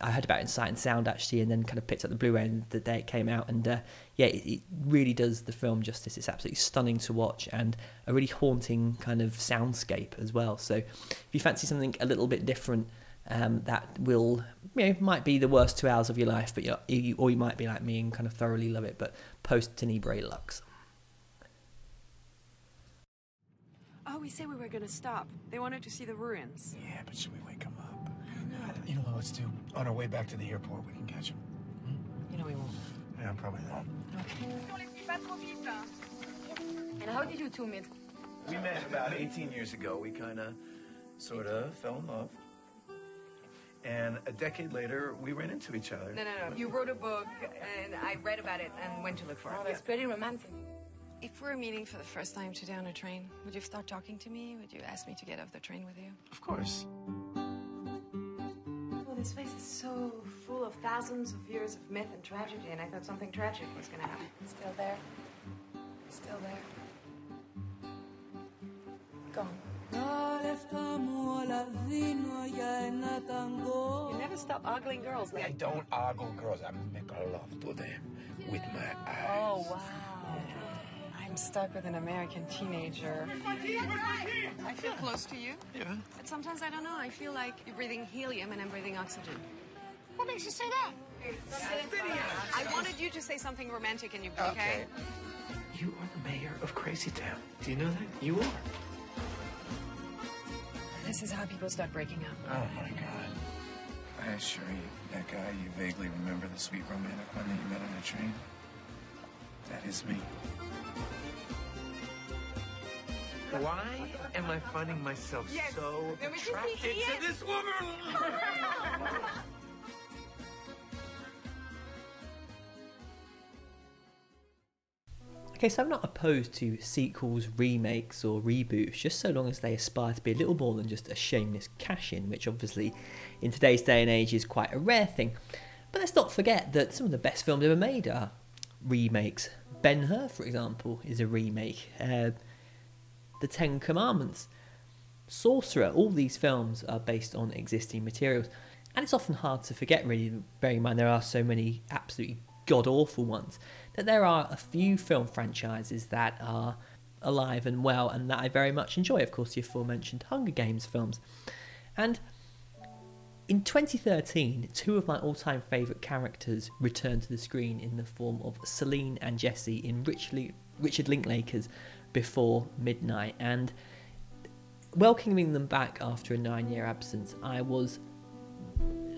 I heard about it in Sight and Sound actually, and then kind of picked up the Blu-ray the day it came out. And uh, yeah, it, it, really does the film justice. It's absolutely stunning to watch and a really haunting kind of soundscape as well. So if you fancy something a little bit different. Um, that will you know, might be the worst two hours of your life, but you, or you might be like me and kind of thoroughly love it. But post Tenebrae Lux. Oh, we said we were gonna stop. They wanted to see the ruins. Yeah, but should we wake him up? You know what, let's do? On our way back to the airport, we can catch him. Hmm? You know we won't. Yeah, probably not. And how did you two meet? We met about 18 years ago. We kind of, sort of fell in love. And a decade later, we ran into each other. No, no, no. You wrote a book, and I read about it and went to look for it. Oh, that's pretty romantic. If we're meeting for the first time today on a train, would you start talking to me? Would you ask me to get off the train with you? Of course. Well, this place is so full of thousands of years of myth and tragedy, and I thought something tragic was gonna happen. Still there? Still there? Gone. You never stop ogling girls. I don't ogle girls. I make love to them with my eyes. Oh, wow. I'm stuck with an American teenager. I feel close to you. Yeah. But sometimes I don't know. I feel like you're breathing helium and I'm breathing oxygen. What makes you say that? I wanted you to say something romantic and you, okay? You are the mayor of Crazy Town. Do you know that? You are. This is how people start breaking up. Oh my god. I assure you, that guy you vaguely remember the sweet romantic one that you met on the train? That is me. Why am I finding myself Yes. so Let me just see attracted Ian. to this woman? Okay, so I'm not opposed to sequels, remakes, or reboots, just so long as they aspire to be a little more than just a shameless cash in, which obviously in today's day and age is quite a rare thing. But let's not forget that some of the best films ever made are remakes. Ben Hur, for example, is a remake. Uh, the Ten Commandments, Sorcerer, all these films are based on existing materials. And it's often hard to forget, really, bearing in mind there are so many absolutely god awful ones, that there are a few film franchises that are alive and well and that I very much enjoy. Of course, the aforementioned Hunger Games films. And in 2013, two of my all time favourite characters returned to the screen in the form of Celine and Jesse in Richard, Richard Linklater's Before Midnight. And welcoming them back after a nine year absence, I was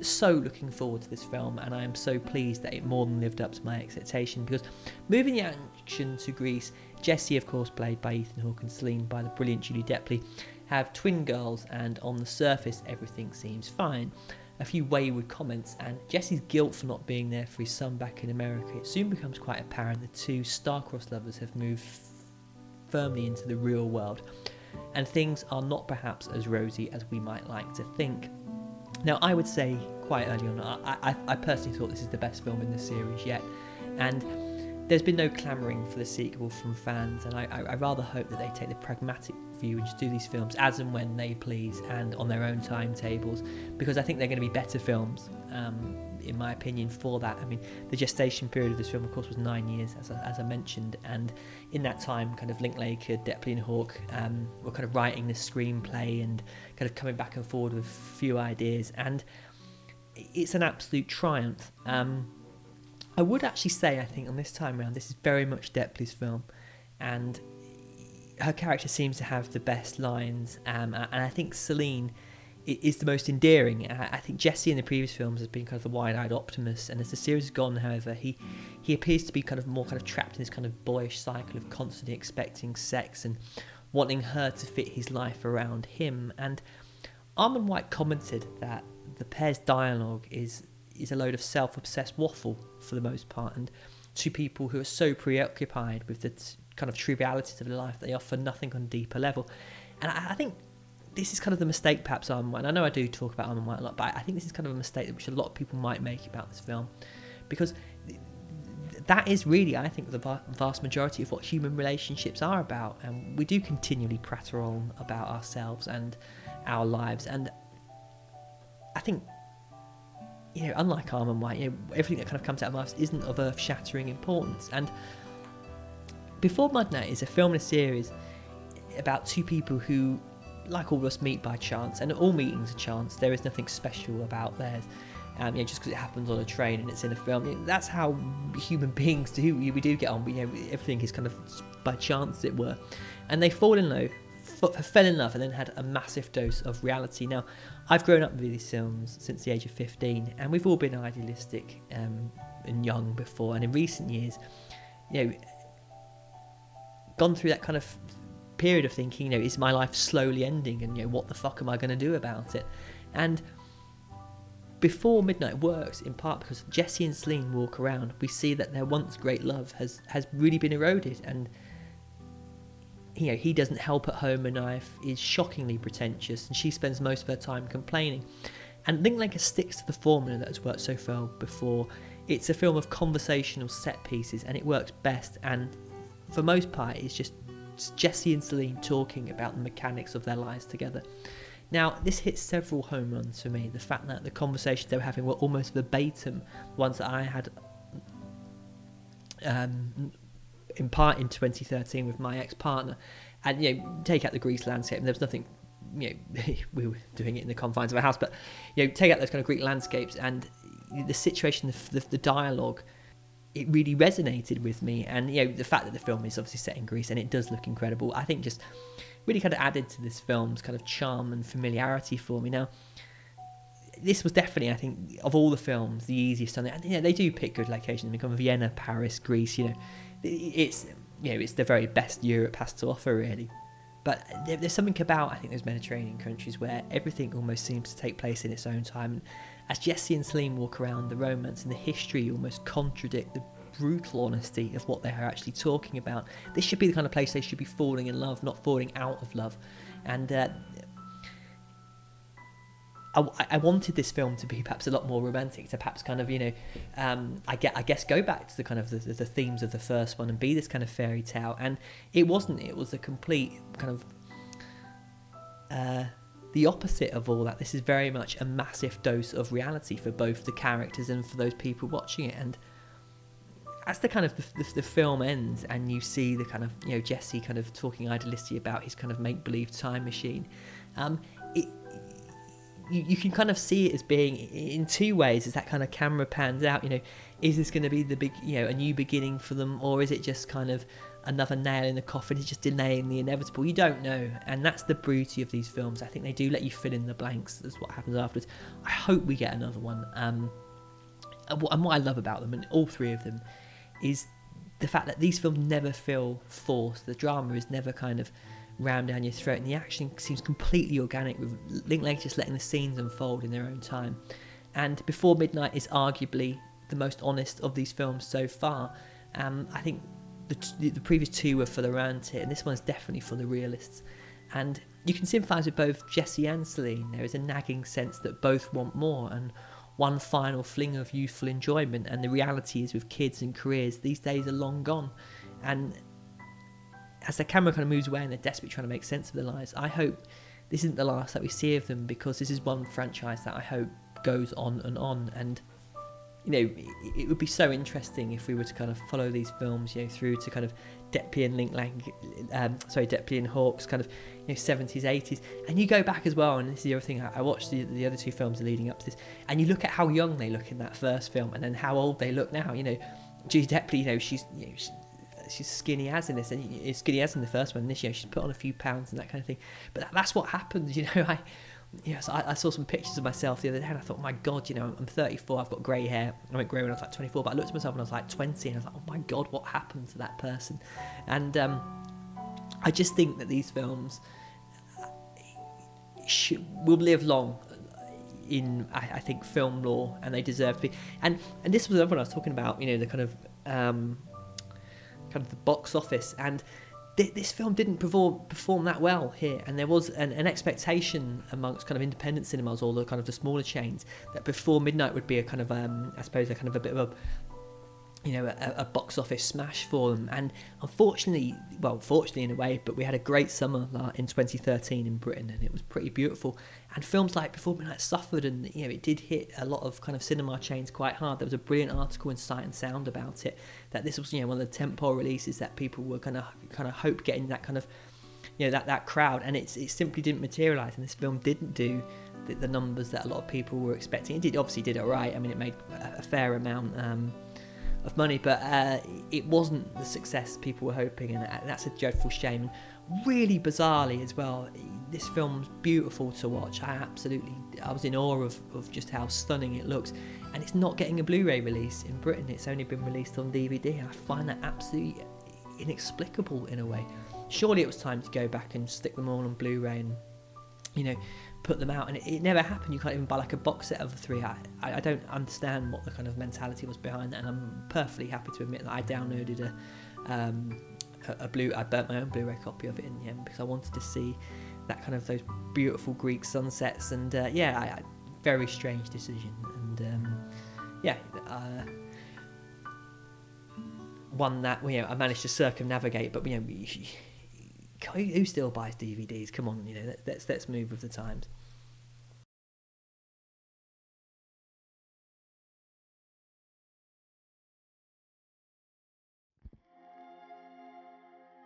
so looking forward to this film, and I am so pleased that it more than lived up to my expectation. Because moving the action to Greece, Jesse, of course, played by Ethan Hawke, and Celine by the brilliant Julie Delpy, have twin girls, and on the surface, everything seems fine. A few wayward comments, and Jesse's guilt for not being there for his son back in America. It soon becomes quite apparent the two star-crossed lovers have moved firmly into the real world, and things are not perhaps as rosy as we might like to think. Now, I would say quite early on, I, I, I personally thought this is the best film in the series yet, and there's been no clamouring for the sequel from fans, and I, I, rather hope that they take the pragmatic view and just do these films as and when they please and on their own timetables, because I think they're going to be better films, um, in my opinion, for that. I mean, the gestation period of this film, of course, was nine years, as I, as I mentioned, and in that time, kind of Linklater, Delpy, and Hawke um, were kind of writing the screenplay and kind of coming back and forward with a few ideas, and it's an absolute triumph. Um, I would actually say, I think, on this time around, this is very much Delpy's film, and her character seems to have the best lines, um, and I think Celine is the most endearing. I think Jesse in the previous films has been kind of the wide-eyed optimist, and as the series has gone, however, he he appears to be kind of more kind of trapped in this kind of boyish cycle of constantly expecting sex and wanting her to fit his life around him. And Armond White commented that the pair's dialogue is is a load of self-obsessed waffle for the most part, and two people who are so preoccupied with the t- kind of trivialities of life. They offer nothing on a deeper level, and I, I think this is kind of the mistake perhaps Armond White. And I know I do talk about Armond White a lot, but I think this is kind of a mistake which a lot of people might make about this film, because that is really, I think, the vast majority of what human relationships are about. And we do continually prattle on about ourselves and our lives. And I think, you know, unlike Armond White, you know, everything that kind of comes out of us isn't of earth shattering importance. And Before Midnight is a film and a series about two people who, like all of us, meet by chance. And all meetings are chance. There is nothing special about theirs um, just because it happens on a train and it's in a film. That's how human beings do. We, do get on. We, you know, everything is kind of by chance, it were. And they fall in love, f- fell in love, and then had a massive dose of reality. Now, I've grown up with these films since the age of 15, and we've all been idealistic um, and young before. And in recent years, you know, gone through that kind of period of thinking, you know, is my life slowly ending, and you know, what the fuck am I going to do about it? And before Midnight works, in part because Jesse and Celine walk around, we see that their once great love has has really been eroded, and you know he doesn't help at home. And Knife is shockingly pretentious, and she spends most of her time complaining. And Linklater sticks to the formula that has worked so far before. It's a film of conversational set pieces, and it works best. And for most part, it's just Jesse and Celine talking about the mechanics of their lives together. Now, this hits several home runs for me. The fact that the conversations they were having were almost verbatim ones that I had um, in part in 2013 with my ex-partner, and you know, take out the Greece landscape, and there was nothing. You know, we were doing it in the confines of a house, but you know, take out those kind of Greek landscapes and the situation, the, the, the dialogue it really resonated with me and you know the fact that the film is obviously set in Greece and it does look incredible I think just really kind of added to this film's kind of charm and familiarity for me. Now, this was definitely, I think, of all the films, the easiest on it. And you know, they do pick good locations. They come Vienna, Paris, Greece. You know, it's you know, it's the very best Europe has to offer, really. But there's something about I think those Mediterranean countries where everything almost seems to take place in its own time. As Jesse and Celine walk around, the romance and the history almost contradict the brutal honesty of what they're actually talking about. This should be the kind of place they should be falling in love, not falling out of love. And uh, I, I, wanted this film to be perhaps a lot more romantic, to perhaps kind of you know, um, I get I guess go back to the kind of the, the themes of the first one and be this kind of fairy tale. And it wasn't. It was a complete kind of. Uh, the opposite of all that. This is very much a massive dose of reality for both the characters and for those people watching it. And as the kind of the, the, the, film ends and you see the kind of you know Jesse kind of talking idealistically about his kind of make believe time machine, um, it, you, you can kind of see it as being in two ways as that kind of camera pans out. You know, is this going to be the big you know a new beginning for them or is it just kind of another nail in the coffin? It's just delaying the inevitable. You don't know, and that's the beauty of these films. I think they do let you fill in the blanks. That's what happens afterwards. I hope we get another one. Um, and what I love about them, and all three of them, is the fact that these films never feel forced. The drama is never kind of rammed down your throat, and the action seems completely organic, with Linklater just letting the scenes unfold in their own time. And Before Midnight is arguably the most honest of these films so far. Um, I think the, t- the previous two were for the romantic, and this one's definitely for the realists. And you can sympathise with both Jesse and Celine. There is a nagging sense that both want more, and one final fling of youthful enjoyment. And the reality is, with kids and careers, these days are long gone. And as the camera kind of moves away and they're desperately trying to make sense of their lives, I hope this isn't the last that we see of them because this is one franchise that I hope goes on and on. And you know, it, would be so interesting if we were to kind of follow these films, you know, through to kind of Delpy and Link Lang, um, sorry, Delpy and Hawks, kind of, you know, 70s, 80s. And you go back as well, and this is the other thing, I, watched the, the other two films leading up to this, and you look at how young they look in that first film and then how old they look now, you know. Judy Delpy, you know, she's, you know, she, she's skinny as in this, and skinny as in the first one. This, year, she's put on a few pounds and that kind of thing. But that, that's what happens, you know. I yes, I, I, saw some pictures of myself the other day and I thought, my God, you know, I'm 34, I've got grey hair. I went grey when I was like 24, but I looked at myself when I was like 20 and I was like, oh my God, what happened to that person? And um, I just think that these films uh, should, will live long in, I, I, think, film lore and they deserve to be. And, and this was another one I was talking about, you know, the kind of. Um, kind of the box office. And th- this film didn't perform perform that well here, and there was an, an expectation amongst kind of independent cinemas or the kind of the smaller chains that before midnight would be a kind of um, I suppose a kind of a bit of a you know, a, a, box office smash for them. And unfortunately, well, fortunately in a way, but we had a great summer in 2013 in Britain, and it was pretty beautiful. And films like Before Midnight suffered, and you know, it did hit a lot of kind of cinema chains quite hard. There was a brilliant article in Sight and Sound about it. That this was, you know, one of the tentpole releases that people were kind of kind of hope getting that kind of, you know, that that crowd, and it's it simply didn't materialize. And this film didn't do. The, the numbers that a lot of people were expecting. It did obviously did all right. I mean, it made a, a fair amount um, of money, but uh, it wasn't the success people were hoping, and that's a dreadful shame. And really bizarrely as well, this film's beautiful to watch. I absolutely, I was in awe of, of just how stunning it looks, and it's not getting a Blu-ray release in Britain. It's only been released on DVD. I find that absolutely inexplicable in a way. Surely it was time to go back and stick them all on Blu-ray and you know put them out, and it, it, never happened. You can't even buy like a box set of the three. I, I don't understand what the kind of mentality was behind that, and I'm perfectly happy to admit that I downloaded a um, a, a blue. I burnt my own Blu-ray copy of it in the end because I wanted to see that kind of those beautiful Greek sunsets, and uh, yeah, I, I, very strange decision, and um, one that you know I managed to circumnavigate, but you know who still buys DVDs? Come on, you know let's let's move with the times.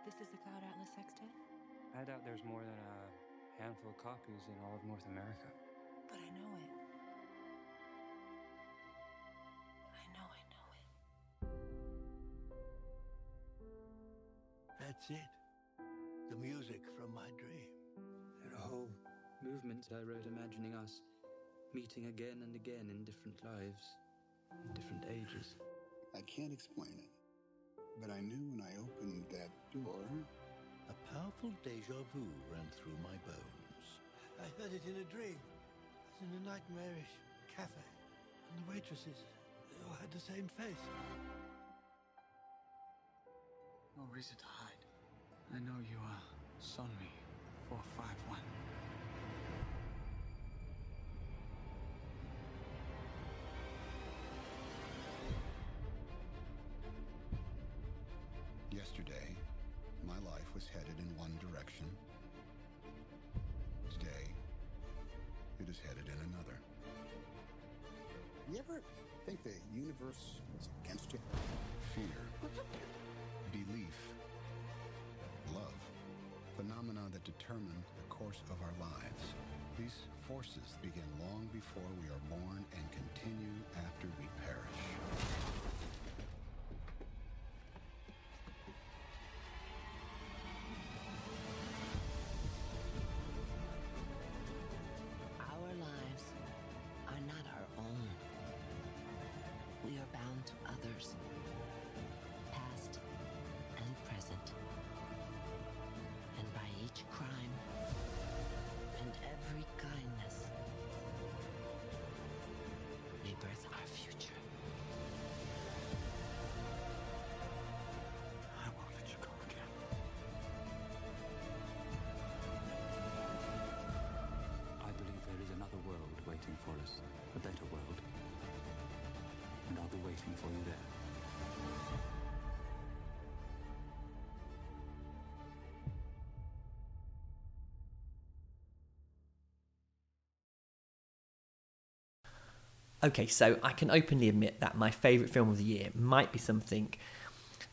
This is the Cloud Atlas Sextet. I doubt there's more than a handful of copies in all of North America. But I know it. That's it. The music from my dream. There are whole movements I wrote imagining us meeting again and again in different lives, in different ages. I can't explain it, but I knew when I opened that door a powerful deja vu ran through my bones. I heard it in a dream. It was in a nightmarish cafe. And the waitresses, they all had the same face. No reason to hide. I know you uh, are Sonmi 451. Yesterday, my life was headed in one direction. Today, it is headed in another. You ever think the universe is against you? Fear, phenomena that determine the course of our lives. These forces begin long before we are born and continue after we perish. Us, a better world. And I'll be waiting for you there. Okay, so I can openly admit that my favourite film of the year might be something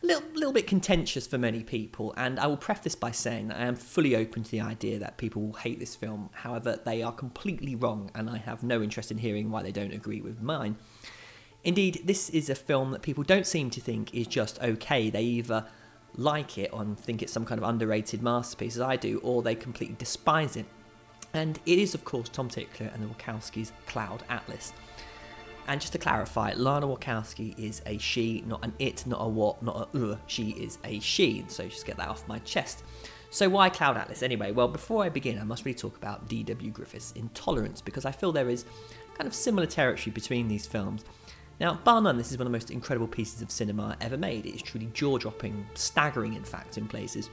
a little, little bit contentious for many people, and I will preface by saying that I am fully open to the idea that people will hate this film. However, they are completely wrong, and I have no interest in hearing why they don't agree with mine. Indeed, this is a film that people don't seem to think is just okay. They either like it and think it's some kind of underrated masterpiece, as I do, or they completely despise it. And it is, of course, Tom Tykwer and the Wachowskis' Cloud Atlas. And just to clarify, Lana Wachowski is a she, not an it, not a what, not a uh. She is a she. So just get that off my chest. So why Cloud Atlas anyway? Well, before I begin, I must really talk about D.W. Griffith's Intolerance because I feel there is kind of similar territory between these films. Now, bar none, this is one of the most incredible pieces of cinema ever made. It is truly jaw dropping, staggering, in fact, in places.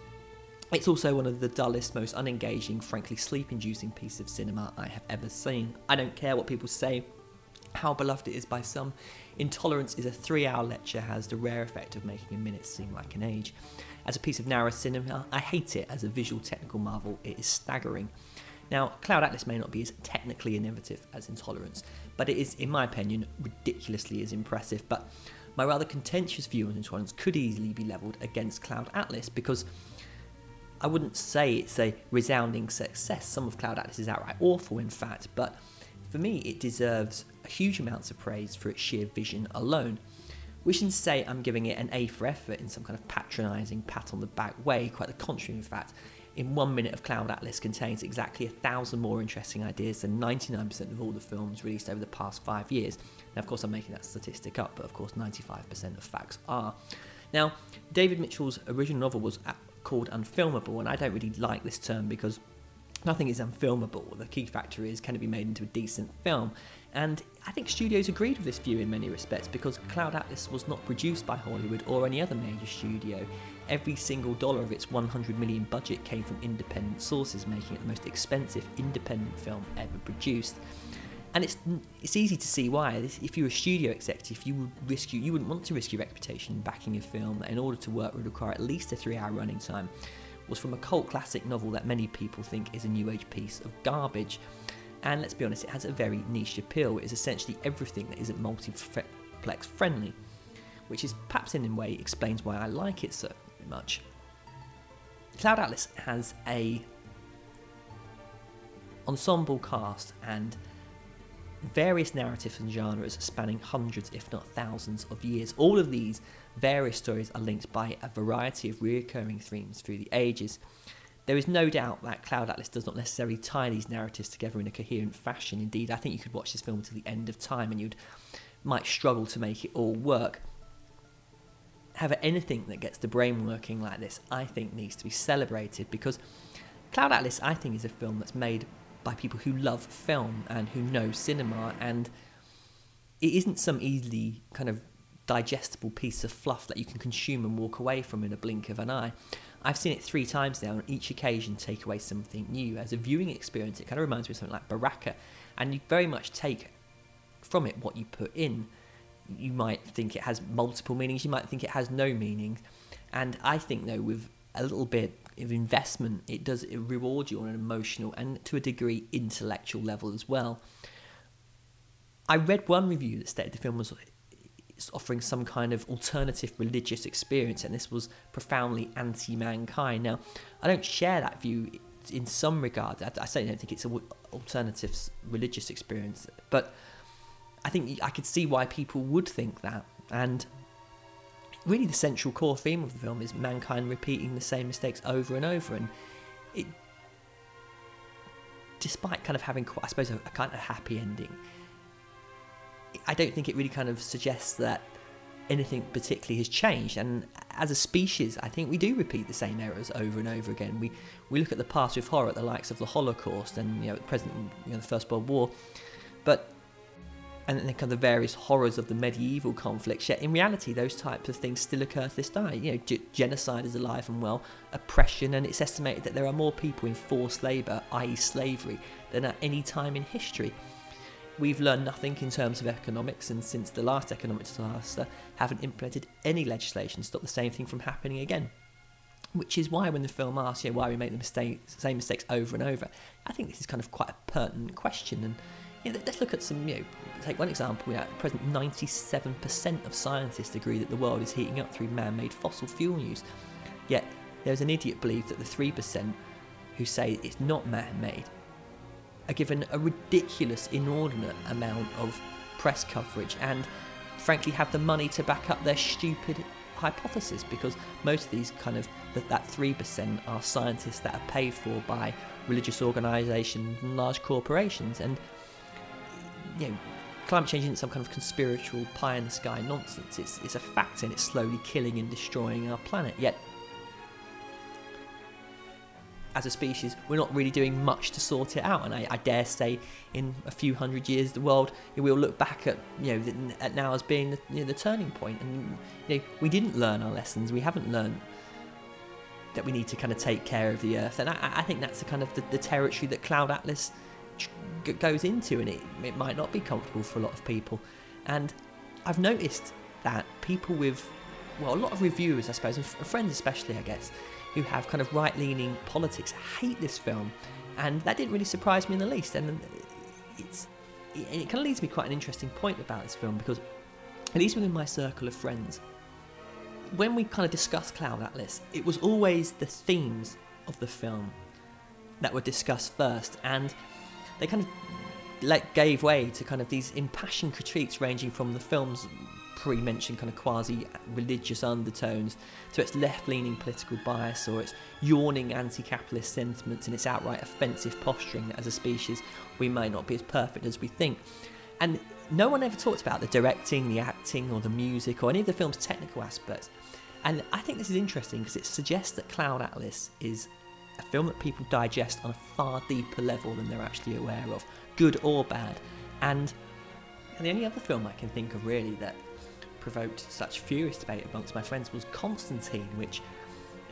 It's also one of the dullest, most unengaging, frankly sleep inducing pieces of cinema I have ever seen. I don't care what people say, how beloved it is by some. Intolerance is a three hour lecture, has the rare effect of making a minute seem like an age. As a piece of narrow cinema, I hate it. As a visual technical marvel, it is staggering. Now, Cloud Atlas may not be as technically innovative as Intolerance, but it is, in my opinion, ridiculously as impressive. But my rather contentious view on Intolerance could easily be levelled against Cloud Atlas because I wouldn't say it's a resounding success. Some of Cloud Atlas is outright awful, in fact, but for me, it deserves huge amounts of praise for its sheer vision alone. Which isn't to say I'm giving it an A for effort in some kind of patronising, pat on the back way, quite the contrary, in fact. In one minute of Cloud Atlas contains exactly a thousand more interesting ideas than 99% of all the films released over the past five years. Now, of course, I'm making that statistic up, but of course, 95% of facts are. Now, David Mitchell's original novel was called unfilmable, and I don't really like this term because nothing is unfilmable. The key factor is can it be made into a decent film? And I think studios agreed with this view in many respects because Cloud Atlas was not produced by Hollywood or any other major studio. Every single dollar of its 100 million budget came from independent sources, making it the most expensive independent film ever produced. And it's it's easy to see why. If you're a studio executive, you would risk you, you wouldn't want to risk your reputation backing a film that, in order to work, would require at least a three-hour running time. Was from a cult classic novel that many people think is a new age piece of garbage. And let's be honest, it has a very niche appeal. It is essentially everything that isn't multiplex friendly, which is perhaps in a way explains why I like it so much. Cloud Atlas has a ensemble cast and various narratives and genres spanning hundreds, if not thousands, of years. All of these various stories are linked by a variety of recurring themes through the ages. There is no doubt that Cloud Atlas does not necessarily tie these narratives together in a coherent fashion. Indeed, I think you could watch this film to the end of time and you'd might struggle to make it all work. However, anything that gets the brain working like this, I think, needs to be celebrated because Cloud Atlas, I think, is a film that's made by people who love film and who know cinema, and it isn't some easily kind of digestible piece of fluff that you can consume and walk away from in a blink of an eye. I've seen it three times now, and each occasion take away something new. As a viewing experience, it kind of reminds me of something like Baraka, and you very much take from it what you put in. You might think it has multiple meanings, you might think it has no meaning, and I think though with a little bit of investment, it does reward you on an emotional and to a degree intellectual level as well. I read one review that stated the film was offering some kind of alternative religious experience, and this was profoundly anti mankind. Now, I don't share that view in some regard. I, I certainly don't think it's an alternative religious experience, but I think I could see why people would think that. And really the central core theme of the film is mankind repeating the same mistakes over and over and it despite kind of having quite, I suppose a kind of happy ending I don't think it really kind of suggests that anything particularly has changed and as a species I think we do repeat the same errors over and over again we we look at the past with horror at the likes of the Holocaust and you know at present you know the First World War but and then of the various horrors of the medieval conflicts. Yet in reality, those types of things still occur to this day. You know, g- genocide is alive and well, oppression, and it's estimated that there are more people in forced labour, i.e., slavery, than at any time in history. We've learned nothing in terms of economics, and since the last economic disaster, haven't implemented any legislation to stop the same thing from happening again. Which is why, when the film asks, know, why we make the mistakes, same mistakes over and over, I think this is kind of quite a pertinent question and you know, let's look at some, you know, take one example. at present, 97% of scientists agree that the world is heating up through man made fossil fuel use. Yet, there's an idiot belief that the 3% who say it's not man made are given a ridiculous, inordinate amount of press coverage and, frankly, have the money to back up their stupid hypothesis because most of these kind of that, that 3% are scientists that are paid for by religious organisations and large corporations and you know, climate change isn't some kind of conspiratorial pie in the sky nonsense. It's, it's a fact and it's slowly killing and destroying our planet. Yet, as a species, we're not really doing much to sort it out. And I, I dare say, in a few hundred years, the world we'll look back at you know at now as being the, you know, the turning point. And you know, we didn't learn our lessons. We haven't learned that we need to kind of take care of the earth. And I, I think that's the kind of the, the territory that Cloud Atlas goes into, and it it might not be comfortable for a lot of people. And I've noticed that people with well, a lot of reviewers, I suppose, and friends especially, I guess, who have kind of right-leaning politics hate this film, and that didn't really surprise me in the least. And uh, it's it, it kind of leads me quite an interesting point about this film because, at least within my circle of friends, when we kind of discussed Cloud Atlas, it was always the themes of the film that were discussed first, and they kind of like gave way to kind of these impassioned critiques ranging from the film's pre-mentioned kind of quasi-religious undertones to its left-leaning political bias or its yawning anti-capitalist sentiments and its outright offensive posturing that as a species we may not be as perfect as we think. And no one ever talked about the directing, the acting, or the music, or any of the film's technical aspects. And I think this is interesting because it suggests that Cloud Atlas is a film that people digest on a far deeper level than they're actually aware of, good or bad. And, and the only other film I can think of really that provoked such furious debate amongst my friends was Constantine, which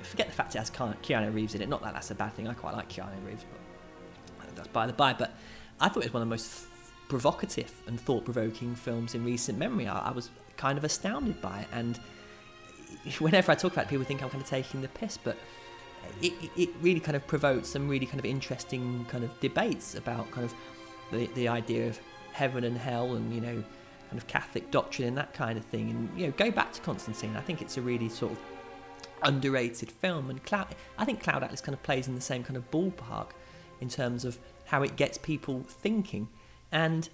forget the fact it has Keanu Reeves in it. Not that that's a bad thing. I quite like Keanu Reeves, but that's by the by. But I thought it was one of the most provocative and thought-provoking films in recent memory. I, I was kind of astounded by it, and whenever I talk about it, people think I'm kind of taking the piss, but it, it really kind of provoked some really kind of interesting kind of debates about kind of the, the idea of heaven and hell and you know kind of Catholic doctrine and that kind of thing. And you know, go back to Constantine. I think it's a really sort of underrated film, and Cloud. I think Cloud Atlas kind of plays in the same kind of ballpark in terms of how it gets people thinking. And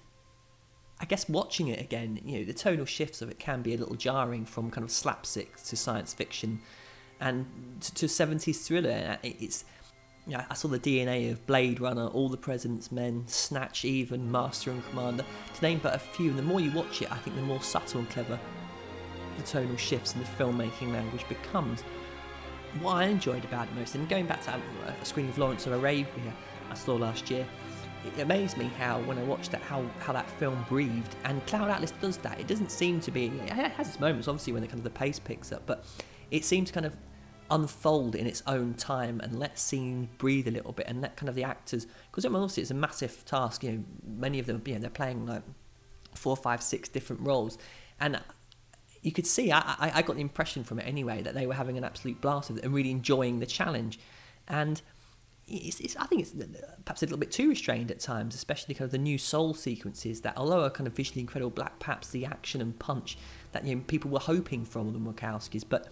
I guess watching it again, you know, the tonal shifts of it can be a little jarring from kind of slapstick to science fiction and to, to 70s thriller. Uh, it's yeah, I saw the DNA of Blade Runner, All the President's Men, Snatch, even Master and Commander, to name but a few. And the more you watch it, I think the more subtle and clever the tonal shifts and the filmmaking language becomes. What I enjoyed about it most, and going back to um, a screening of Lawrence of Arabia I saw last year, it amazed me how, when I watched that, how, how that film breathed. And Cloud Atlas does that. It doesn't seem to be. It has its moments, obviously, when the kind of the pace picks up, but it seems kind of unfold in its own time and let scenes breathe a little bit and let kind of the actors because obviously it's a massive task you know many of them you know they're playing like four five six different roles. And you could see I, I, got the impression from it anyway that they were having an absolute blast of it and really enjoying the challenge. And it's, it's, I think it's uh, perhaps a little bit too restrained at times, especially kind of the Neo Seoul sequences that, although are kind of visually incredible, black perhaps the action and punch that you know, people were hoping from the Wachowskis, but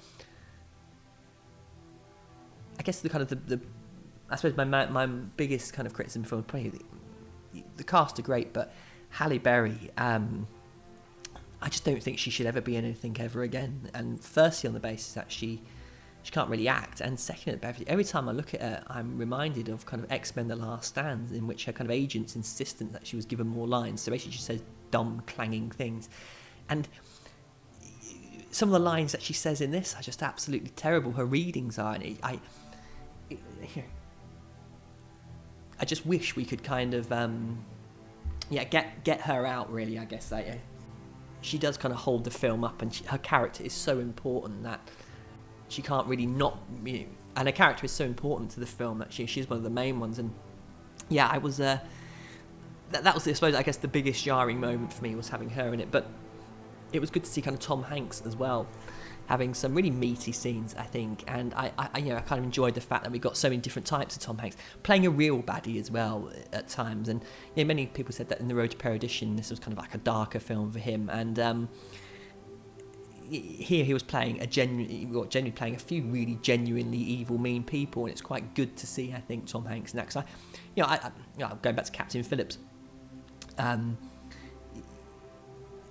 I guess the kind of the, the I suppose my my biggest kind of criticism for the, the cast are great, but Halle Berry, um, I just don't think she should ever be in anything ever again. And firstly, on the basis that she she can't really act, and second, every time I look at her, I'm reminded of kind of X Men: The Last Stand, in which her kind of agents insistent that she was given more lines. So basically, she says dumb, clanging things, and some of the lines that she says in this are just absolutely terrible. Her readings are, and I I just wish we could kind of, um, yeah, get get her out. Really, I guess that she does kind of hold the film up, and she, her character is so important that she can't really not. You know, and her character is so important to the film that she, she's one of the main ones. And yeah, I was. Uh, that, that was, I suppose, I guess the biggest jarring moment for me was having her in it. But it was good to see kind of Tom Hanks as well having some really meaty scenes, I think. And I, I, you know, I kind of enjoyed the fact that we got so many different types of Tom Hanks playing a real baddie as well at times. And you know, many people said that in the Road to Perdition, this was kind of like a darker film for him. And um, here he was playing a genuine, genuinely playing a few really genuinely evil, mean people, and it's quite good to see. I think Tom Hanks in that because I, you know, I, I you know, going back to Captain Phillips. Um,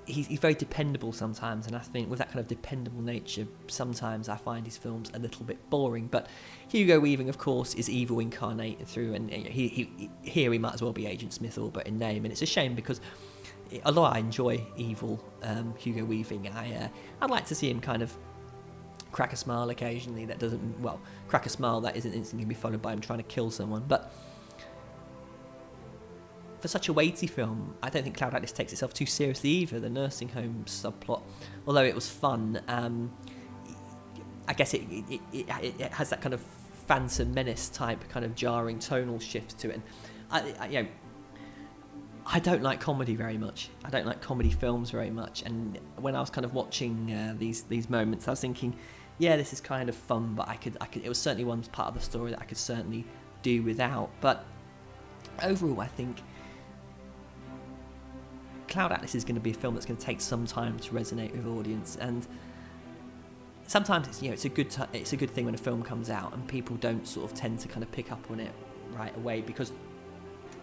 he's, he's very dependable sometimes, and I think with that kind of dependable nature, sometimes I find his films a little bit boring. But Hugo Weaving, of course, is evil incarnate through, and he, he, here he might as well be Agent Smith Orbit in name, and it's a shame because although I enjoy evil um, Hugo Weaving, I uh, I'd like to see him kind of crack a smile occasionally that doesn't well crack a smile that isn't instantly be followed by him trying to kill someone but for such a weighty film, I don't think Cloud Atlas takes itself too seriously either. The nursing home subplot, although it was fun, um, I guess it it, it it, has that kind of Phantom Menace type kind of jarring tonal shift to it. And I, I, you know, I don't like comedy very much. I don't like comedy films very much. And when I was kind of watching uh, these these moments, I was thinking, yeah, this is kind of fun, but I could I could. It was certainly one part of the story that I could certainly do without. But overall, I think Cloud Atlas is going to be a film that's going to take some time to resonate with audience, and sometimes it's you know it's a good t- it's a good thing when a film comes out and people don't sort of tend to kind of pick up on it right away because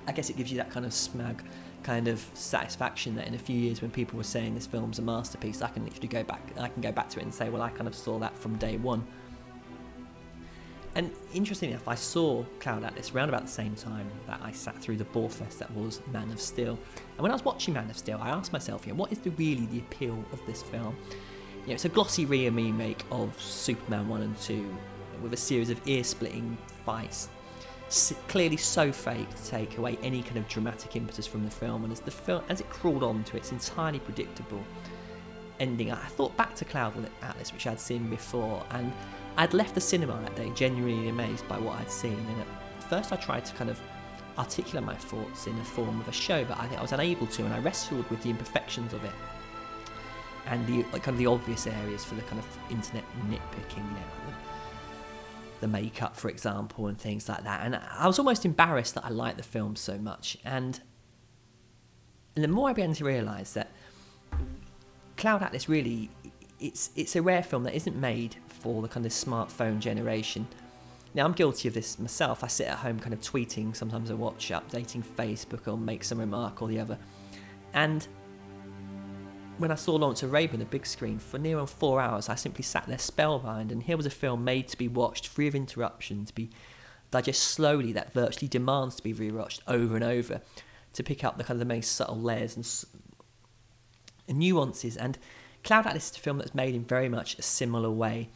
I guess it gives you that kind of smug kind of satisfaction that in a few years when people were saying this film's a masterpiece, I can literally go back I can go back to it and say, well, I kind of saw that from day one. And interestingly enough, I saw Cloud Atlas around about the same time that I sat through the Borefest that was Man of Steel. And when I was watching Man of Steel, I asked myself, you know, what is the really the appeal of this film? You know, it's a glossy remake of Superman 1 and 2 with a series of ear-splitting fights clearly so fake to take away any kind of dramatic impetus from the film and as the film as it crawled on to its entirely predictable ending I thought back to Cloud Atlas which I'd seen before and I'd left the cinema that day genuinely amazed by what I'd seen, and at first I tried to kind of articulate my thoughts in the form of a show, but I think I was unable to, and I wrestled with the imperfections of it and the like, kind of the obvious areas for the kind of internet nitpicking, you know, the, the makeup, for example, and things like that. And I was almost embarrassed that I liked the film so much, and and the more I began to realise that Cloud Atlas really it's it's a rare film that isn't made for the kind of smartphone generation. Now I'm guilty of this myself. I sit at home kind of tweeting, sometimes I watch updating Facebook or make some remark or the other. And when I saw Lawrence Arabia on the big screen for near on four hours, I simply sat there spellbound. And here was a film made to be watched free of interruption, to be digested slowly, that virtually demands to be rewatched over and over, to pick up the kind of the most subtle layers and, and nuances. And Cloud Atlas is a film that's made in very much a similar way.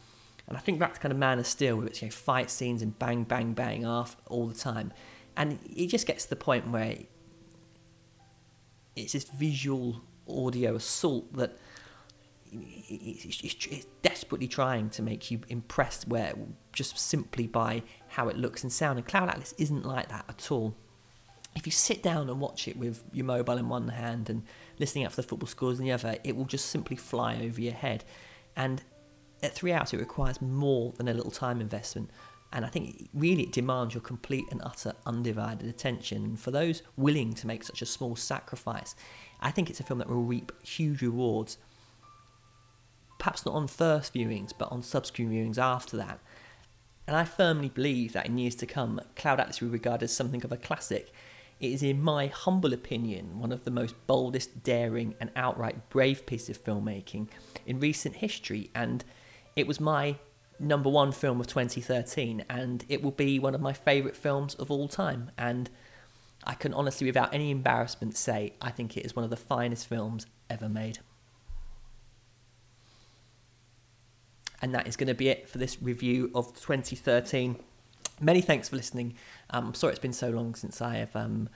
And I think that's kind of Man of Steel with its you know, fight scenes and bang, bang, bang off all the time. And it just gets to the point where it's this visual audio assault that it's desperately trying to make you impressed where just simply by how it looks and sound. And cloud atlas isn't like that at all. If you sit down and watch it with your mobile in one hand and listening out for the football scores in the other it will just simply fly over your head. And at three hours, it requires more than a little time investment. And I think really it demands your complete and utter undivided attention. And for those willing to make such a small sacrifice, I think it's a film that will reap huge rewards. Perhaps not on first viewings, but on subsequent viewings after that. And I firmly believe that in years to come, Cloud Atlas will be regarded as something of a classic. It is, in my humble opinion, one of the most boldest, daring, and outright brave pieces of filmmaking in recent history. And it was my number one film of 2013, and it will be one of my favourite films of all time. And I can honestly, without any embarrassment, say I think it is one of the finest films ever made. And that is going to be it for this review of 2013. Many thanks for listening. Um, I'm sorry it's been so long since I have um,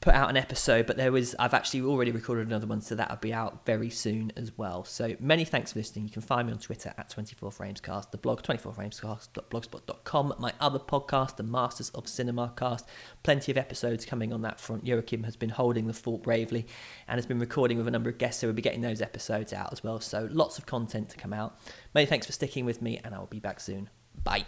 put out an episode, but there was I've actually already recorded another one, so that'll be out very soon as well. So many thanks for listening. You can find me on Twitter at 24framescast, the blog 24framescast.blogspot.com, my other podcast, the Masters of Cinema cast. Plenty of episodes coming on that front. Joachim has been holding the fort bravely and has been recording with a number of guests, so we'll be getting those episodes out as well. So lots of content to come out. Many thanks for sticking with me, and I will be back soon. Bye.